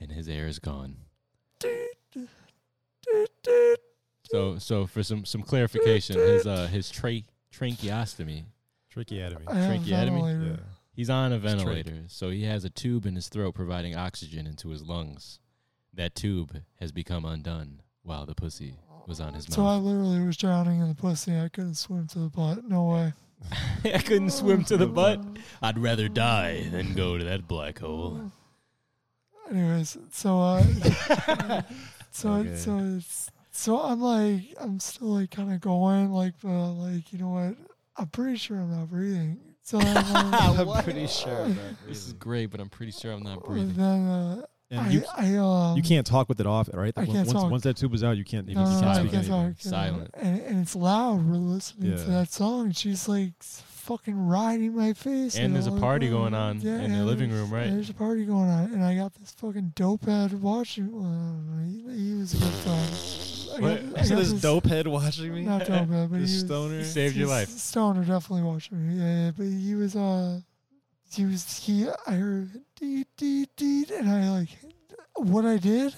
and his air is gone. doot, doot, doot. So, so for some some clarification, his uh his tra- tracheostomy. Tracheotomy. I have Tracheotomy? ventilator. Yeah. He's on a His ventilator, so he has a tube in his throat providing oxygen into his lungs. That tube has become undone while the pussy was on his So I mouth. literally was drowning in the pussy. I couldn't swim to the butt. No way. I couldn't swim to the butt. I'd rather die than go to that black hole. Anyways, so uh, so Okay. so it's so I'm like I'm still like kind of going like uh, like you know what I'm pretty sure I'm not breathing. So I'm like, I'm pretty sure. of that, This is great, but I'm pretty sure I'm not and breathing. then uh, And I you, I um you can't talk with it off, right? I Once- can't once, talk. once that tube is out, you can't even no, no, can't I can't talk. Silent. and, and it's loud. We're listening to that song. She's like fucking riding my face. And there's a party time. going on Yeah, in the living room, right? There's a party going on, and I got this fucking dope head watching. Uh, he, he was a good time. I got- I So got this dope head watching me. Not dope head, but This he was, stoner? He saved your he's- life. Stoner definitely watching me. Yeah, yeah, but he was uh, he was he. I heard deet deet deet, and I like what I did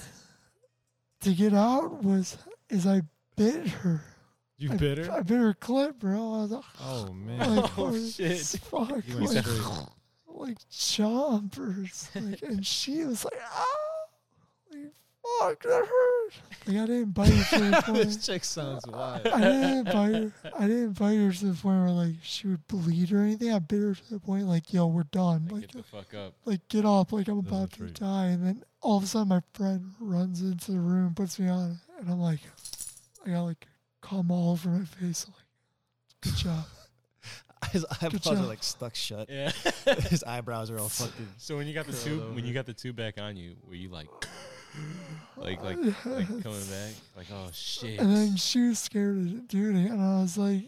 to get out was is I bit her. You I, bitter? I bit her clip, bro. I was like, Oh man. like, Oh, holy shit. fuck, You like, like chompers, like, and she was like, ah, like, fuck, that hurt. Like I didn't bite her to the point. this chick sounds wild. I didn't bite her. I didn't bite her to the point where like she would bleed or anything. I bit her to the point like, yo, we're done. Like, Like, get the fuck up. like get up. Like I'm That's about to treat. die. And then all of a sudden, my friend runs into the room, puts me on, and I'm like, I got like cum all over my face. I'm like, good job. His eyebrows are like stuck shut. Yeah. His eyebrows are all fucking. So when you got the Curled tube, when you got the tube back on you, were you like, like, like, like coming back? Like, oh shit. And then she was scared of doing it, and I was like,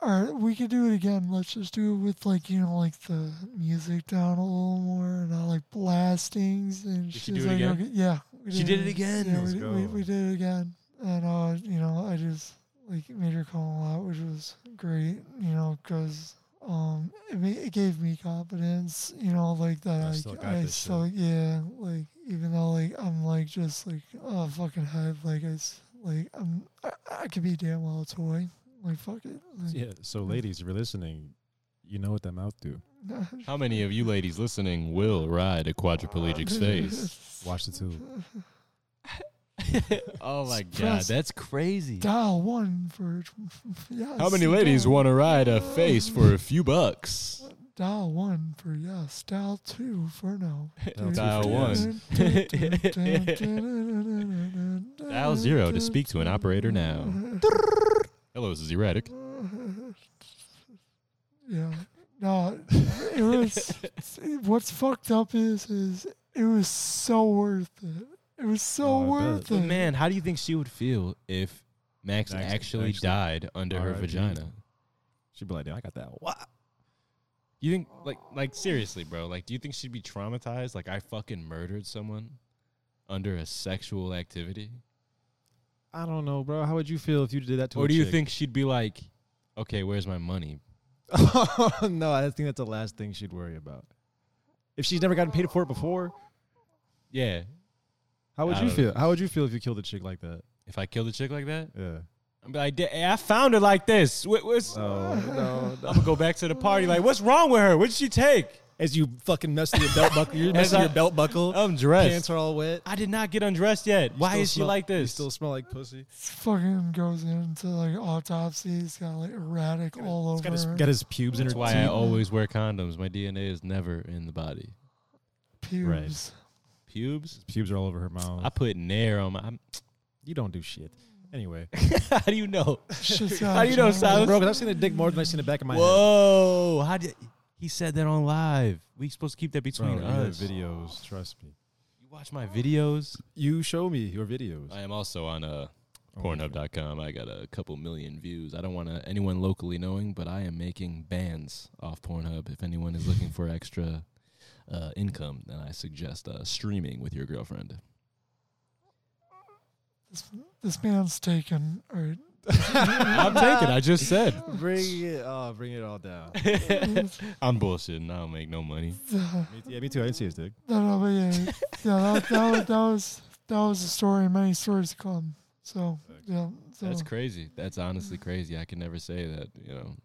"All right, we could do it again. Let's just do it with like you know like the music down a little more and not like blastings." And Did she do it like, again? "Okay, "Yeah, She did it again? Yeah, we, did- we, we did it again." And uh, you know, I just like made her come a lot, which was great. You know, because um, it, it gave me confidence. You know, like that I I, still I this still yeah, like even though like I'm like just like a fucking head, like I s- like I'm I, I could be damn well a toy. Like fuck it. Like, Yeah. So ladies, if you're listening, you know what that mouth do. How many of you ladies listening will ride a quadriplegic's uh, face? Watch the tube. oh my god, that's crazy. Dial one for yes. How many ladies want to ride a face for a few bucks? Dial one for yes. Dial two for no. Dial two Dial for one. Dial zero to speak to an operator now. Hello, this is Erratic. Yeah. No, it was. what's fucked up is is it was so worth it. It was so Oh, I bet. worth But it. man, how do you think she would feel if Max, Max actually, actually- died under her R.I.P.. vagina? She'd be like, "Damn, I got that." What? You think like like seriously, bro? Like, do you think she'd be traumatized? Like, I fucking murdered someone under a sexual activity, I don't know, bro. How would you feel if you did that to? or do you think she'd be like, okay, where's my money? no, I think that's the last thing she'd worry about. If she's never gotten paid for it before, Yeah, how would I you feel? How would you feel if you killed a chick like that? if I killed a chick like that, Yeah. I'd be like, I found her like this. What, what's, Oh no, I'm gonna go back to the party. Like, what's wrong with her? What did she take? as you fucking mess with your belt buckle. You're As messing I- your belt buckle. I'm dressed. Pants are all wet. I did not get undressed yet. Why Still is she smell- like You this? still smell like pussy. fucking goes into like autopsy. He's got like erratic all over. got his, got his pubes in That's her why I always wear condoms. My DNA is never in the body. pubes. Pubes? Pubes are all over her mouth. I put nair on my. I'm, you don't do shit. Anyway, how do you know? How do you know, giant- Silas? bro, because I've seen a dick more than I've seen the back of my head. Whoa! How did he said that on live? We supposed to keep that Bro, between you have us. videos. Trust me. You watch my videos. You show me your videos. I am also on uh, Oh, Pornhub.com. I got a couple million views. I don't want to, anyone locally knowing, but I am making bands off Pornhub. If anyone is looking for extra uh, income, then I suggest uh, streaming with your girlfriend. This, this man's taken. All right. I'm taking. I just said. Bring it, oh, bring it all down. I'm bullshitting. I don't make no money. Me- yeah, me too. I didn't see his dick. no, no, but yeah, yeah, that, that, was, that was that was a story. Many stories to come. So yeah, so That's crazy. That's honestly crazy. I can never say that. You know,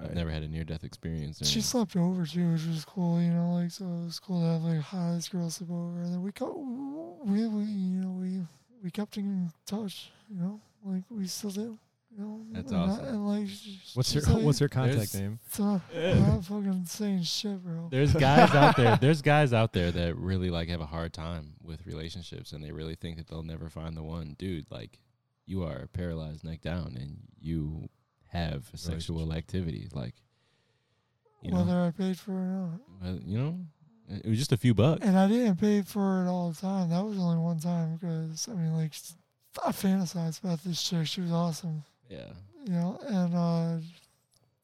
I've never had a near death experience. she and- slept over too, which was cool. You know, like so it was cool to have like hottest girl sleep over, and then we got we, we you know we we kept in touch. You know, like we still do. You know, That's and I- awesome. and like, What's your like, What's her contact name? So, I'm not fucking saying shit, bro. There's guys out there. There's guys out there that really like have a hard time with relationships, and they really think that they'll never find the one. Dude, like you are paralyzed neck down, and you have sexual activity. Like you know, Whether I paid for it or not. well, you know, it was just a few bucks. And I didn't pay for it all the time. That was only one time because, I mean, like, I fantasized about this chick. She was awesome, Yeah, you know, and uh,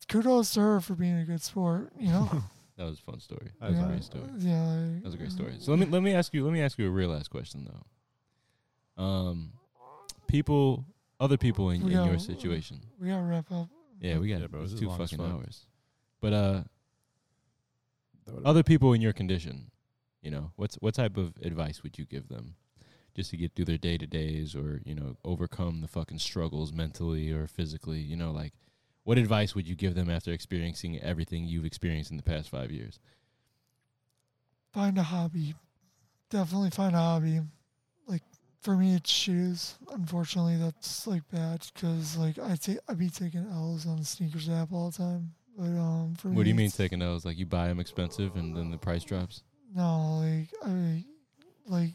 kudos to her for being a good sport, you know. that was a fun story. That That was yeah, a great story. Yeah. Like, That was a great story. So let me let me ask you let me ask you a real last question though. Um, people, other people in, We in your situation. We got to wrap up. Yeah, we got Yeah, bro, it's this is two fucking fuck. hours. But uh, other people in your condition, you know, what's what type of advice would you give them, just to get through their day to days, or you know, overcome the fucking struggles mentally or physically? You know, like, what advice would you give them after experiencing everything you've experienced in the past five years? Find a hobby. Definitely find a hobby. Like, for me, it's shoes. Unfortunately, that's, like, bad because, like, I take I be taking L's on the sneakers app all the time. But, um, for What do you mean taking those? Like you buy them expensive and then the price drops? No, like I like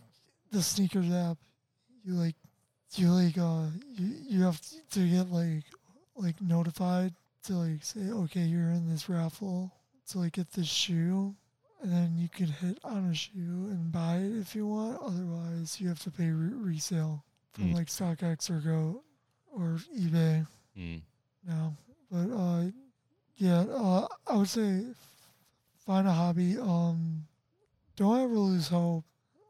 the sneakers app. You like you like uh you you have to get like like notified to like say okay you're in this raffle to like get this shoe and then you can hit on a shoe and buy it if you want. Otherwise, you have to pay re- resale from Mm. like StockX or GOAT or eBay Mm. now. But uh, yeah, uh, I would say find a hobby. Um, don't ever lose hope.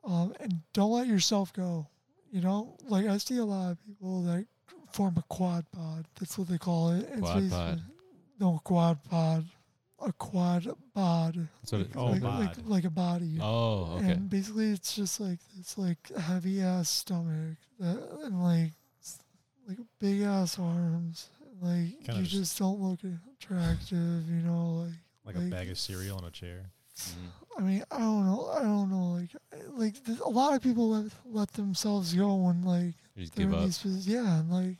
Um, and don't let yourself go. You know, like I see a lot of people that form a quad pod. That's what they call it. It's Quad pod. No, quad pod. A quad bod. So like, Oh, like, bod. like, like a body. oh, okay. And basically, it's just like it's like a heavy ass stomach that, and like like big ass arms. Like Kinda you just- just don't look attractive, you know. Like Like a bag of cereal on a chair. Mhm. I mean, I don't know. I don't know. Like like th- a lot of people let let themselves go when like they're give in up. these posi- yeah, and like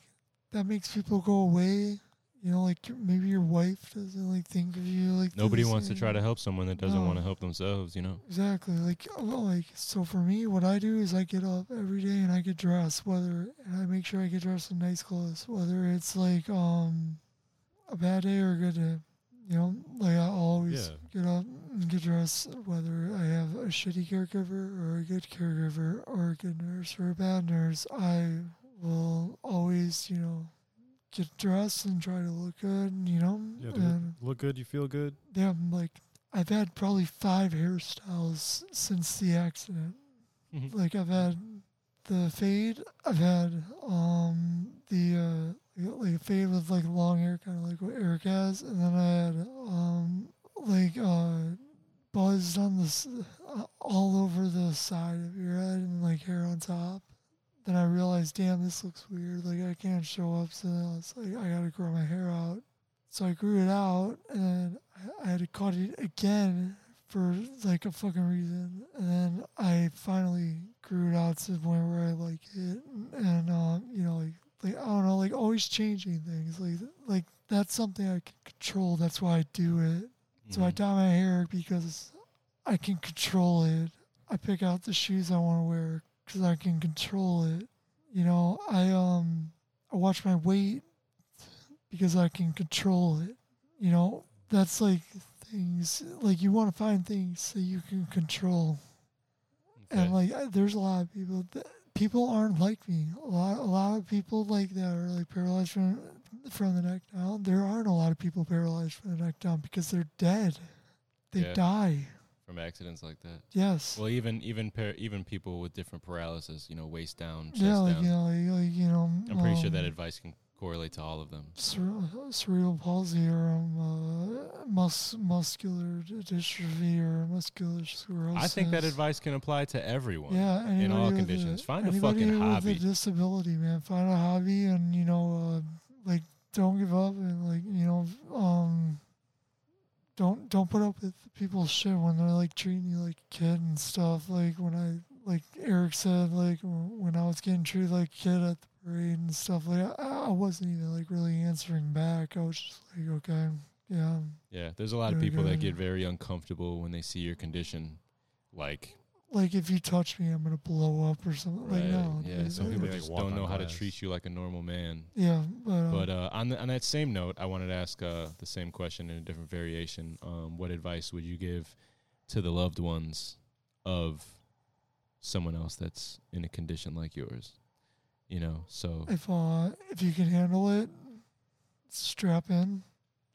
that makes people go away. You know, like maybe your wife doesn't like think of you like Nobody wants to try to help someone that doesn't want to help themselves, you know? Exactly. Like, well, like so for me, what I do is I get up every day and I get dressed. Whether and I make sure I get dressed in nice clothes. Whether it's like um a bad day or a good day, you know, like I always Yeah. get up and get dressed. Whether I have a shitty caregiver or a good caregiver or a good nurse or a bad nurse, I will always, you know, get dressed and try to look good. You know, Yeah, and Look good, you feel good. yeah, I'm like I've had probably five hairstyles since the accident. Mhm. Like I've had the fade, I've had um the uh like a fade with like long hair, kind of like what Eric has, and then I had um like uh buzzed on the uh, all over the side of your head and like hair on top. Then I realized, damn, this looks weird. Like I can't show up, so I was like, I gotta grow my hair out. So I grew it out, and then I- I had to cut it again for like a fucking reason, and then I finally grew it out to the point where I like it, and um, you know, like like I don't know, like always changing things, like like that's something I can control. That's why I do it. So I Mhm. dye my hair because I can control it. I pick out the shoes I want to wear because I can control it. You know, I um I watch my weight because I can control it. You know, that's like things like you want to find things that you can control. Okay. And like, I- there's a lot of people that people aren't like me. A lot, a lot of people like that are like paralyzed from from the neck down. There aren't a lot of people paralyzed from the neck down because they're dead. They Yeah. die. from accidents like that. Yes. Well, even even par- even people with different paralysis, you know, waist down, chest yeah, like down. you know, like, you know. I'm pretty sure that um, advice can correlate to all of them. cere- cerebral palsy or um, uh, mus- muscular dystrophy or muscular sclerosis. I think that advice can apply to everyone. Yeah, in all conditions. A, Find a fucking with hobby. a disability, man. Find a hobby, and you know, uh, like don't give up, and like you know, um, don't don't put up with people's shit when they're like treating you like a kid and stuff. Like when I like Eric said, like when I was getting treated like a kid at the parade and stuff. Like I, I wasn't even like really answering back. I was just like, okay, yeah, Yeah, there's a lot of Very people that get very uncomfortable when they see your condition. Like, like if you touch me, I'm gonna blow up or something. Like right, no, yeah, dude, some people They, like, just don't know how to treat you like a normal man. yeah, but, um, But uh, on the, on that same note, I wanted to ask uh, the same question in a different variation. Um, what advice would you give to the loved ones of someone else that's in a condition like yours? You know, so if uh if you can handle it, strap in,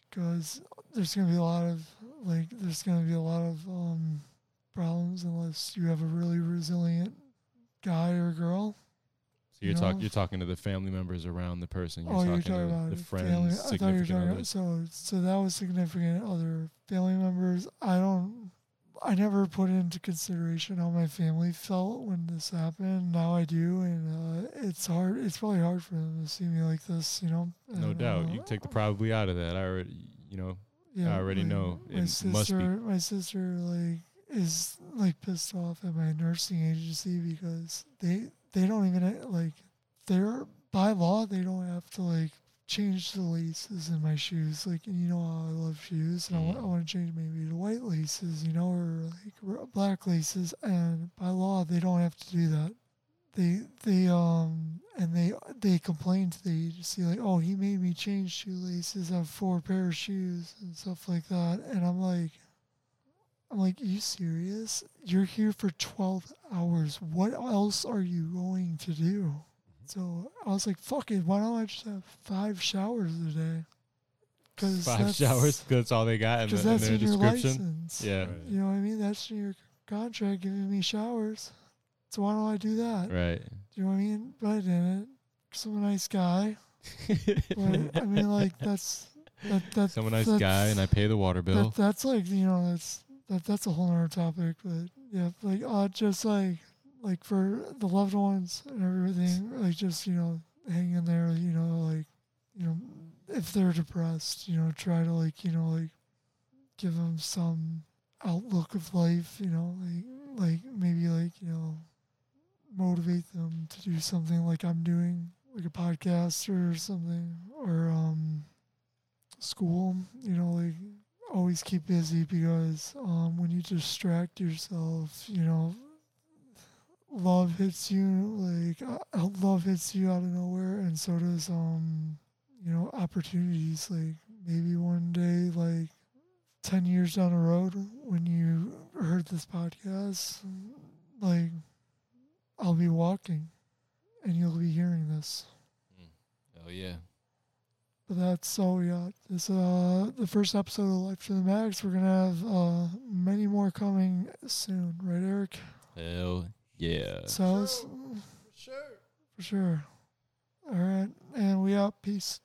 because there's gonna be a lot of like there's gonna be a lot of um problems unless you have a really resilient guy or girl. so you're you talking you're talking to the family members around the person. You're oh, talking, you're talking to about the friends, family. I thought you were significant talking about so so that was significant other family members. I don't. I never put into consideration how my family felt when this happened. Now I do, and uh, it's hard. It's probably hard for them to see me like this, you know. No and, doubt, uh, you take the probably out of that. I already, you know, Yeah, I already my- know. My It must be- sister, my sister, like is like pissed off at my nursing agency because they they don't even like they're by law they don't have to like change the laces in my shoes. Like and you know I love shoes and I want I Mm. want to change maybe to white laces, you know, or like r- black laces. And by law they don't have to do that they they um and they they complained to the agency like oh he made me change shoelaces I have four pair of shoes and stuff like that and I'm like I'm like you serious you're here for 12 hours what else are you going to do so I was like fuck it why don't I just have five showers a day because five showers. 'cause That's all they got in, because the, in their in your description. license Yeah, Right. you know what I mean that's in your contract giving me showers so why don't I do that right. do you know what I mean? But I didn't. 'cause I'm a nice guy. But I mean, like that's that that's So I'm a nice that's, guy, and I pay the water bill. That, that's like you know that's that that's a whole other topic. But yeah, like uh, just like like for the loved ones and everything, like just you know hang in there. You know, like you know if they're depressed, you know, try to like you know like give them some outlook of life. You know, like like maybe like you know motivate them to do something like I'm doing, like a podcast or something, or um, school. You know, like always keep busy because um, when you distract yourself, you know, love hits you like uh, love hits you out of nowhere, and so does um, you know, opportunities. Like maybe one day, like. 10 years down the road when you heard this podcast like I'll be walking and you'll be hearing this. Oh yeah. But that's all we got. This uh the first episode of Life to the Max. We're gonna have uh many more coming soon, right Eric? Hell yeah. So it's- Sure. for sure. All right. And we out. Peace.